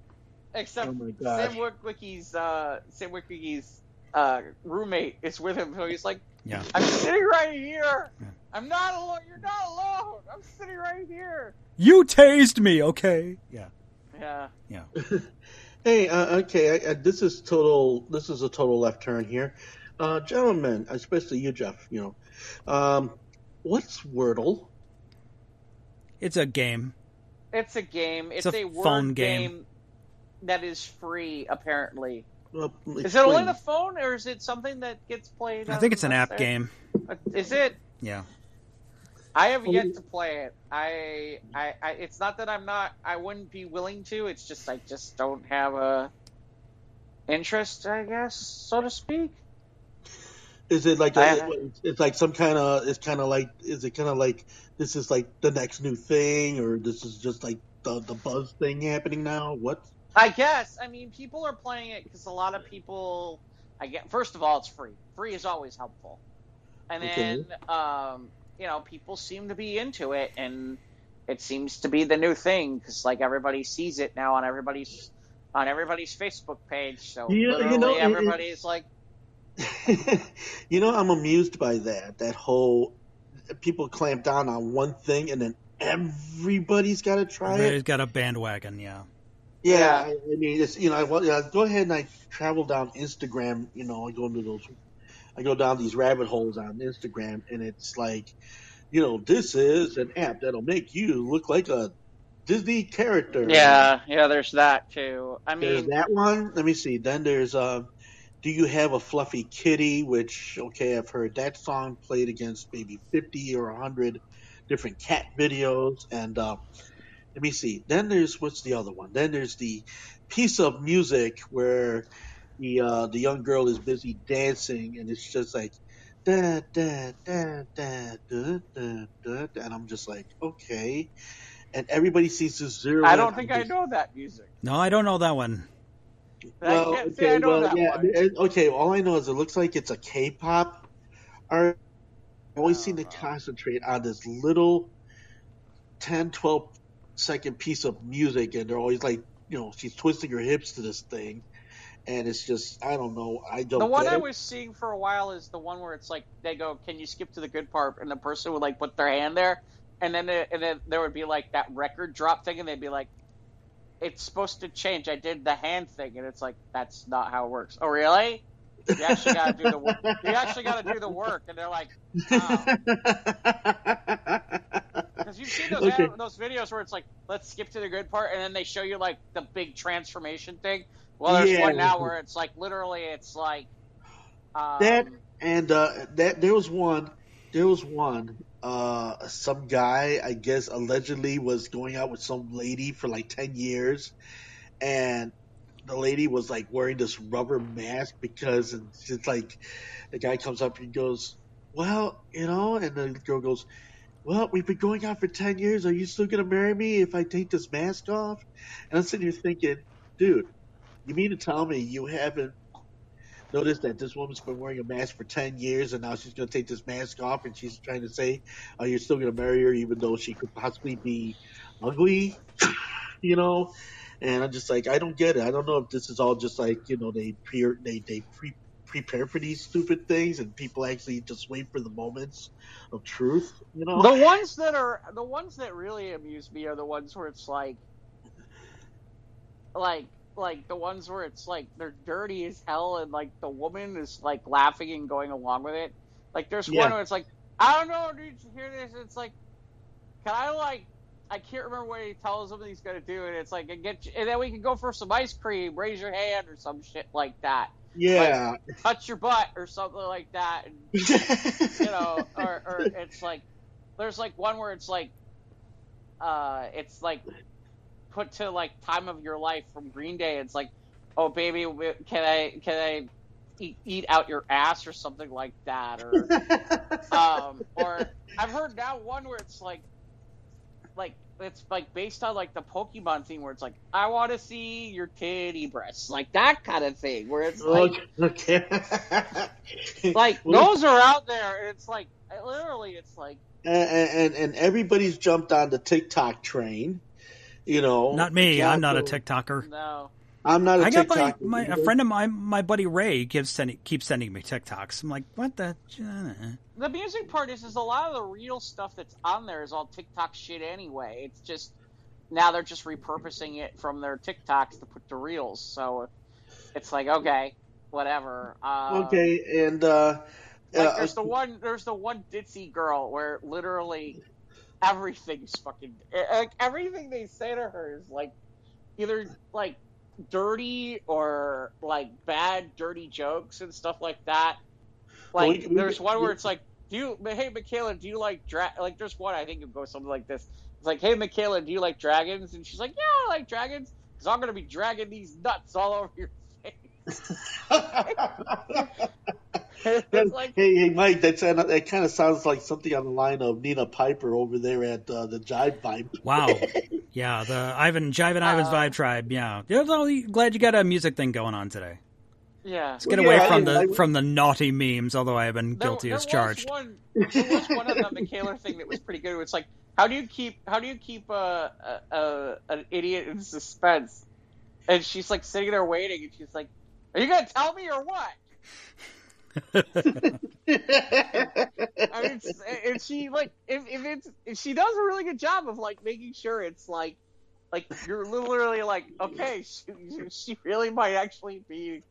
Speaker 2: Except
Speaker 4: Oh my gosh.
Speaker 2: Sam Witwicky's uh, Sam Witwicky's uh, roommate is with him, so he's like,
Speaker 3: Yeah.
Speaker 2: I'm sitting right here.
Speaker 3: Yeah.
Speaker 2: I'm not alone. You're not alone. I'm sitting right here.
Speaker 3: You tased me, okay? Yeah.
Speaker 2: Yeah.
Speaker 3: Yeah.
Speaker 1: Hey, uh, okay, I, I, this is total. This is a total left turn here, uh, gentlemen, especially you, Jeff. You know, um, what's Wordle?
Speaker 3: It's a game.
Speaker 2: It's a game. It's,
Speaker 3: It's a
Speaker 2: a, word
Speaker 3: phone game.
Speaker 2: game. that is free, apparently.
Speaker 1: Well,
Speaker 2: Is it only the phone, or is it something that gets played?
Speaker 3: I
Speaker 2: on
Speaker 3: think it's an app
Speaker 2: website?
Speaker 3: game.
Speaker 2: Uh, Is it?
Speaker 3: Yeah.
Speaker 2: I have yet to play it. I, I, I, it's not that I'm not. I wouldn't be willing to. It's just I just don't have a interest, I guess, so to speak.
Speaker 1: Is it like a, it's like some kind of? It's kind of like. Is it kind of like this is like the next new thing, or this is just like the the buzz thing happening now? What?
Speaker 2: I guess. I mean, people are playing it because a lot of people. I get. First of all, it's free. Free is always helpful, and
Speaker 1: Okay.
Speaker 2: then um, you know people seem to be into it, and it seems to be the new thing because like everybody sees it now on everybody's on everybody's Facebook page. So
Speaker 1: Yeah, you
Speaker 2: literally
Speaker 1: know, it- it-
Speaker 2: everybody's like,
Speaker 1: you know, I'm amused by that. That whole people clamp down on one thing and then everybody's got to try it.
Speaker 3: Everybody's got a bandwagon, yeah.
Speaker 1: Yeah,
Speaker 2: Yeah.
Speaker 1: I, I mean, it's you know, I, well, yeah, go ahead and I travel down Instagram. You know, I go into those, I go down these rabbit holes on Instagram, and it's like, you know, this is an app that'll make you look like a Disney character.
Speaker 2: yeah, yeah. There's that too. I mean, There's
Speaker 1: that one. Let me see. Then there's uh, do you have a fluffy kitty? Which okay, I've heard that song played against maybe fifty or hundred different cat videos. And uh, let me see. Then there's what's the other one? Then there's the piece of music where the uh, the young girl is busy dancing, and it's just like. Da, da, da, da, da, da, da, da, and I'm just like, okay. and everybody seems to zero.
Speaker 2: I don't
Speaker 1: on
Speaker 2: think I know that music.
Speaker 3: No, I don't know that one.
Speaker 2: I can't say I know
Speaker 1: well, yeah, okay. All I know is it looks like it's a K-pop art. I always seem to
Speaker 2: Oh.
Speaker 1: concentrate on this little 10, 12 second piece of music, and they're always like, you know, she's twisting her hips to this thing, and it's just, I don't know, I don't.
Speaker 2: The one I
Speaker 1: it.
Speaker 2: was seeing for a while is the one where it's like they go, "Can you skip to the good part?" and the person would like put their hand there, and then it, and then there would be like that record drop thing, and they'd be like, "It's supposed to change." I did the hand thing, and it's like that's not how it works. Oh, really? You actually got to do the work. You actually got to do the work, and they're like. Because you've seen those
Speaker 1: Okay.
Speaker 2: those videos where it's like, let's skip to the good part, and then they show you like the big transformation thing. Well, there's
Speaker 1: Yeah.
Speaker 2: one now where it's like literally, it's like um,
Speaker 1: That- and uh, that there was one, there was one. Uh, some guy, I guess, allegedly was going out with some lady for like ten years, and the lady was like wearing this rubber mask because it's like the guy comes up and goes, "Well, you know," and the girl goes, "Well, we've been going out for ten years. Are you still gonna marry me if I take this mask off?" And I'm sitting here thinking, dude, you mean to tell me you haven't noticed that this woman's been wearing a mask for 10 years and now she's going to take this mask off and she's trying to say, oh, you're still going to marry her even though she could possibly be ugly, you know? And I'm just like, I don't get it. I don't know if this is all just like, you know, they pre, they, they pre, prepare for these stupid things and people actually just wait for the moments of truth, you know?
Speaker 2: the ones that are the ones that really amuse me are the ones where it's like, like like the ones where it's like they're dirty as hell and like the woman is like laughing and going along with it. Like there's
Speaker 1: Yeah.
Speaker 2: one where it's like, I don't know, dude, you hear this? It's like, can I like, I can't remember what he tells him he's gonna do, and it's like, and get, you, and then we can go for some ice cream, raise your hand or some shit like that,
Speaker 1: yeah.
Speaker 2: touch your butt or something like that, and you know, or, or it's like there's like one where it's like uh it's like put to like time of your life from Green Day. It's like, oh baby, can I can I eat, eat out your ass or something like that, or um, or I've heard now one where it's like like it's like based on like the Pokemon thing where it's like I want to see your titty breasts, like that kind of thing, where it's like
Speaker 1: okay.
Speaker 2: like those are out there. and It's like literally, it's like
Speaker 1: and, and and everybody's jumped on the TikTok train. You know,
Speaker 3: Not me. I'm not a
Speaker 1: Jocko-
Speaker 3: TikToker.
Speaker 2: no.
Speaker 1: I'm not a
Speaker 3: I got my, my a friend of mine, my buddy Ray, gives sending keeps sending me TikToks. I'm like, what the?
Speaker 2: The music part is, is a lot of the real stuff that's on there is all TikTok shit anyway. It's just now they're just repurposing it from their TikToks to put to reels. So it's like okay, whatever. Uh,
Speaker 1: Okay, and uh,
Speaker 2: Like
Speaker 1: uh,
Speaker 2: there's the one there's the one ditzy girl where literally everything's fucking like everything they say to her is like either like dirty or like bad dirty jokes and stuff like that. Like
Speaker 1: we- we-
Speaker 2: there's one where it's like, do you hey Michaela, do you like dra like there's one I think it goes something like this. It's like, hey Michaela, do you like dragons? And she's like, yeah, I like dragons because I'm gonna be dragging these nuts all over your face. it's like
Speaker 1: hey, hey, Mike, that's that kind of sounds like something on the line of Nina Piper over there at uh, the Jive Vibe.
Speaker 3: Wow. Yeah, the Ivan Jive and Ivan's
Speaker 2: Uh,
Speaker 3: Vibe Tribe. Yeah, yeah. well, Glad you got a music thing going on today.
Speaker 2: yeah.
Speaker 3: Let's get
Speaker 1: Well,
Speaker 3: away
Speaker 1: yeah,
Speaker 3: from
Speaker 1: I-
Speaker 3: the
Speaker 1: I-
Speaker 3: from the naughty memes. Although I have been
Speaker 2: There-
Speaker 3: guilty
Speaker 2: there
Speaker 3: as
Speaker 2: was
Speaker 3: charged.
Speaker 2: One, there was one of the Michaela thing that was pretty good. It's like, how do you keep how do you keep a, a, a an idiot in suspense? And she's like sitting there waiting, and she's like, "Are you gonna tell me or what?" I mean, and she like if, if it's if she does a really good job of like making sure it's like like you're literally like okay she, she really might actually be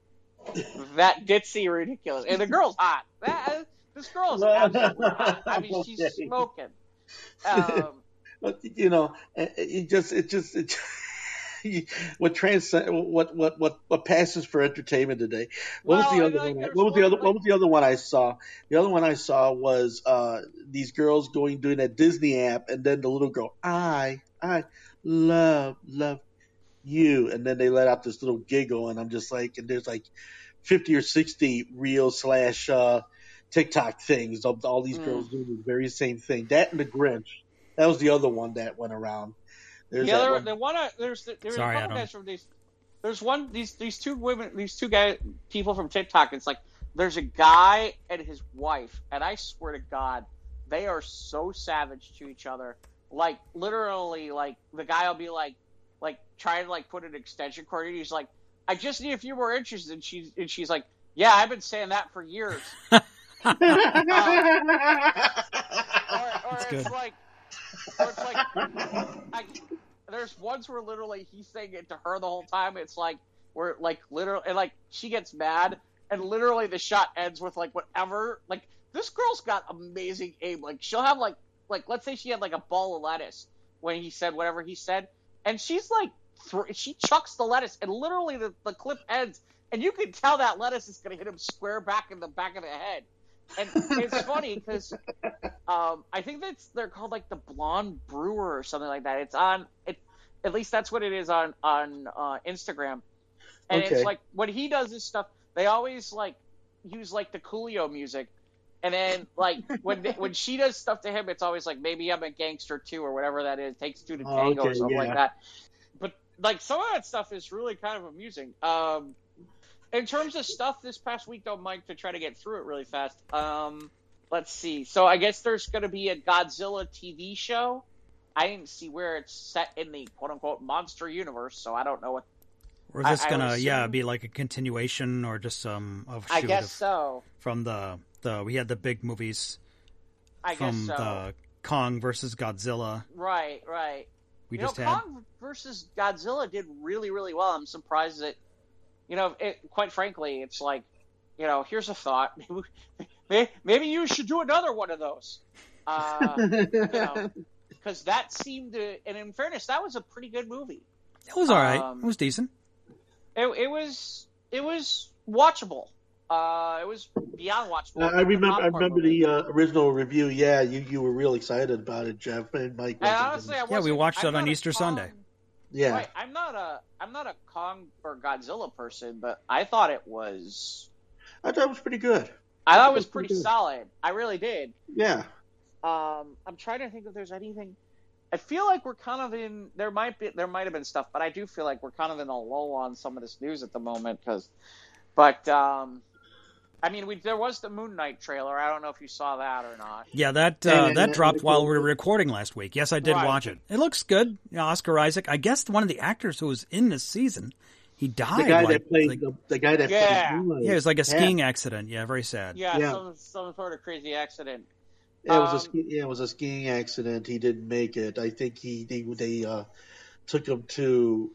Speaker 2: that ditzy ridiculous. And the girl's hot. That, this girl's absolutely hot. I mean she's smoking. Um,
Speaker 1: But, you know, it it just it just it, what trans what what what what passes for entertainment today. What was the other
Speaker 2: like,
Speaker 1: one?
Speaker 2: there's
Speaker 1: What was the other what was the other one I saw? The other one I saw was uh these girls going doing that Disney app, and then the little girl, I I love love you, and then they let out this little giggle, and I'm just like, and there's like fifty or sixty real slash uh TikTok things of all these
Speaker 2: Mm.
Speaker 1: girls doing the very same thing. That and the Grinch. That was the other one that went around.
Speaker 4: There's
Speaker 2: the
Speaker 4: that
Speaker 2: other,
Speaker 4: one.
Speaker 2: the one, uh, there's there's
Speaker 3: Sorry,
Speaker 2: a couple guys from these. There's one these these two women, these two guys, people from TikTok. It's like there's a guy and his wife, and I swear to God, they are so savage to each other. Like literally, like the guy will be like, like trying to like put an extension cord in. He's like, I just need a few more inches, and she's and she's like, Yeah, I've been saying that for years. or, or
Speaker 3: That's
Speaker 2: it's
Speaker 3: good.
Speaker 2: like, like, I, there's ones where literally he's saying it to her the whole time. It's like where like literally, and like she gets mad, and literally the shot ends with like whatever. Like this girl's got amazing aim. Like she'll have like like let's say she had like a ball of lettuce when he said whatever he said, and she's like thr she chucks the lettuce, and literally the the clip ends, and you can tell that lettuce is going to hit him square back in the back of the head. And it's funny because um, I think that's they're called like the Blonde Brewer or something like that. It's on it, at least that's what it is on on uh, Instagram. And
Speaker 4: Okay.
Speaker 2: it's like when he does this stuff, they always like use like the Coolio music. And then like when they, when she does stuff to him, it's always like maybe I'm a gangster too or whatever that is. Takes two to
Speaker 4: Oh,
Speaker 2: tango or something
Speaker 4: yeah.
Speaker 2: like that. But like some of that stuff is really kind of amusing. Um, in terms of stuff this past week, though, Mike, to try to get through it really fast. Um, let's see. So I guess there's going to be a Godzilla TV show. I didn't see where it's set in the quote unquote monster universe, so I don't know what.
Speaker 3: Or is this
Speaker 2: I- I
Speaker 3: gonna
Speaker 2: would
Speaker 3: yeah be like a continuation or just um of
Speaker 2: I guess
Speaker 3: of,
Speaker 2: so.
Speaker 3: from the the we had the big movies
Speaker 2: I
Speaker 3: from
Speaker 2: guess so.
Speaker 3: the Kong versus Godzilla.
Speaker 2: Right, right.
Speaker 3: We
Speaker 2: you
Speaker 3: just
Speaker 2: know,
Speaker 3: had.
Speaker 2: Kong versus Godzilla did really, really well. I'm surprised that, you know, it, quite frankly, it's like, you know, here's a thought. Maybe, maybe you should do another one of those. Uh, you know, because that seemed to, and in fairness, that was a pretty good movie.
Speaker 3: It was all right.
Speaker 2: um,
Speaker 3: it was decent.
Speaker 2: It, it was, it was watchable. Uh, it was beyond watchable.
Speaker 4: I remember. I remember
Speaker 2: movie.
Speaker 4: the uh, original review. Yeah, you you were real excited about it, Jeff and Mike.
Speaker 2: And honestly, I
Speaker 3: Yeah, we watched
Speaker 2: I'm
Speaker 3: it on
Speaker 2: not a
Speaker 3: Easter
Speaker 2: Kong-
Speaker 3: Sunday.
Speaker 4: Yeah,
Speaker 2: Right. I'm not a I'm not a Kong or Godzilla person, but I thought it was
Speaker 4: I thought it was pretty good.
Speaker 2: I thought it was pretty
Speaker 4: pretty
Speaker 2: solid. I really did.
Speaker 4: Yeah,
Speaker 2: Um, I'm trying to think if there's anything. I feel like we're kind of in. There might be. There might have been stuff, but I do feel like we're kind of in a lull on some of this news at the moment. Because, but um, I mean, we there was the Moon Knight trailer. I don't know if you saw that or not.
Speaker 3: Yeah, that uh,
Speaker 4: yeah,
Speaker 3: that
Speaker 4: yeah,
Speaker 3: dropped
Speaker 4: yeah.
Speaker 3: while we were recording last week. Yes, I did
Speaker 2: Right.
Speaker 3: watch it. It looks good. You know, Oscar Isaac. I guess one of the actors who was in this season, he died.
Speaker 4: the guy
Speaker 3: like,
Speaker 4: that played
Speaker 3: like-
Speaker 4: the, the guy that
Speaker 2: Yeah.
Speaker 4: played Moonlight.
Speaker 3: yeah, it was like a
Speaker 4: Yeah.
Speaker 3: skiing accident. Yeah, very sad.
Speaker 2: Yeah,
Speaker 4: Yeah.
Speaker 2: some some sort of crazy accident.
Speaker 4: Yeah, it was a
Speaker 2: Um,
Speaker 4: yeah, it was a skiing accident. He didn't make it. I think he they they uh, took him to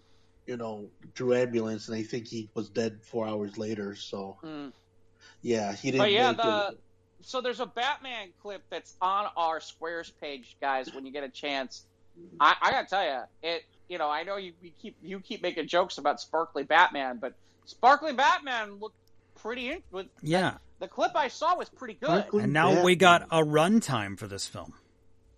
Speaker 4: you know through ambulance, and I think he was dead four hours later. So
Speaker 2: Mm.
Speaker 4: Yeah, he didn't
Speaker 2: But yeah,
Speaker 4: make
Speaker 2: the
Speaker 4: it.
Speaker 2: so there's a Batman clip that's on our Squares page, guys. When you get a chance, I, I gotta tell you, it. You know, I know you, you keep you keep making jokes about Sparkly Batman, but Sparkly Batman looked pretty. In, with,
Speaker 3: Yeah,
Speaker 2: the clip I saw was pretty good.
Speaker 4: Sparkly
Speaker 3: and now
Speaker 4: Yeah.
Speaker 3: we got a runtime for this film,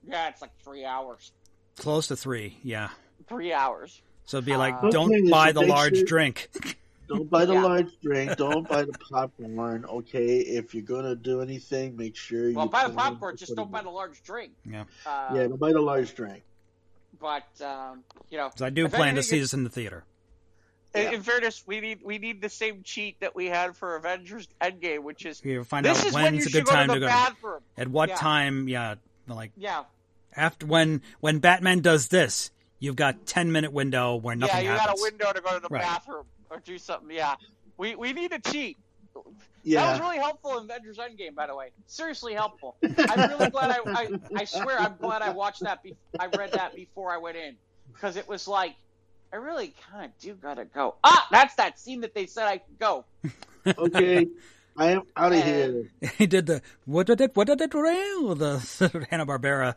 Speaker 2: Yeah, it's like three hours.
Speaker 3: close to three. Yeah,
Speaker 2: Three hours.
Speaker 3: so it'd be like,
Speaker 2: Uh,
Speaker 3: don't buy the large
Speaker 4: sure-
Speaker 3: drink.
Speaker 4: Don't buy the
Speaker 2: Yeah.
Speaker 4: large drink. Don't buy the popcorn. Okay, if you're gonna do anything, make sure
Speaker 2: Well,
Speaker 4: you
Speaker 2: buy the popcorn, just don't buy the large drink.
Speaker 3: Yeah.
Speaker 2: Uh,
Speaker 4: Yeah, don't buy the large drink.
Speaker 2: But um, you know,
Speaker 3: I do plan to see this in the theater.
Speaker 2: In,
Speaker 4: Yeah.
Speaker 2: in fairness, we need we need the same cheat that we had for Avengers Endgame, which is
Speaker 3: You find
Speaker 2: this
Speaker 3: out
Speaker 2: is when
Speaker 3: when's
Speaker 2: you
Speaker 3: a
Speaker 2: should
Speaker 3: good
Speaker 2: go
Speaker 3: time
Speaker 2: to
Speaker 3: to
Speaker 2: the
Speaker 3: go.
Speaker 2: bathroom.
Speaker 3: At what
Speaker 2: Yeah.
Speaker 3: time? Yeah, like
Speaker 2: Yeah,
Speaker 3: after when when Batman does this, you've got ten minute window where nothing.
Speaker 2: yeah, you
Speaker 3: happens.
Speaker 2: got a window to go to the
Speaker 3: Right.
Speaker 2: bathroom or do something. Yeah, we we need to cheat.
Speaker 4: Yeah,
Speaker 2: That was really helpful in Avengers Endgame, by the way. Seriously helpful. I'm really glad I, I I swear I'm glad I watched that. Be, I read that before I went in because it was like I really kind of do gotta go. Ah, that's that scene that they said I could go.
Speaker 4: okay. I am out of here.
Speaker 3: he did the what did it what did it rail the Hanna Barbera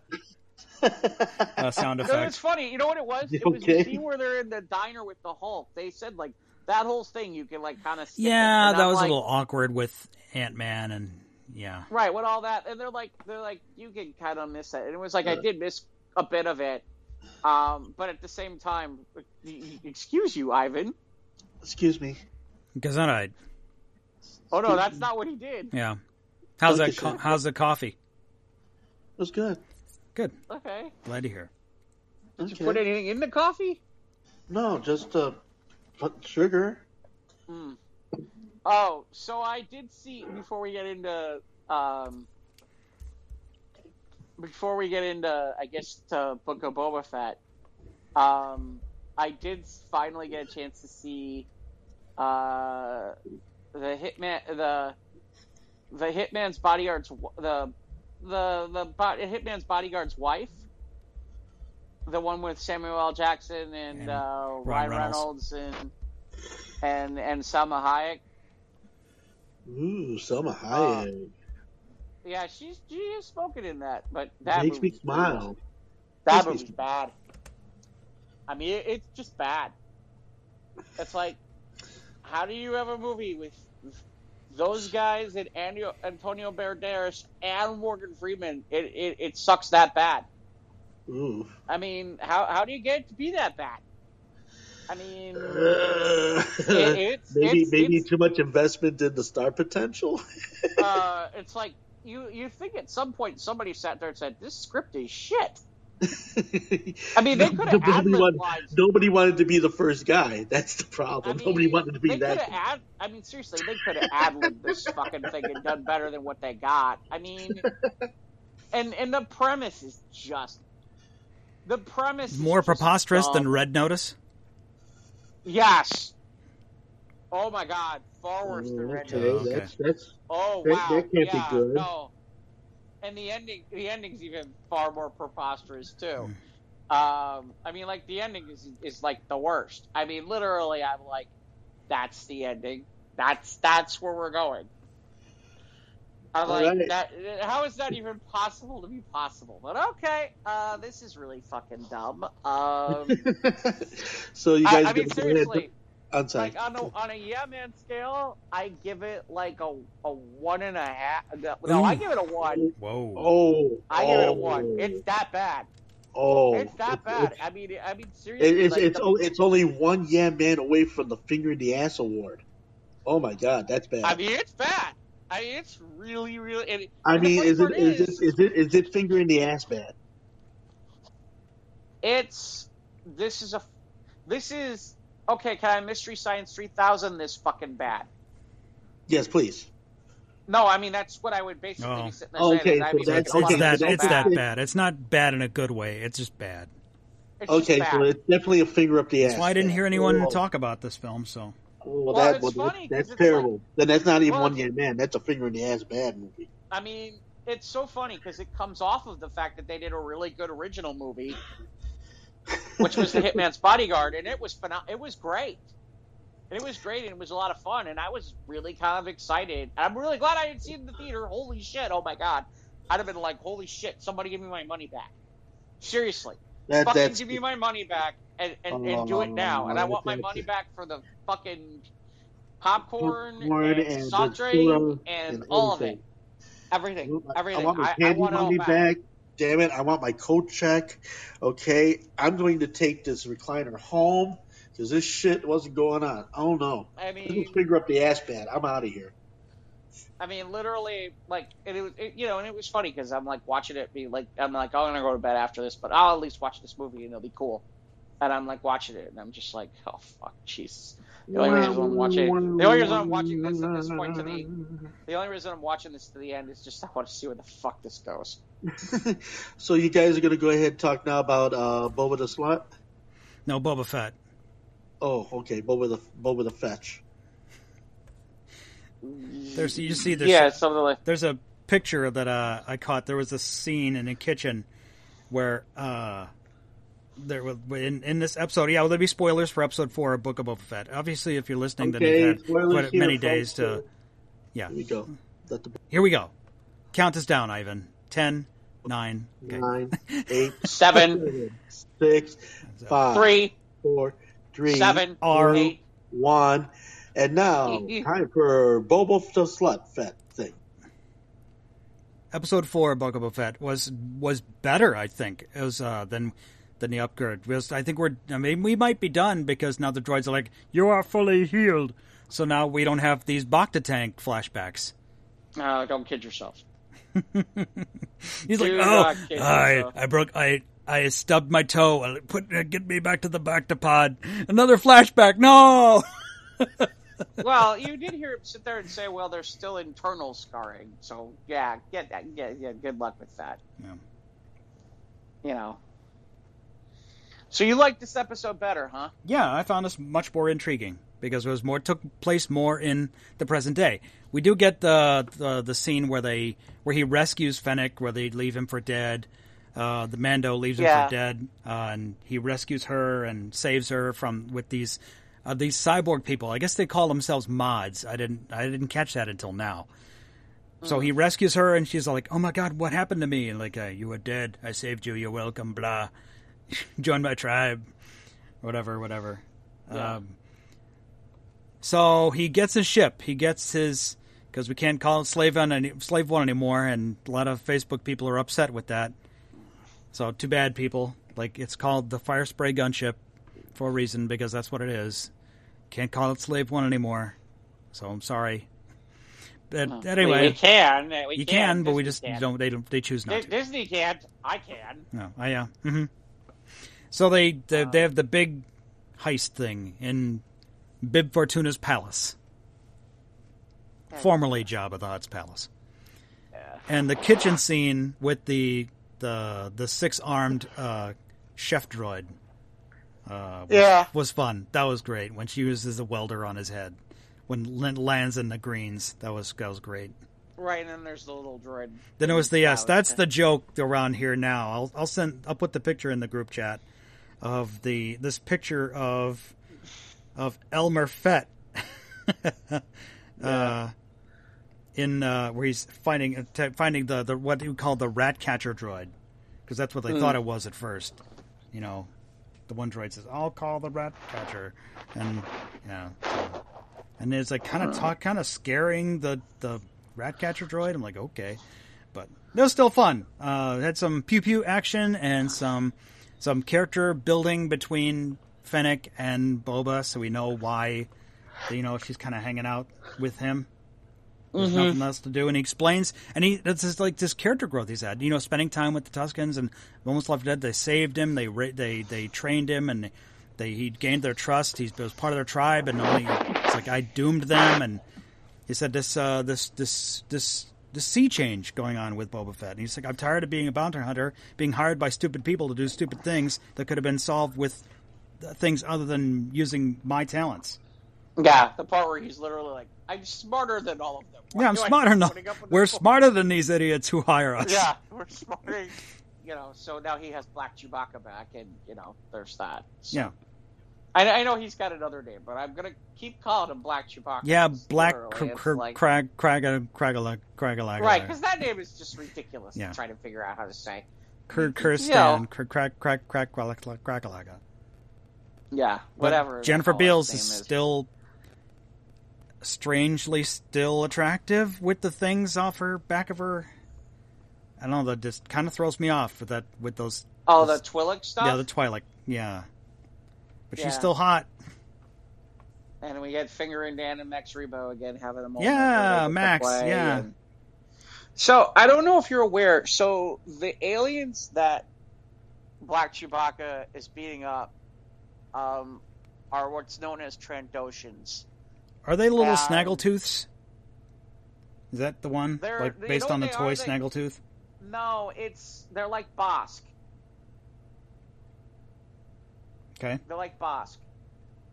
Speaker 3: uh, sound
Speaker 2: No, it's funny. You know what it was? It was the scene where they're in the diner with the Hulk. They said like that whole thing you can like kind of
Speaker 3: Yeah, that was a little awkward with Ant Man and yeah.
Speaker 2: right with all that, and they're like they're like you can kind of miss it. And it was like I did miss a bit of it, um, but at the same time, excuse you, Ivan.
Speaker 4: Excuse me.
Speaker 3: Because all right,
Speaker 2: Oh no, that's not what he did.
Speaker 3: yeah. How's that? Co- how's the coffee?
Speaker 4: It was good.
Speaker 3: Good.
Speaker 2: Okay,
Speaker 3: Glad to hear.
Speaker 2: Did you put anything in the coffee?
Speaker 1: No, just uh, put sugar.
Speaker 2: Mm. Oh, so I did see before we get into um, before we get into I guess to Book of Boba Fett, um, I did finally get a chance to see uh, the hitman the the hitman's bodyguard's the the the bo- hitman's bodyguard's wife, the one with Samuel L. Jackson and,
Speaker 3: And
Speaker 2: uh,
Speaker 3: Ryan
Speaker 2: Ryan
Speaker 3: Reynolds.
Speaker 2: Reynolds and and and Salma Hayek.
Speaker 1: Ooh, Salma
Speaker 2: Uh,
Speaker 1: Hayek.
Speaker 2: Yeah, she's she is smoking in that, but that
Speaker 1: Makes me
Speaker 2: movie's
Speaker 1: smile.
Speaker 2: That
Speaker 1: Makes me
Speaker 2: movie's bad. I mean, it, it's just bad. It's like, how do you have a movie with those guys and Antonio, Antonio Banderas and Morgan Freeman? It, it it sucks that bad.
Speaker 1: Ooh.
Speaker 2: I mean, how how do you get it to be that bad? I mean,
Speaker 1: Uh,
Speaker 2: it, it's
Speaker 1: maybe
Speaker 2: it's,
Speaker 1: maybe
Speaker 2: it's,
Speaker 1: too much investment in the star potential.
Speaker 2: uh, it's like you you think at some point somebody sat there and said this script is shit. I mean, they could have
Speaker 1: nobody, wanted, nobody wanted to be the first guy. That's the problem.
Speaker 2: I mean,
Speaker 1: nobody wanted to be that.
Speaker 2: Ad, I mean, seriously, they could have ad libbed this fucking thing and done better than what they got. I mean, and and the premise is just the premise
Speaker 3: More
Speaker 2: just
Speaker 3: preposterous
Speaker 2: dumb.
Speaker 3: than Red Notice.
Speaker 2: Yes. Oh my God, far worse than Red
Speaker 1: okay,
Speaker 2: Notice.
Speaker 3: Okay.
Speaker 1: that's that's
Speaker 2: Oh
Speaker 1: That-
Speaker 2: wow,
Speaker 1: that can't be good.
Speaker 2: no. And the ending, the ending's even far more preposterous too.
Speaker 3: Hmm.
Speaker 2: Um, I mean, like the ending is is like the worst. I mean, literally, I'm like, that's the ending. That's that's where we're going. I'm like,
Speaker 1: Alright.
Speaker 2: that. How is that even possible to be possible? But okay, uh, this is really fucking dumb. Um,
Speaker 1: so you guys
Speaker 2: I mean,
Speaker 1: gonna ahead-
Speaker 2: seriously,
Speaker 1: I'm sorry.
Speaker 2: like on a on a yeah man scale, I give it like a a one and a half. No,
Speaker 3: Ooh.
Speaker 2: I give it a one.
Speaker 3: Whoa.
Speaker 1: oh,
Speaker 2: I give it a
Speaker 1: oh,
Speaker 2: one. It's that bad.
Speaker 1: oh,
Speaker 2: it's that
Speaker 1: it's-
Speaker 2: bad.
Speaker 1: It's,
Speaker 2: I mean, I mean seriously.
Speaker 1: it's,
Speaker 2: like,
Speaker 1: it's,
Speaker 2: the-
Speaker 1: o- it's only one yeah man away from the finger in the ass award. Oh my god, that's bad.
Speaker 2: I mean, it's bad. I mean, it's really, really. And,
Speaker 1: I
Speaker 2: and
Speaker 1: mean, is it
Speaker 2: part
Speaker 1: is
Speaker 2: is,
Speaker 1: it is it is it finger in the ass bad?
Speaker 2: it's this is a this is okay. Can I mystery science three thousand this fucking bad?
Speaker 1: Yes, please.
Speaker 2: No, I mean that's what I would basically
Speaker 3: Oh.
Speaker 2: be sitting there
Speaker 1: Okay,
Speaker 2: saying.
Speaker 1: So
Speaker 2: mean,
Speaker 1: that's-
Speaker 3: It's,
Speaker 2: a lot
Speaker 3: it's
Speaker 2: of
Speaker 3: that.
Speaker 2: so
Speaker 3: It's
Speaker 2: bad.
Speaker 3: that bad. It's not bad in a good way. It's just bad.
Speaker 2: It's just
Speaker 1: Okay,
Speaker 2: bad.
Speaker 1: so it's definitely a finger up the ass.
Speaker 3: That's why I didn't hear anyone
Speaker 1: Oh,
Speaker 3: talk about this film. So
Speaker 1: oh, well, that, well,
Speaker 2: funny
Speaker 1: that's, terrible. then that's not even
Speaker 2: Well,
Speaker 1: one yeah man. That's a finger in the ass bad movie.
Speaker 2: I mean, it's so funny because it comes off of the fact that they did a really good original movie, which was The Hitman's Bodyguard, and it was phenom- It was great, and it was great, and it was a lot of fun, and I was really kind of excited. And I'm really glad I didn't see it in the theater. Holy shit! Oh my god, I'd have been like, holy shit! Somebody give me my money back. Seriously,
Speaker 1: That
Speaker 2: fucking give me my money back and, and, and do it now. And I want my money back for the fucking popcorn,
Speaker 1: Popcorn
Speaker 2: and,
Speaker 1: and
Speaker 2: soft drink
Speaker 1: churro
Speaker 2: and,
Speaker 1: and
Speaker 2: all of
Speaker 1: everything.
Speaker 2: it. Everything, everything.
Speaker 1: I want my
Speaker 2: I, I
Speaker 1: candy
Speaker 2: want
Speaker 1: money
Speaker 2: back.
Speaker 1: back. Damn it! I want my coat check. Okay, I'm going to take this recliner home because this shit wasn't going on. Oh no!
Speaker 2: I mean,
Speaker 1: finger up the ass bad. I'm out of here.
Speaker 2: I mean, literally, like, and it was, it, you know, and it was funny because I'm like watching it be like, I'm like, I'm gonna go to bed after this, but I'll at least watch this movie and it'll be cool. And I'm like watching it, and I'm just like, oh fuck, Jesus. The only reason I'm watching, the only reason I'm watching this at this point to the, the only reason I'm watching this to the end is just I want to see where the fuck this goes.
Speaker 1: so you guys are going to go ahead and talk now about uh, Boba the Slut.
Speaker 3: no Boba Fett.
Speaker 1: Oh, okay, Boba the Boba the Fetch.
Speaker 3: There's you see there's
Speaker 2: yeah, something like
Speaker 3: there's a picture that uh, I caught. There was a scene in a kitchen where uh, there was in, in this episode. Yeah, well, there'll be spoilers for episode four of Book of Boba Fett. Obviously, if you're listening, then you've had quite
Speaker 1: here,
Speaker 3: many days to. Yeah,
Speaker 1: Here we go. The
Speaker 3: here we go. Count us down, Ivan. Ten, nine, okay.
Speaker 1: nine, eight,
Speaker 2: seven,
Speaker 1: six, five,
Speaker 2: three,
Speaker 1: four, three,
Speaker 2: seven,
Speaker 3: R.
Speaker 2: eight.
Speaker 1: one, and now time for Boba the Slut Fett thing.
Speaker 3: episode four of Book of Boba Fett was was better. I think it was uh, than than the upgrade. Because I think we're. I mean, we might be done because now the droids are like, "You are fully healed." So now we don't have these Bacta tank flashbacks.
Speaker 2: Oh, don't kid yourself.
Speaker 3: He's like, "Oh, I
Speaker 2: yourself."
Speaker 3: I broke I." I stubbed my toe. Put uh, get me back to the Bacta pod. Another flashback. No.
Speaker 2: well, you did hear him sit there and say, "Well, there's still internal scarring." So yeah, get that. Yeah, yeah. Good luck with that.
Speaker 3: Yeah.
Speaker 2: You know. So you like this episode better, huh?
Speaker 3: Yeah, I found this much more intriguing because it was more took place more in the present day. We do get the the, the scene where they where he rescues Fennec, where they leave him for dead. Uh, the Mando leaves him
Speaker 2: Yeah.
Speaker 3: for dead, uh, and he rescues her and saves her from with these uh, these cyborg people. I guess they call themselves mods. I didn't I didn't catch that until now. So he rescues her, and she's like, "Oh my God, what happened to me?" And like, uh, "You were dead. I saved you. You're welcome." Blah. Join my tribe. Whatever, whatever.
Speaker 2: Yeah.
Speaker 3: Um, so he gets his ship. He gets his because we can't call it slave one any, slave one anymore, and a lot of Facebook people are upset with that. So too bad, people. Like it's called the Fire Spray Gunship for a reason because that's what it is. Can't call it slave one anymore. So I'm sorry. But
Speaker 2: We-
Speaker 3: anyway,
Speaker 2: we, can. We
Speaker 3: you can, but we just
Speaker 2: can.
Speaker 3: don't. They don't. They choose not
Speaker 2: Di-
Speaker 3: to.
Speaker 2: Disney can't. I can.
Speaker 3: No, I yeah. hmm So they they, they have the big heist thing in Bib Fortuna's palace, formerly Jabba the Hutt's palace, and the kitchen scene with the the the six armed uh, chef droid. Uh, was,
Speaker 2: Yeah.
Speaker 3: was fun. That was great when she uses the welder on his head. When Lin lands in the greens, that was that was great.
Speaker 2: Right, and then there's the little droid.
Speaker 3: Then it was the yes. That's
Speaker 2: the-
Speaker 3: the joke around here now. I'll I'll send I'll put the picture in the group chat of the this picture of of Elmer Fett uh, in uh, where he's finding t- finding the, the what you call the rat catcher droid because that's what they thought it was at first. You know, the one droid says, "I'll call the rat catcher," and yeah, so- and it's like kind of talk, kind of scaring the the rat catcher droid. I'm like, okay, but it was still fun. Uh, had some pew pew action and some some character building between Fennec and Boba, so we know why. You know, she's kind of hanging out with him. There's nothing else to do, and he explains, and he that's just like this character growth he's had. You know, spending time with the Tuskens and almost left dead. They saved him. They they they trained him, and they he gained their trust. He was part of their tribe, and only it's like I doomed them. And he said this uh, this this this this sea change going on with Boba Fett. And he's like, I'm tired of being a bounty hunter, being hired by stupid people to do stupid things that could have been solved with uh, things other than using my talents.
Speaker 2: Yeah, the part where he's literally like, "I'm smarter than all of them." Why
Speaker 3: yeah, I'm smarter than
Speaker 2: putting up with
Speaker 3: we're smarter than these idiots who hire us.
Speaker 2: Yeah, we're smarter. You know, so now he has Black Chewbacca back, and you know, there's that. So-
Speaker 3: Yeah.
Speaker 2: I, I know he's got another name, but I'm gonna keep calling him Black Chewbacca.
Speaker 3: Yeah, Black
Speaker 2: literally
Speaker 3: cr-
Speaker 2: it's
Speaker 3: cr- crag crag uh, cragala cragala
Speaker 2: right? Because that name is just ridiculous
Speaker 3: Yeah.
Speaker 2: to try to figure out how to say.
Speaker 3: Kirstan crag crag crag cragalaga.
Speaker 2: Yeah, whatever. the
Speaker 3: Jennifer Beals
Speaker 2: name
Speaker 3: is still strangely still attractive with the things off her back of her. I don't know. That just kind of throws me off with that with those.
Speaker 2: Oh, the
Speaker 3: those-
Speaker 2: Twi'lek stuff.
Speaker 3: yeah, the Twilight. Yeah, but
Speaker 2: Yeah.
Speaker 3: she's still hot.
Speaker 2: And we get Finger and Dan and Max Rebo again having a moment.
Speaker 3: Yeah,
Speaker 2: where they get to
Speaker 3: Max, yeah.
Speaker 2: and- So I don't know if you're aware. So the aliens that Black Chewbacca is beating up um, are what's known as Trandoshans.
Speaker 3: Are they little
Speaker 2: Um,
Speaker 3: snaggletooths? Is that the one?
Speaker 2: They're-
Speaker 3: Like based on the toy
Speaker 2: are? They-
Speaker 3: snaggletooth?
Speaker 2: No, it's they're like Bossk.
Speaker 3: Okay.
Speaker 2: They're like Bossk.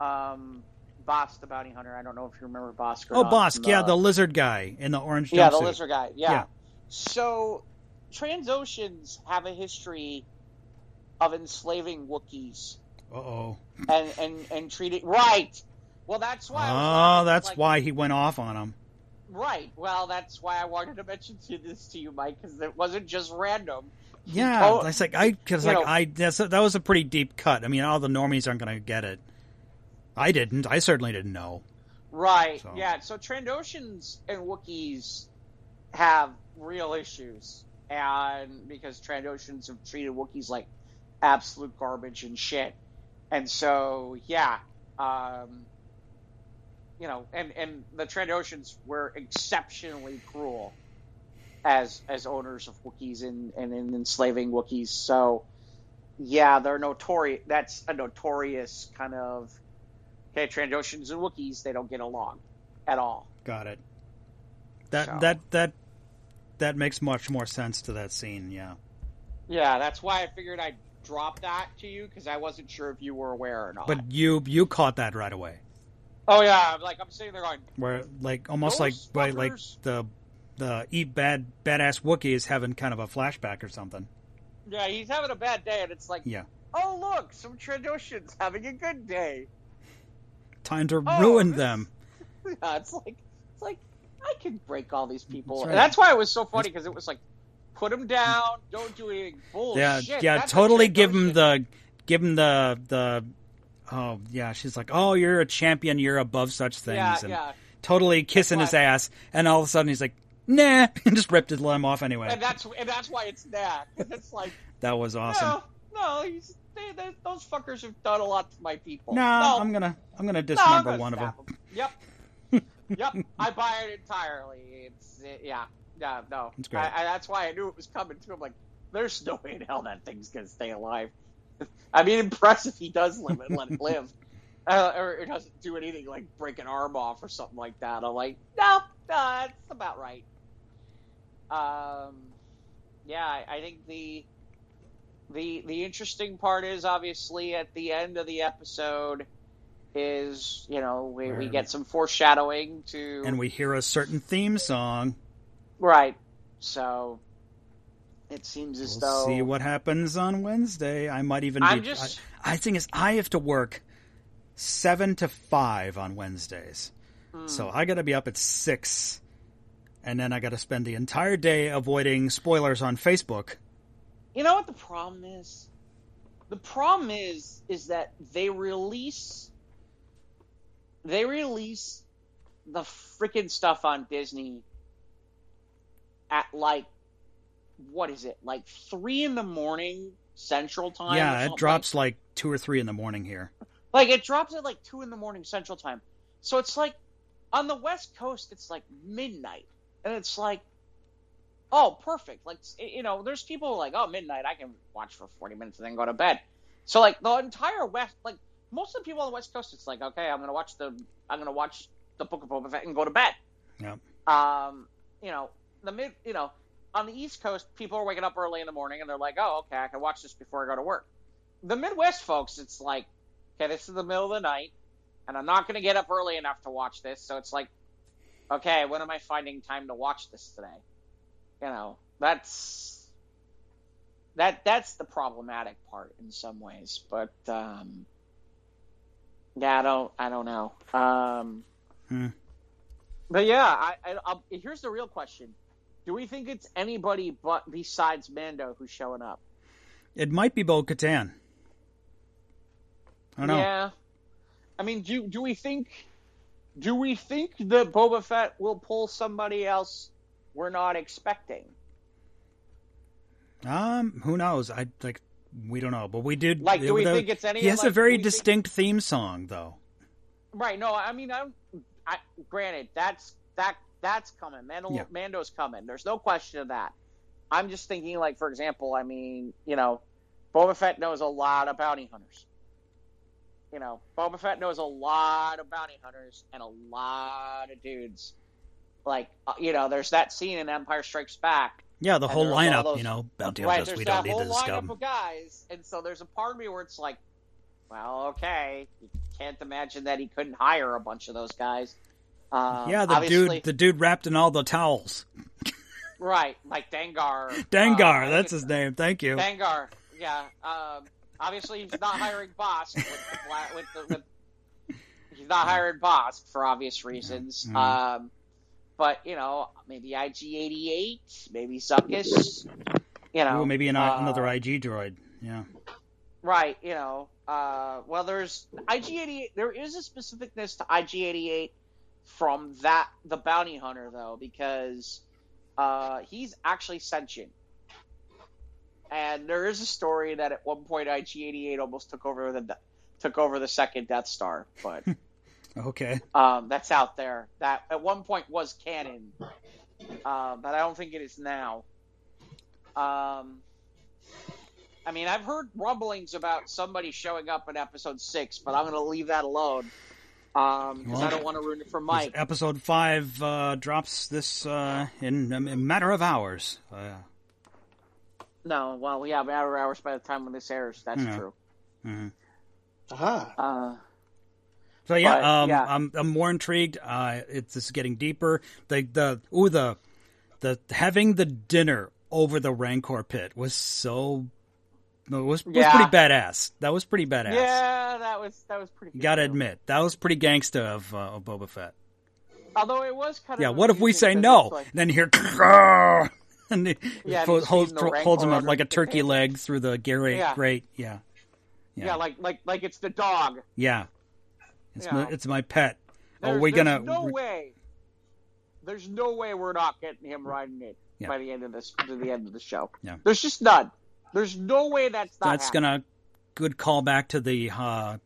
Speaker 2: Um, Bossk the bounty hunter. I don't know if you remember Bossk. Or
Speaker 3: Oh,
Speaker 2: not
Speaker 3: Bossk,
Speaker 2: from
Speaker 3: yeah, the lizard guy in the orange
Speaker 2: Yeah, the lizard guy. Yeah.
Speaker 3: Yeah.
Speaker 2: So, Trandoshans have a history of enslaving Wookiees
Speaker 3: Uh oh.
Speaker 2: and and and treating right. Well, that's why.
Speaker 3: Oh, that's
Speaker 2: like-
Speaker 3: why he went off on him.
Speaker 2: Right. Well, that's why I wanted to mention to this to you, Mike, because it wasn't just random.
Speaker 3: Yeah,
Speaker 2: told-
Speaker 3: that's like I because like
Speaker 2: know-
Speaker 3: I that's, that was a pretty deep cut. I mean, all the normies aren't going to get it. I didn't. I certainly didn't know.
Speaker 2: Right.
Speaker 3: So-
Speaker 2: Yeah. So Trandoshans and Wookiees have real issues, and because Trandoshans have treated Wookiees like absolute garbage and shit, and so yeah, um, you know, and and the Trandoshans were exceptionally cruel as as owners of Wookiees and and in enslaving Wookiees. So yeah, they're notorious. That's a notorious kind of okay. Trandoshans and Wookiees they don't get along at all.
Speaker 3: Got it. That
Speaker 2: So-
Speaker 3: that that that makes much more sense to that scene. Yeah.
Speaker 2: Yeah, that's why I figured I'd drop that to you because I wasn't sure if you were aware or not.
Speaker 3: But you you caught that right away.
Speaker 2: oh yeah, like I'm sitting there going,
Speaker 3: Where like almost like right, like the the eat bad badass Wookiee is having kind of a flashback or something.
Speaker 2: yeah, he's having a bad day, and it's like,
Speaker 3: Yeah.
Speaker 2: oh look, some Trandoshans having a good day.
Speaker 3: Time to
Speaker 2: Oh,
Speaker 3: ruin them.
Speaker 2: Yeah, it's like it's like I can break all these people.
Speaker 3: That's
Speaker 2: And that's why it was so funny because it was like, put them down, don't do anything. Bullshit.
Speaker 3: Yeah, yeah,
Speaker 2: That's
Speaker 3: totally give him the give him the the oh yeah, she's like, "Oh, you're a champion, you're above such things."
Speaker 2: Yeah,
Speaker 3: and
Speaker 2: yeah.
Speaker 3: totally kissing his ass and all of a sudden he's like, "Nah," and just ripped his limb off anyway.
Speaker 2: And that's and that's why it's that. It's like
Speaker 3: that was awesome.
Speaker 2: no, no, they, they, those fuckers have done a lot to my people.
Speaker 3: No,
Speaker 2: no
Speaker 3: I'm gonna I'm gonna
Speaker 2: no, I'm
Speaker 3: dismember
Speaker 2: gonna
Speaker 3: one of them.
Speaker 2: snap 'em. Yep, yep, I buy it entirely. It's it, yeah, yeah, no.
Speaker 3: That's great.
Speaker 2: I, I, that's why I knew it was coming too. I'm like, there's no way in hell that thing's gonna stay alive. I mean, impressive he does live and let it live. Uh, or it doesn't do anything like break an arm off or something like that. I'm like, no, no, that's about right. Um, yeah, I, I think the the the interesting part is obviously at the end of the episode is you know we, we get some foreshadowing to
Speaker 3: And we hear a certain theme song.
Speaker 2: right. So it seems as
Speaker 3: We'll
Speaker 2: though
Speaker 3: see what happens on Wednesday. I might even
Speaker 2: I'm
Speaker 3: be.
Speaker 2: just
Speaker 3: I, I think is I have to work seven to five on Wednesdays,
Speaker 2: mm,
Speaker 3: so I got to be up at six, and then I got to spend the entire day avoiding spoilers on Facebook.
Speaker 2: You know what the problem is? The problem is is that they release they release the freaking stuff on Disney at like what is it? Like three in the morning Central Time.
Speaker 3: yeah, it drops like two or three in the morning here.
Speaker 2: Like it drops at like two in the morning Central Time. So it's like on the West Coast, it's like midnight, and it's like, oh, perfect. Like you know, there's people like, oh, midnight, I can watch for 40 minutes and then go to bed. So like the entire West, like most of the people on the West Coast, it's like, okay, I'm gonna watch the, I'm gonna watch the Book of Boba Fett and go to bed.
Speaker 3: Yeah.
Speaker 2: Um, you know, the mid, you know, on the East Coast, people are waking up early in the morning and they're like, oh, okay, I can watch this before I go to work. The Midwest folks, it's like, okay, this is the middle of the night, and I'm not going to get up early enough to watch this. So it's like, okay, when am I finding time to watch this today? You know, that's that that's the problematic part in some ways. But um, yeah, I don't I don't know. Um,
Speaker 3: Hmm.
Speaker 2: But yeah, I, I I'll, here's the real question: Do we think it's anybody but besides Mando who's showing up?
Speaker 3: It might be Bo Katan. I don't know.
Speaker 2: Yeah. I mean, do do we think do we think that Boba Fett will pull somebody else we're not expecting?
Speaker 3: Um, who knows? I like we don't know, but we did.
Speaker 2: Like, do we
Speaker 3: the-
Speaker 2: think it's any?
Speaker 3: He has
Speaker 2: like,
Speaker 3: a very
Speaker 2: we think-
Speaker 3: distinct theme song, though.
Speaker 2: Right. No, I mean, I'm. I, granted, that's that that's coming. Mando,
Speaker 3: Yeah.
Speaker 2: Mando's coming. There's no question of that. I'm just thinking, like, for example, I mean, you know, Boba Fett knows a lot of bounty hunters. You know, Boba Fett knows a lot of bounty hunters and a lot of dudes. Like, uh, you know, there's that scene in Empire Strikes Back
Speaker 3: Yeah, the whole lineup,
Speaker 2: those-
Speaker 3: you know, bounty
Speaker 2: right,
Speaker 3: hunters. We don't need this scum.
Speaker 2: of guys, and so there's a part of me where it's like, well, okay, you can't imagine that he couldn't hire a bunch of those guys. Um,
Speaker 3: yeah, the dude, the dude wrapped in all the towels.
Speaker 2: right, like Dengar.
Speaker 3: Dengar,
Speaker 2: uh,
Speaker 3: that's his name. Thank you.
Speaker 2: Dengar, yeah. Um, obviously, he's not hiring Bossk with the, with the with, he's not hiring Bossk for obvious reasons.
Speaker 3: Mhm.
Speaker 2: Um, but you know, maybe IG88, maybe Zuckuss. You know,
Speaker 3: Ooh, maybe an,
Speaker 2: uh,
Speaker 3: another IG droid. Yeah.
Speaker 2: Right, you know. Uh, well, there's IG88. There is a specificness to IG88 from that the bounty hunter though, because uh, he's actually sentient. And there is a story that at one point IG88 almost took over the took over the second Death Star, but
Speaker 3: Okay.
Speaker 2: um, that's out there. That at one point was canon, uh, but I don't think it is now. Um, I mean, I've heard rumblings about somebody showing up in episode six, but I'm going to leave that alone because
Speaker 3: Well,
Speaker 2: I don't want to ruin it for Mike.
Speaker 3: Episode five uh, drops this uh, in a matter of hours. Uh,
Speaker 2: No, well, yeah, matter of hours by the time when this airs. That's
Speaker 3: Yeah.
Speaker 2: true.
Speaker 3: mhm.
Speaker 1: Aha.
Speaker 2: Uh,
Speaker 3: So yeah,
Speaker 2: But,
Speaker 3: um,
Speaker 2: yeah.
Speaker 3: I'm I'm more intrigued. Uh, it's just getting deeper. The the ooh the the having the dinner over the Rancor pit was so was was
Speaker 2: Yeah.
Speaker 3: pretty badass. That was pretty badass.
Speaker 2: yeah, that was that was pretty.
Speaker 3: You
Speaker 2: good,
Speaker 3: gotta
Speaker 2: too.
Speaker 3: admit that was pretty gangsta of, uh, of Boba Fett.
Speaker 2: Although it was kind of.
Speaker 3: Yeah. What if we say no?
Speaker 2: it's like-
Speaker 3: then here, and he
Speaker 2: Yeah, and
Speaker 3: fo-
Speaker 2: he's
Speaker 3: holds,
Speaker 2: the
Speaker 3: holds him
Speaker 2: up
Speaker 3: like a turkey leg through the grate.
Speaker 2: Yeah.
Speaker 3: Grate. Yeah.
Speaker 2: yeah. like like like it's the dog.
Speaker 3: Yeah. It's
Speaker 2: Yeah.
Speaker 3: my it's my pet.
Speaker 2: There's,
Speaker 3: oh, we're gonna.
Speaker 2: No way. There's no way we're not getting him riding it
Speaker 3: Yeah.
Speaker 2: by the end of this to the end of the show.
Speaker 3: Yeah.
Speaker 2: There's just none. There's no way that's not.
Speaker 3: that's
Speaker 2: happening.
Speaker 3: gonna good call back to the uh,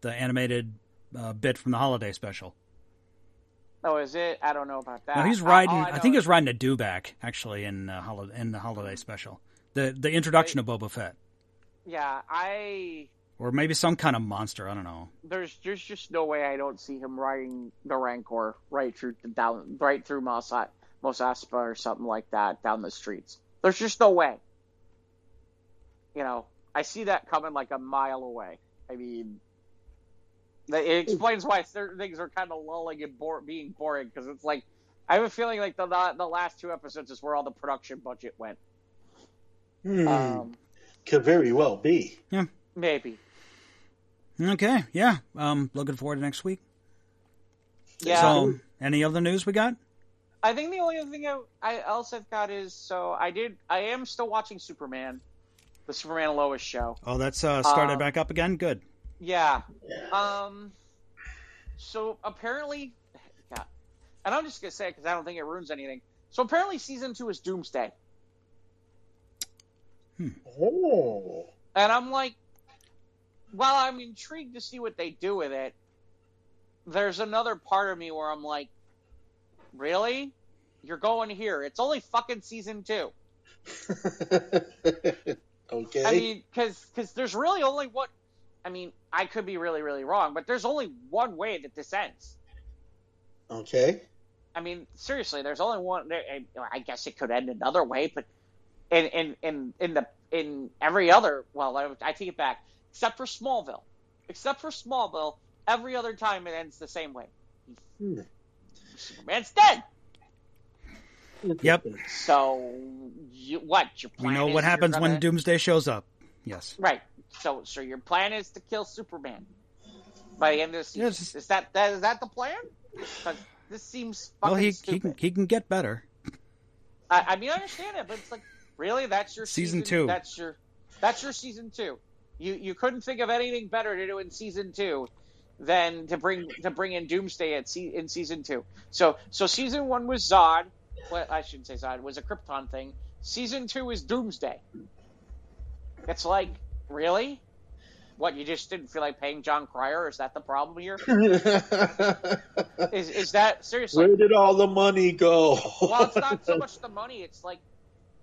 Speaker 3: the animated uh, bit from the holiday special.
Speaker 2: Oh, is it? I don't know about that.
Speaker 3: No, he's riding.
Speaker 2: all
Speaker 3: I, think
Speaker 2: is-
Speaker 3: he's riding a dewback actually in uh, in the holiday special. The the introduction of Boba Fett,
Speaker 2: Yeah, I.
Speaker 3: or maybe some kind of monster. I don't know.
Speaker 2: There's there's just no way I don't see him riding the Rancor right through the down right through Mos Mos Espa or something like that down the streets. There's just no way. You know, I see that coming like a mile away. I mean, it explains why certain things are kind of lulling and bore, being boring because it's like I have a feeling like the the last two episodes is where all the production budget went.
Speaker 1: Hmm.
Speaker 2: Um,
Speaker 1: Could very well be. Yeah.
Speaker 2: Maybe.
Speaker 3: Okay, yeah. Um, looking forward to next week.
Speaker 2: Yeah.
Speaker 3: So, any other news we got?
Speaker 2: I think the only other thing I, I else I've got is so I did I am still watching Superman, the Superman Lois show.
Speaker 3: Oh, that's uh, started
Speaker 2: Uh,
Speaker 3: back up again. Good.
Speaker 2: Yeah. Um. So apparently, yeah, and I'm just gonna say it because I don't think it ruins anything. So apparently, season two is Doomsday,
Speaker 1: Oh.
Speaker 2: and I'm like, well, I'm intrigued to see what they do with it. There's another part of me where I'm like, really? You're going here? It's only fucking season two.
Speaker 1: okay.
Speaker 2: I mean, because there's really only one. I mean, I could be really, really wrong, but there's only one way that this ends.
Speaker 1: okay.
Speaker 2: I mean, seriously, there's only one. I- I guess it could end another way, but in in in in the in every other, well, I, I take it back, except for Smallville. Except for Smallville, every other time it ends the same way.
Speaker 1: Hmm.
Speaker 2: Superman's dead.
Speaker 3: Yep.
Speaker 2: So, you, what your
Speaker 3: We
Speaker 2: plan?
Speaker 3: know
Speaker 2: is
Speaker 3: what
Speaker 2: you're
Speaker 3: happens
Speaker 2: gonna-
Speaker 3: when Doomsday shows up. Yes.
Speaker 2: Right. So, so your plan is to kill Superman by the end of the season.
Speaker 3: Yes.
Speaker 2: Is that, that is that the plan? 'Cause this seems fucking
Speaker 3: Well, he he can, he can get better.
Speaker 2: I, I mean, I understand it, but it's like, really, that's your
Speaker 3: Season
Speaker 2: season,
Speaker 3: two.
Speaker 2: That's your that's your season two. You you couldn't think of anything better to do in season two than to bring to bring in Doomsday at se- in season two. So so season one was Zod. Well, I shouldn't say Zod. It was a Krypton thing. Season two is Doomsday. It's like, really? What you just didn't feel like paying Jon Cryer? Is that the problem here? Is is that seriously?
Speaker 1: Where did all the money go?
Speaker 2: well, it's not so much the money. It's like,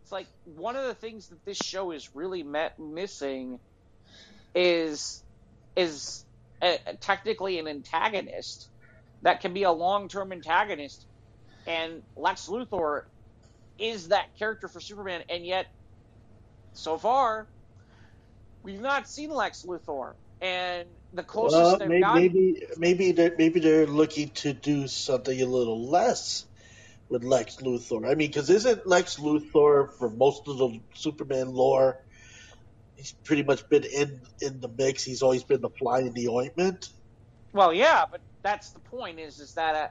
Speaker 2: it's like one of the things that this show is really met missing is is a, technically an antagonist that can be a long term antagonist, and Lex Luthor is that character for Superman, and yet so far we've not seen Lex Luthor, and the closest
Speaker 1: Well,
Speaker 2: they've
Speaker 1: maybe
Speaker 2: gotten.
Speaker 1: maybe maybe they're, maybe they're looking to do something a little less with Lex Luthor. I mean, because isn't Lex Luthor for most of the Superman lore? He's pretty much been in in the mix. He's always been the fly in the ointment.
Speaker 2: Well, yeah, but that's the point. Is is that uh,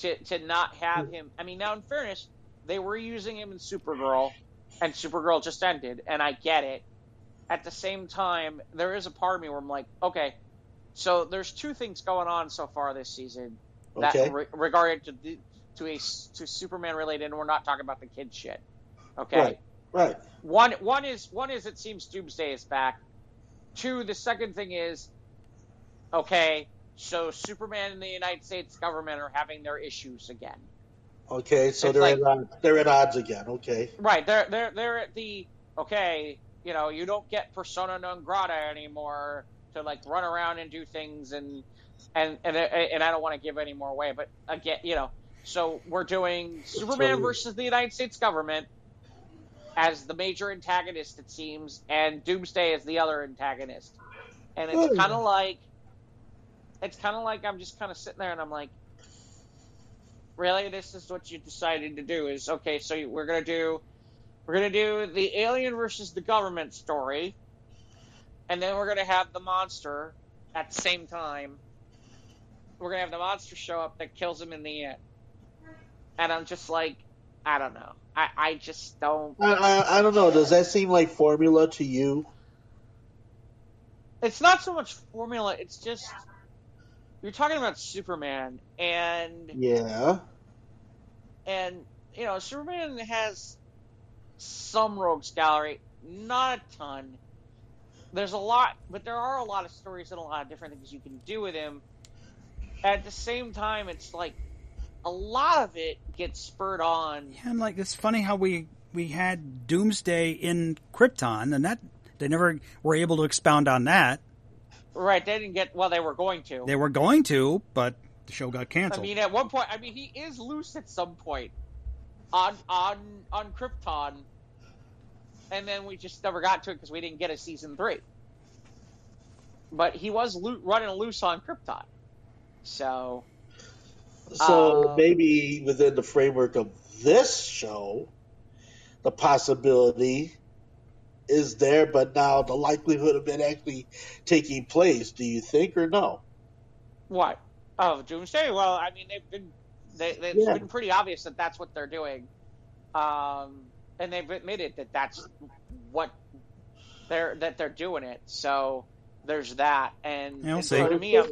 Speaker 2: to to not have him? I mean, now in fairness, they were using him in Supergirl, and Supergirl just ended, and I get it. At the same time, there is a part of me where I'm like, okay, so there's two things going on so far this season that
Speaker 1: Okay.
Speaker 2: re- regarding to the, to a to Superman related, and we're not talking about the kid shit. Okay.
Speaker 1: Right. Right.
Speaker 2: One one is one is it seems Doomsday is back. Two, the second thing is, okay, so Superman and the United States government are having their issues again.
Speaker 1: Okay. So
Speaker 2: It's
Speaker 1: they're
Speaker 2: like-
Speaker 1: at odds, they're at odds again. Okay.
Speaker 2: Right, they're they're they're at the okay. You know, you don't get persona non grata anymore to like run around and do things and and and and I don't want to give any more away, but again, you know, so we're doing Superman
Speaker 1: Totally.
Speaker 2: versus the United States government as the major antagonist, it seems, and Doomsday is the other antagonist, and it's kind of like it's kind of like I'm just kind of sitting there and I'm like, really, this is what you decided to do? Is okay, so we're gonna do we're gonna do the alien versus the government story, and then we're gonna have the monster at the same time. We're gonna have the monster show up that kills him in the end, and I'm just like, I don't know. I I just don't.
Speaker 1: I, I I don't know. Does that seem like formula to you?
Speaker 2: It's not so much formula. It's just you're talking about Superman, and
Speaker 1: Yeah.
Speaker 2: and you know Superman has some rogues gallery, not a ton. There's a lot, but there are a lot of stories and a lot of different things you can do with him. At the same time, it's like a lot of it gets spurred on.
Speaker 3: Yeah, and like it's funny how we we had Doomsday in Krypton, and that they never were able to expound on that.
Speaker 2: Right? They didn't get well. They were going to.
Speaker 3: They were going to, but the show got canceled.
Speaker 2: I mean, at one point, I mean, he is loose at some point on on on Krypton, and then we just never got to it because we didn't get a season three. But he was lo- running loose on Krypton, so
Speaker 1: So
Speaker 2: Um,
Speaker 1: maybe within the framework of this show, the possibility is there, but now the likelihood of it actually taking place, do you think or no?
Speaker 2: what? Oh, Doomsday. Well, I mean, they've been they, they,
Speaker 1: Yeah.
Speaker 2: it's been pretty obvious that that's what they're doing, um, and they've admitted that that's what they're that they're doing it. So there's that, and,
Speaker 3: Yeah,
Speaker 2: and so to me, I'm,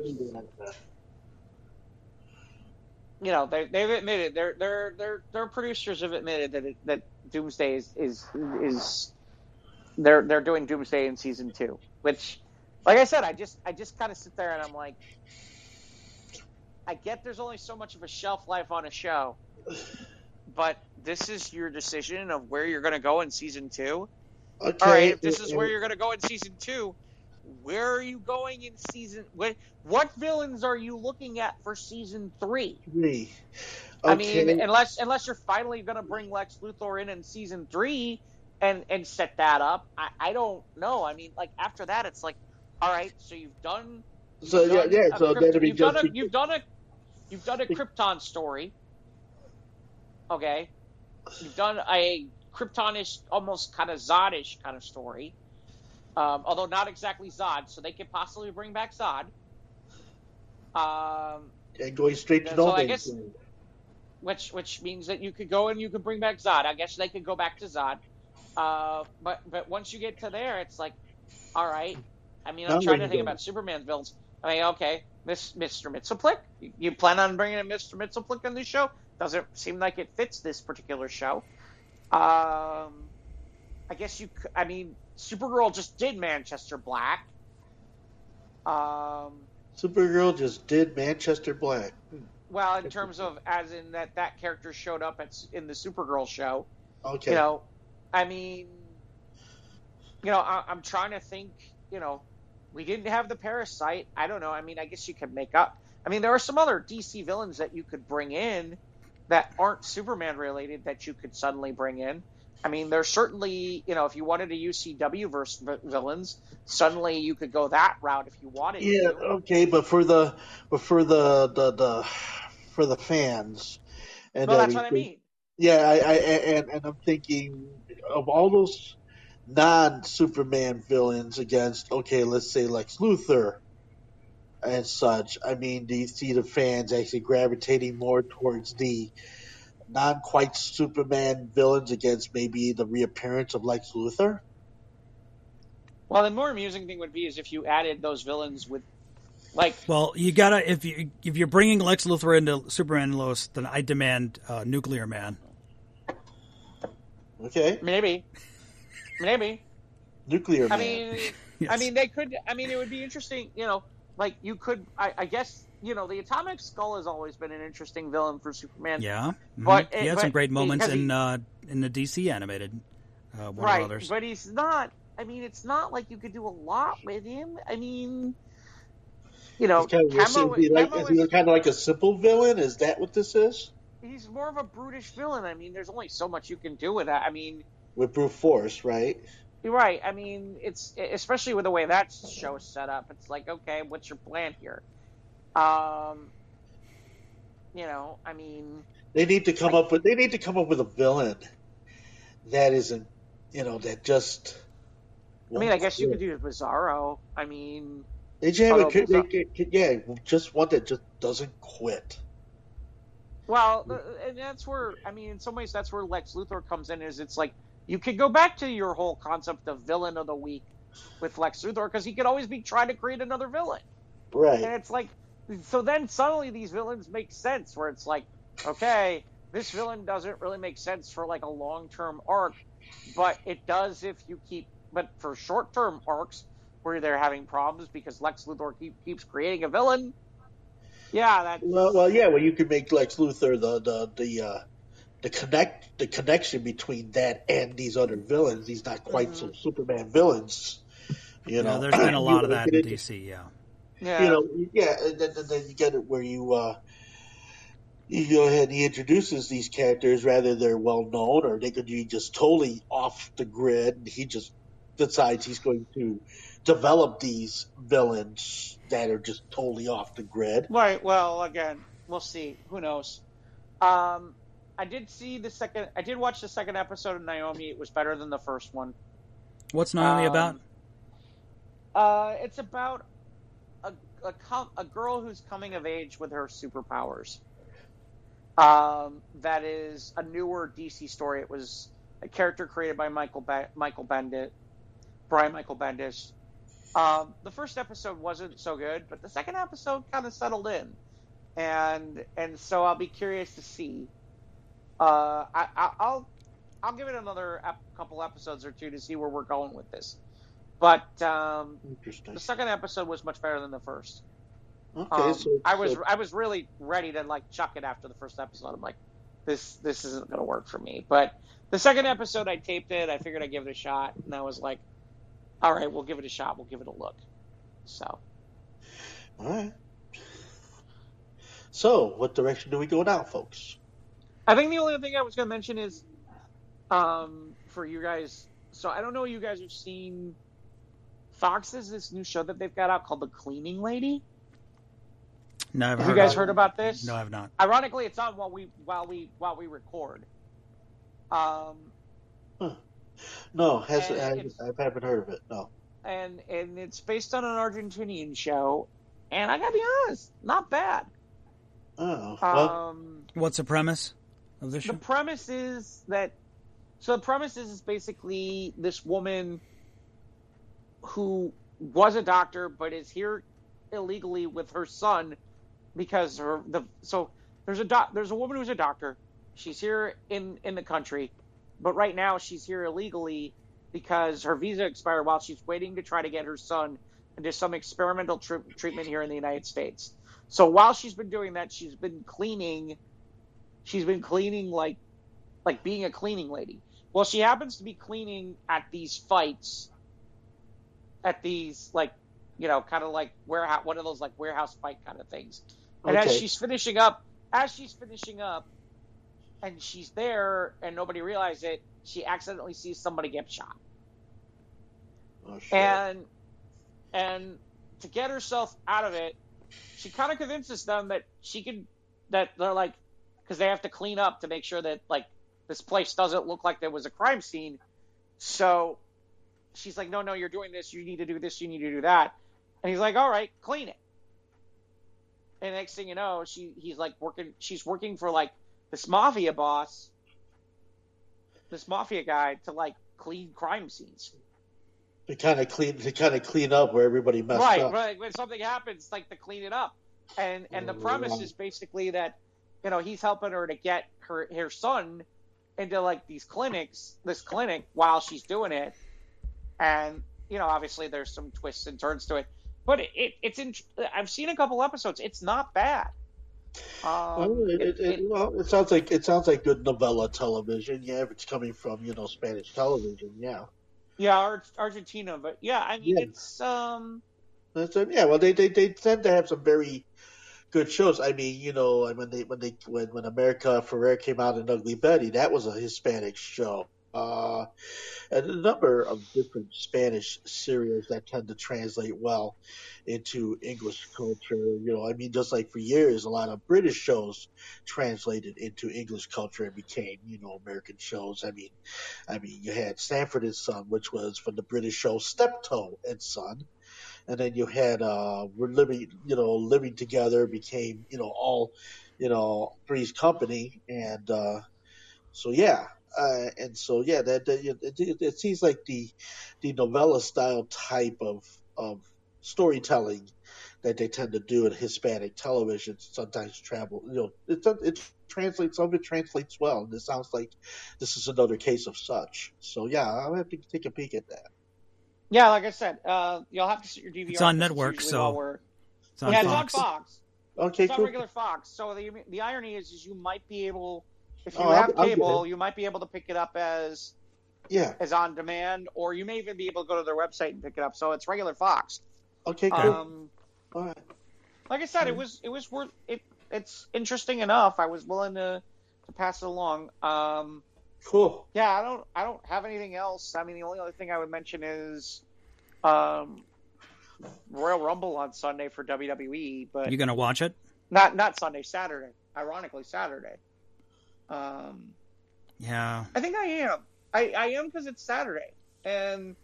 Speaker 2: you know they they've admitted their their their their producers have admitted that it, that Doomsday is is is they're they're doing Doomsday in season two, which like I said, I just I just kind of sit there and I'm like, I get there's only so much of a shelf life on a show, but this is your decision of where you're going to go in season two.
Speaker 1: Okay.
Speaker 2: All right, if this is where you're going to go in season two, where are you going in season? What what villains are you looking at for season three?
Speaker 1: Three.
Speaker 2: I mean, unless unless you're finally going to bring Lex Luthor in in season three and and set that up, I, I don't know. I mean, like after that, it's like, all right, so you've done. you've
Speaker 1: So, yeah,
Speaker 2: done
Speaker 1: yeah,
Speaker 2: a
Speaker 1: so
Speaker 2: Krypt-
Speaker 1: that'd be
Speaker 2: you've done
Speaker 1: just-
Speaker 2: a you've done a you've done a Krypton story. Okay, you've done a Kryptonish, almost kind of Zodish kind of story. Um, although not exactly Zod, so they could possibly bring back Zod. Um,
Speaker 1: and going straight to
Speaker 2: so I guess- which which means that you could go and you could bring back Zod. I guess they could go back to Zod. Uh, but but once you get to there, it's like, all right. I mean, I'm
Speaker 1: Now
Speaker 2: trying to think about Superman's villains. I mean, okay, Miss Mr. Mxyzptlk. You, plan on bringing in Mr. Mxyzptlk on this show? Doesn't seem like it fits this particular show. Um, I guess you. I mean, Supergirl just did Manchester Black. Um,
Speaker 1: Supergirl just did Manchester Black.
Speaker 2: well, in terms of as in that that character showed up at, in the Supergirl show.
Speaker 1: Okay.
Speaker 2: You know, I mean, you know, I, I'm trying to think. You know, we didn't have the parasite. I don't know. I mean, I guess you could make up. I mean, there are some other DC villains that you could bring in that aren't Superman related that you could suddenly bring in. I mean, there's certainly, you know, if you wanted to use CW verse vi- villains, suddenly you could go that route if you wanted
Speaker 1: Yeah,
Speaker 2: to.
Speaker 1: okay, but for the but for the the, the for the fans and
Speaker 2: Well, that's what I mean.
Speaker 1: Yeah, I, I and and I'm thinking of all those non-Superman villains against okay, let's say Lex Luthor and such. I mean, do you see the fans actually gravitating more towards the non-quite Superman villains against maybe the reappearance of Lex Luthor?
Speaker 2: Well, the more amusing thing would be is if you added those villains with, like,
Speaker 3: Well, you gotta if you if you're bringing Lex Luthor into Superman and Lois, then I demand uh, Nuclear Man.
Speaker 1: Okay,
Speaker 2: maybe, maybe.
Speaker 1: Nuclear
Speaker 2: I
Speaker 1: Man.
Speaker 2: mean,
Speaker 3: Yes.
Speaker 2: I mean, they could. I mean, it would be interesting. You know, like you could. I, I guess you know the Atomic Skull has always been an interesting villain for Superman.
Speaker 3: yeah, Mhm.
Speaker 2: But
Speaker 3: he
Speaker 2: it-
Speaker 3: had some great moments
Speaker 2: because he-
Speaker 3: in uh, in the DC animated uh, Warner
Speaker 2: right.
Speaker 3: Brothers.
Speaker 2: But he's not. I mean, it's not like you could do a lot with him. I mean, you know,
Speaker 1: He's kind of,
Speaker 2: Chemo,
Speaker 1: is like,
Speaker 2: Chemo
Speaker 1: is he kind of like a simple villain? Is that what this is?
Speaker 2: he's more of a brutish villain. I mean, there's only so much you can do with that. I mean,
Speaker 1: With brute force, right?
Speaker 2: you're right. I mean, it's especially with the way that show's set up. It's like, okay, what's your plan here? Um, you know, I mean,
Speaker 1: They need to come up with they need to come up with a villain that isn't, you know, that just.
Speaker 2: I mean, I guess you could do Bizarro. I mean,
Speaker 1: They just have a, they, they- they- yeah, just one that just doesn't quit.
Speaker 2: Well, and that's where I mean, in some ways, that's where Lex Luthor comes in. Is it's like you could go back to your whole concept of villain of the week with Lex Luthor because he could always be trying to create another villain,
Speaker 1: Right.
Speaker 2: and it's like, so then suddenly these villains make sense. Where it's like, okay, this villain doesn't really make sense for like a long term arc, but it does if you keep. But for short term arcs where they're having problems because Lex Luthor keep, keeps creating a villain, yeah, that
Speaker 1: Well, well, yeah. Well, you could make Lex Luthor the the the uh, the connect the connection between that and these other villains. These not quite so Superman villains. You
Speaker 3: You
Speaker 1: know,
Speaker 3: know, there's been a lot of that in DC. Yeah.
Speaker 2: yeah.
Speaker 1: You know, yeah, and then, and then you get it where you uh, you go ahead and he introduces these characters, rather they're well known or they could be just totally off the grid. And he just decides he's going to develop these villains that are just totally off the grid.
Speaker 2: Right. Well, again, we'll see. Who knows? Um, I did see the second. I did watch the second episode of Naomi. It was better than the first one.
Speaker 3: What's Naomi
Speaker 2: Um,
Speaker 3: about?
Speaker 2: Uh, it's about a a, com- a girl who's coming of age with her superpowers. Um, that is a newer DC story. It was a character created by Michael ba- Michael Bendis, Brian Michael Bendis. Um, the first episode wasn't so good, but the second episode kind of settled in, and and so I'll be curious to see. Uh, I, I, I'll I'll give it another ep- couple episodes or two to see where we're going with this. But um, the second episode was much better than the first.
Speaker 1: Okay,
Speaker 2: Um,
Speaker 1: so
Speaker 2: I was
Speaker 1: so-
Speaker 2: I was really ready to like chuck it after the first episode. I'm like, this this isn't gonna work for me. But the second episode, I taped it. I figured I'd give it a shot, and I was like, all right, we'll give it a shot. We'll give it a look. So
Speaker 1: all right. So, what direction do we go now, folks?
Speaker 2: I think the only other thing I was gonna mention is, um, for you guys. So I don't know. if You guys have seen Fox has this new show that they've got out called The Cleaning Lady.
Speaker 3: No, I've
Speaker 2: Have
Speaker 3: heard
Speaker 2: you guys
Speaker 3: of it.
Speaker 2: heard about this?
Speaker 3: No, I've not.
Speaker 2: Ironically, it's on while we while we while we record. Um,
Speaker 1: No, has, I, I haven't heard of it. No.
Speaker 2: and and it's based on an Argentinian show, and I gotta be honest, not bad.
Speaker 1: Oh, well,
Speaker 2: Um,
Speaker 3: What's the premise of this
Speaker 2: the
Speaker 3: show?
Speaker 2: premise is that so the premise is, is basically this woman who was a doctor but is here illegally with her son because her the so there's a doc, there's a woman who's a doctor she's here in in the country but right now she's here illegally because her visa expired while she's waiting to try to get her son into some experimental tr- treatment here in the United States so while she's been doing that she's been cleaning she's been cleaning like like being a cleaning lady. Well, she happens to be cleaning at these fights at these like you know kind of like warehouse one of those like warehouse fight kind of things. And as she's finishing up, as she's finishing up and she's there and nobody realizes it, she accidentally sees somebody get shot.
Speaker 1: oh, shit.
Speaker 2: And and to get herself out of it, she kind of convinces them that she can that they're like because they have to clean up to make sure that like this place doesn't look like there was a crime scene. So she's like, "No, no, you're doing this. You need to do this. You need to do that." And he's like, "All right, clean it." And next thing you know, she he's like working. She's working for like this mafia boss, this mafia guy to like clean crime scenes.
Speaker 1: to kind of clean to kind of clean up where everybody messed
Speaker 2: right,
Speaker 1: up.
Speaker 2: right. When something happens, like to clean it up, and and the premise is basically that you know he's helping her to get her her son into like these clinics, this clinic while she's doing it, and you know obviously there's some twists and turns to it, but it, it it's in. I've seen a couple episodes. It's not bad. Um,
Speaker 1: Well, it, it, it, well, it sounds like it sounds like good novella television. Yeah, if it's coming from you know Spanish television, yeah.
Speaker 2: Yeah, Ar- Argentina, but yeah, I mean
Speaker 1: Yeah.
Speaker 2: it's um
Speaker 1: That's. Yeah, well, they, they they tend to have some very good shows. I mean, you know, when they when they when when America Ferrer came out in Ugly Betty, that was a Hispanic show. Uh, and a number of different Spanish serials that tend to translate well into English culture. You know, I mean, just like for years, a lot of British shows translated into English culture and became, you know, American shows. I mean, I mean, you had Sanford and Son, which was from the British show Steptoe and Son and then you had uh we're living you know living together became you know all you know three's company and uh so yeah uh, and so yeah that, that it, it, it seems like the the novella style type of of storytelling that they tend to do in Hispanic television sometimes travel you know it it translates some of it translates well and it sounds like this is another case of such. So yeah I'll have to take a peek at that
Speaker 2: yeah, like I said, uh, you'll have to set your DVR.
Speaker 3: It's on network,
Speaker 2: usually
Speaker 3: so
Speaker 2: we're-
Speaker 3: It's on
Speaker 2: yeah,
Speaker 3: Fox.
Speaker 2: it's on Fox.
Speaker 1: okay
Speaker 2: It's on regular Fox. So the the irony is, is you might be able, if you
Speaker 1: Oh, I'll-
Speaker 2: have
Speaker 1: I'll
Speaker 2: cable, you might be able to pick it up as
Speaker 1: yeah
Speaker 2: as on demand, or you may even be able to go to their website and pick it up. So it's regular Fox.
Speaker 1: okay cool
Speaker 2: Um,
Speaker 1: all right
Speaker 2: like I said, it was it was worth it. It's interesting enough. I was willing to to pass it along. Um,
Speaker 1: Cool.
Speaker 2: yeah, I don't I don't have anything else. I mean, the only other thing I would mention is um, Royal Rumble on Sunday for WWE, but
Speaker 3: You gonna watch it?
Speaker 2: not not Sunday, Saturday. Ironically, Saturday. Um,
Speaker 3: Yeah.
Speaker 2: I think I am. I, I am because it's Saturday, and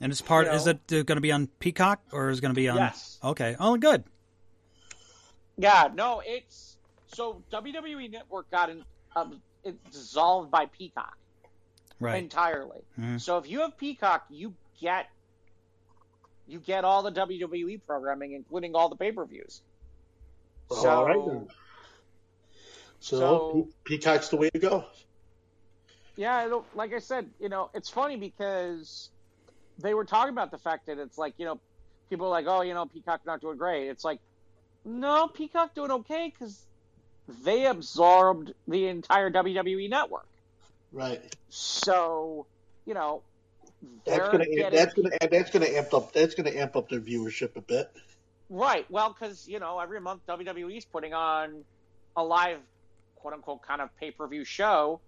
Speaker 3: And it's part.
Speaker 2: You
Speaker 3: Is it uh, going to be on Peacock or is it going to be on?
Speaker 2: yes,
Speaker 3: Okay. Oh, good.
Speaker 2: yeah, no, it's so WWE Network got in, um, it dissolved by Peacock
Speaker 3: Right.
Speaker 2: entirely.
Speaker 3: Mhm.
Speaker 2: So if you have Peacock, you get you get all the WWE programming, including all the pay per views. So
Speaker 1: All right then. So,
Speaker 2: So-
Speaker 1: Pe- Peacock's the way to go.
Speaker 2: Yeah, I don't, like I said, you know, it's funny because they were talking about the fact that it's like, you know, people are like, oh, you know, Peacock not doing great. It's like, no, Peacock doing okay because they absorbed the entire WWE network.
Speaker 1: Right.
Speaker 2: So, you know,
Speaker 1: That's gonna
Speaker 2: getting
Speaker 1: that's gonna that's gonna amp up that's gonna amp up their viewership a bit.
Speaker 2: right. Well, because you know, every month WWE's putting on a live, quote unquote, kind of pay per view show,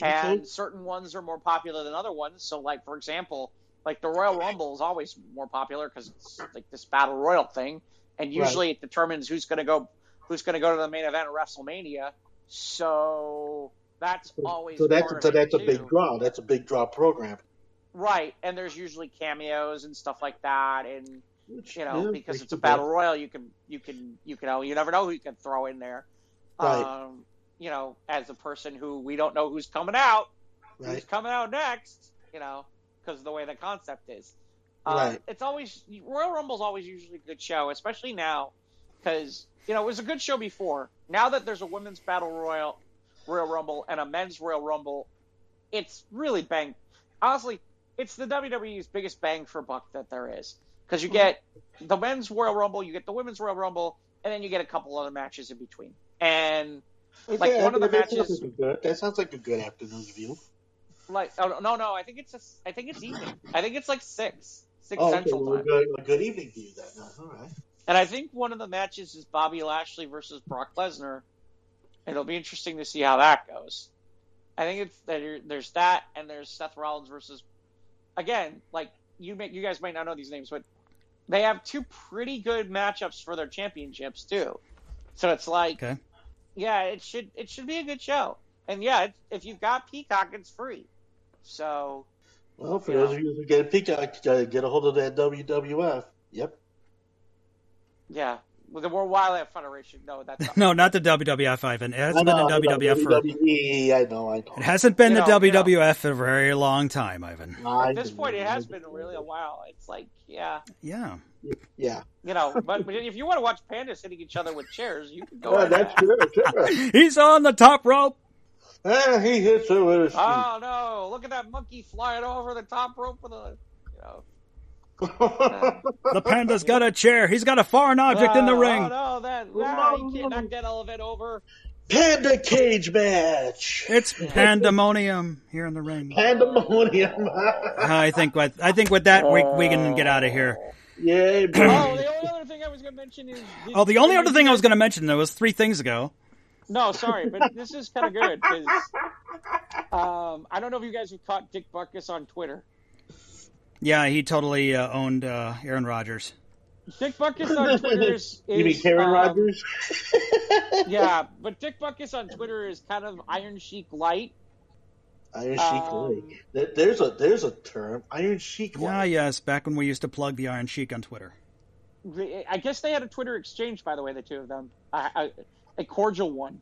Speaker 2: and
Speaker 1: Okay.
Speaker 2: certain ones are more popular than other ones. So, like for example, like the Royal Rumble is always more popular because it's like this battle royal thing, and usually it determines who's going to go who's going to go to the main event of WrestleMania. So that's always
Speaker 1: So that's so that's a
Speaker 2: too.
Speaker 1: big draw. That's a big draw program.
Speaker 2: right. And there's usually cameos and stuff like that, and
Speaker 1: Which,
Speaker 2: you know
Speaker 1: yeah,
Speaker 2: because it's a battle royal you can you can you can you never know who you can throw in there
Speaker 1: Right.
Speaker 2: um you know as a person who we don't know who's coming out
Speaker 1: good.
Speaker 2: who's coming out next you know because of the way the concept is um,
Speaker 1: Right.
Speaker 2: it's always royal rumble's always usually a good show especially now because you know it was a good show before now that there's a women's battle royal royal rumble and a men's royal rumble it's really bang honestly it's the WWE's biggest bang for buck that there is because you mm-hmm. get the men's Royal Rumble, you get the women's Royal Rumble, and then you get a couple other matches in between. And Like,
Speaker 1: Yeah,
Speaker 2: one of the
Speaker 1: that sounds
Speaker 2: matches-
Speaker 1: like a good- that sounds like a good afternoon view.
Speaker 2: like, oh, no, no, I think it's just I think it's evening. I think it's like six, six
Speaker 1: Oh, okay,
Speaker 2: central
Speaker 1: well, a
Speaker 2: time.
Speaker 1: good, a good evening view then. All right.
Speaker 2: And I think one of the matches is Bobby Lashley versus Brock Lesnar. It'll be interesting to see how that goes. I think it's there, there's that, and there's Seth Rollins versus. Again, like you, may, you guys might not know these names, but they have two pretty good matchups for their championships too. So it's like,
Speaker 3: Okay.
Speaker 2: yeah, it should it should be a good show. And yeah, it, if you've got Peacock, it's free. So
Speaker 1: Well, for
Speaker 2: Yeah.
Speaker 1: those of you who get a Peacock, uh, get a hold of that WWF. Yep.
Speaker 2: Yeah, with the World Wildlife Federation, no, that's
Speaker 3: No, not the WWF, Ivan. It hasn't
Speaker 1: I
Speaker 3: been the WWF for.
Speaker 1: WWE, I know, I know.
Speaker 3: It hasn't been
Speaker 2: You
Speaker 3: the
Speaker 2: know, you know.
Speaker 3: WWF for a very long time, Ivan.
Speaker 2: At this point it has been really a while. It's like, yeah,
Speaker 3: Yeah.
Speaker 1: Yeah.
Speaker 2: you know, but, but if you want to watch pandas hitting each other with chairs, you can go.
Speaker 1: Oh, that's
Speaker 2: ahead.
Speaker 1: true. Sure.
Speaker 3: He's on the top rope.
Speaker 1: ah, he hits her with his.
Speaker 2: Oh no! Look at that monkey flying over the top rope with a, you know.
Speaker 3: The panda's got a chair. He's got a foreign object in the ring.
Speaker 2: Oh no! That ah, you can't knock that elephant over.
Speaker 1: Panda cage match.
Speaker 3: It's pandemonium here in the ring.
Speaker 1: Pandemonium.
Speaker 3: I think with I think with that we we can get out of here.
Speaker 1: Yay,
Speaker 2: Oh, the only other thing I was going to mention is.
Speaker 3: Oh, the only other thing I was going to mention though was three things ago.
Speaker 2: No, sorry, but this is kind of good because um, I don't know if you guys have caught Dick Butkus on Twitter.
Speaker 3: Yeah, he totally uh, owned uh, Aaron Rodgers.
Speaker 2: Dick Butkus on Twitter is.
Speaker 1: you mean Karen
Speaker 2: um,
Speaker 1: Rogers?
Speaker 2: Yeah, but Dick Butkus on Twitter is kind of Iron Sheik light.
Speaker 1: Iron Sheik
Speaker 2: um,
Speaker 1: Lake. There- There's a there's a term. Iron Sheik
Speaker 3: Yeah,
Speaker 1: Lake.
Speaker 3: yes, back when we used to plug the Iron Sheik on Twitter.
Speaker 2: I guess they had a Twitter exchange, by the way, the two of them, a, a, a cordial one.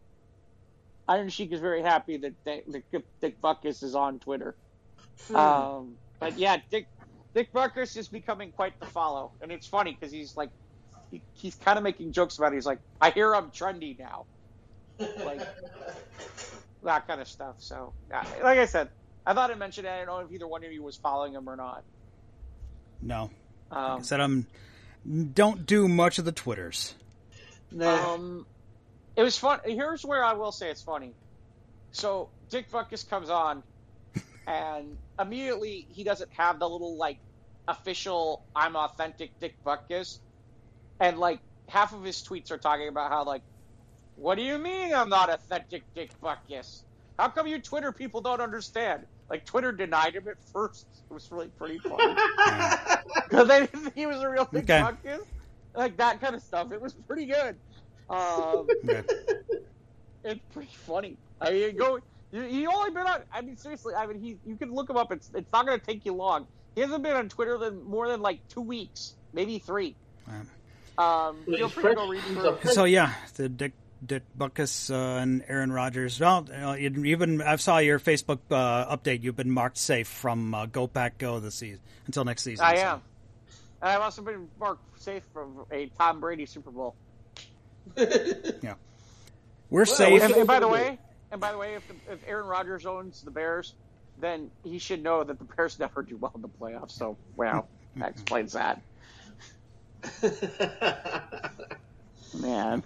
Speaker 2: Iron Sheik is very happy that, that, that Dick Butkus is on Twitter. Um, but yeah, Dick Dick Butkus is becoming quite the follow, and it's funny because he's like, he, he's kind of making jokes about it. He's like, I hear I'm trendy now, like that kind of stuff. So, yeah, like I said, I thought I mentioned it. I don't know if either one of you was following him or not.
Speaker 3: No, I
Speaker 2: Um,
Speaker 3: said I'm don't do much of the Twitters.
Speaker 1: Nah.
Speaker 2: Um, it was fun. Here's where I will say it's funny. So Dick Butkus comes on, and immediately he doesn't have the little like official "I'm authentic Dick Butkus," and like half of his tweets are talking about how like, "What do you mean I'm not authentic Dick Butkus? How come you Twitter people don't understand?" Like Twitter denied him at first. It was really pretty funny because they didn't think he was a real Dick
Speaker 3: Okay.
Speaker 2: Butkus. Like that kind of stuff. It was pretty good. Um,
Speaker 3: Okay.
Speaker 2: it's pretty funny. I mean, go. You, you only been on. I mean, seriously. I mean, he. You can look him up. It's. It's not going to take you long. He hasn't been on Twitter than more than like two weeks, maybe three. Um, feel free to go read through.
Speaker 3: So yeah, the Dick Dick Butkus uh, and Aaron Rodgers. Well, uh, you- you've been. I saw your Facebook uh, update. You've been marked safe from uh, Go Pack Go this season until next season.
Speaker 2: I
Speaker 3: so.
Speaker 2: am. And I've also been marked safe from a Tom Brady Super Bowl.
Speaker 3: Yeah, we're safe.
Speaker 2: And, and by the way, and by the way, if, the, if Aaron Rodgers owns the Bears, then he should know that the Bears never do well in the playoffs. So, wow, that explains that. Man.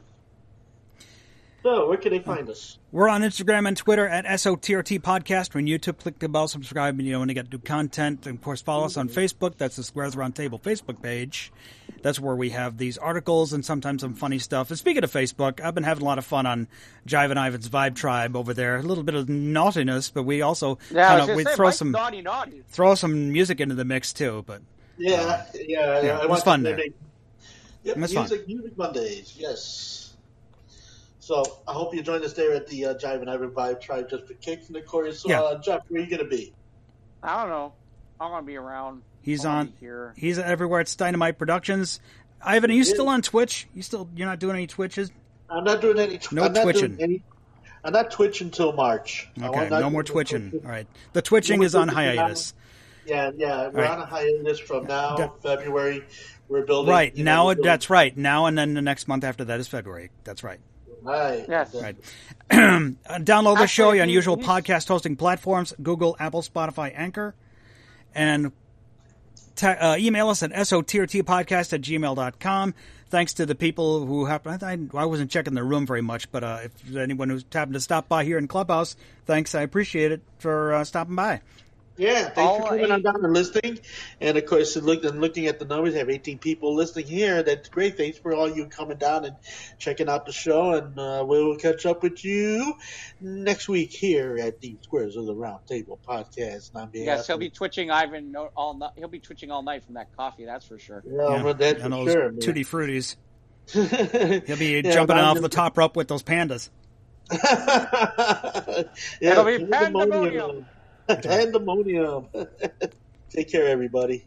Speaker 1: so where can they find us?
Speaker 3: We're on Instagram and Twitter at SOTRT Podcast. We're on YouTube. Click the bell, subscribe, and you know when you get new content. And of course, follow us on Facebook. That's the Squares Round Table Facebook page. That's where we have these articles and sometimes some funny stuff. And speaking of Facebook, I've been having a lot of fun on Jive and Ivan's Vibe Tribe over there. A little bit of naughtiness, but we also
Speaker 2: Yeah, kinda,
Speaker 3: we
Speaker 2: say,
Speaker 3: throw
Speaker 2: Mike's
Speaker 3: some
Speaker 2: naughty, naughty.
Speaker 3: throw some music into the mix too. But
Speaker 1: Yeah, yeah,
Speaker 3: yeah,
Speaker 1: I
Speaker 3: it was fun there.
Speaker 1: Yep,
Speaker 3: It was fun.
Speaker 1: music, music Mondays, yes. So I hope you join us there at the uh, Jive and Ivan Vibe Tribe just for kicks. And of course,
Speaker 3: Yeah.
Speaker 1: uh, Jeff, where are you going to be?
Speaker 2: I don't know. I'm gonna be around.
Speaker 3: He's on.
Speaker 2: here.
Speaker 3: He's everywhere It's Dynamite Productions. Ivan, are you still on Twitch? You still you're not doing any Twitches?
Speaker 1: I'm not doing any.
Speaker 3: No
Speaker 1: I'm
Speaker 3: twitching.
Speaker 1: Any, I'm not twitching until March.
Speaker 3: Okay, no more
Speaker 1: to-
Speaker 3: twitching. All right, the twitching
Speaker 1: more
Speaker 3: is on
Speaker 1: twitching now.
Speaker 3: hiatus.
Speaker 1: Yeah, yeah, we're
Speaker 3: Right.
Speaker 1: on a hiatus from now,
Speaker 3: Da-
Speaker 1: February. We're building.
Speaker 3: Right
Speaker 1: you know,
Speaker 3: now,
Speaker 1: building-
Speaker 3: that's right. Now and then the next month after that is February. That's right.
Speaker 1: right.
Speaker 2: Yes.
Speaker 3: Right. Uh, Download the show
Speaker 2: Actually,
Speaker 3: on
Speaker 2: he-
Speaker 3: usual
Speaker 2: he's-
Speaker 3: podcast hosting platforms: Google, Apple, Spotify, Anchor, and ta- uh, email us at sotrtpodcast at gmail.com. Thanks to the people who happened. I, I wasn't checking the room very much, but uh, if anyone who's happened to stop by here in Clubhouse, thanks. I appreciate it for uh, stopping by.
Speaker 1: Yeah, thanks
Speaker 2: All
Speaker 1: for coming
Speaker 2: eight-
Speaker 1: on down and listening. And of course, look, and looking at the numbers, we have 18 people listening here. That's great. Thanks for all you coming down and checking out the show. And uh, we'll catch up with you next week here at the Squares of the Round Table podcast. And on behalf
Speaker 2: Yes, he'll be twitching Ivan all night. He'll be twitching all night from that coffee. That's for sure.
Speaker 1: Yeah, well, that's
Speaker 3: and
Speaker 1: for
Speaker 3: those
Speaker 1: sure, man.
Speaker 3: tutti fruities.
Speaker 1: He'll
Speaker 3: He'll be jumping off the top rope with those pandas.
Speaker 1: yeah,
Speaker 2: It'll be
Speaker 1: pandemonium. Pandemonium. Take care, everybody.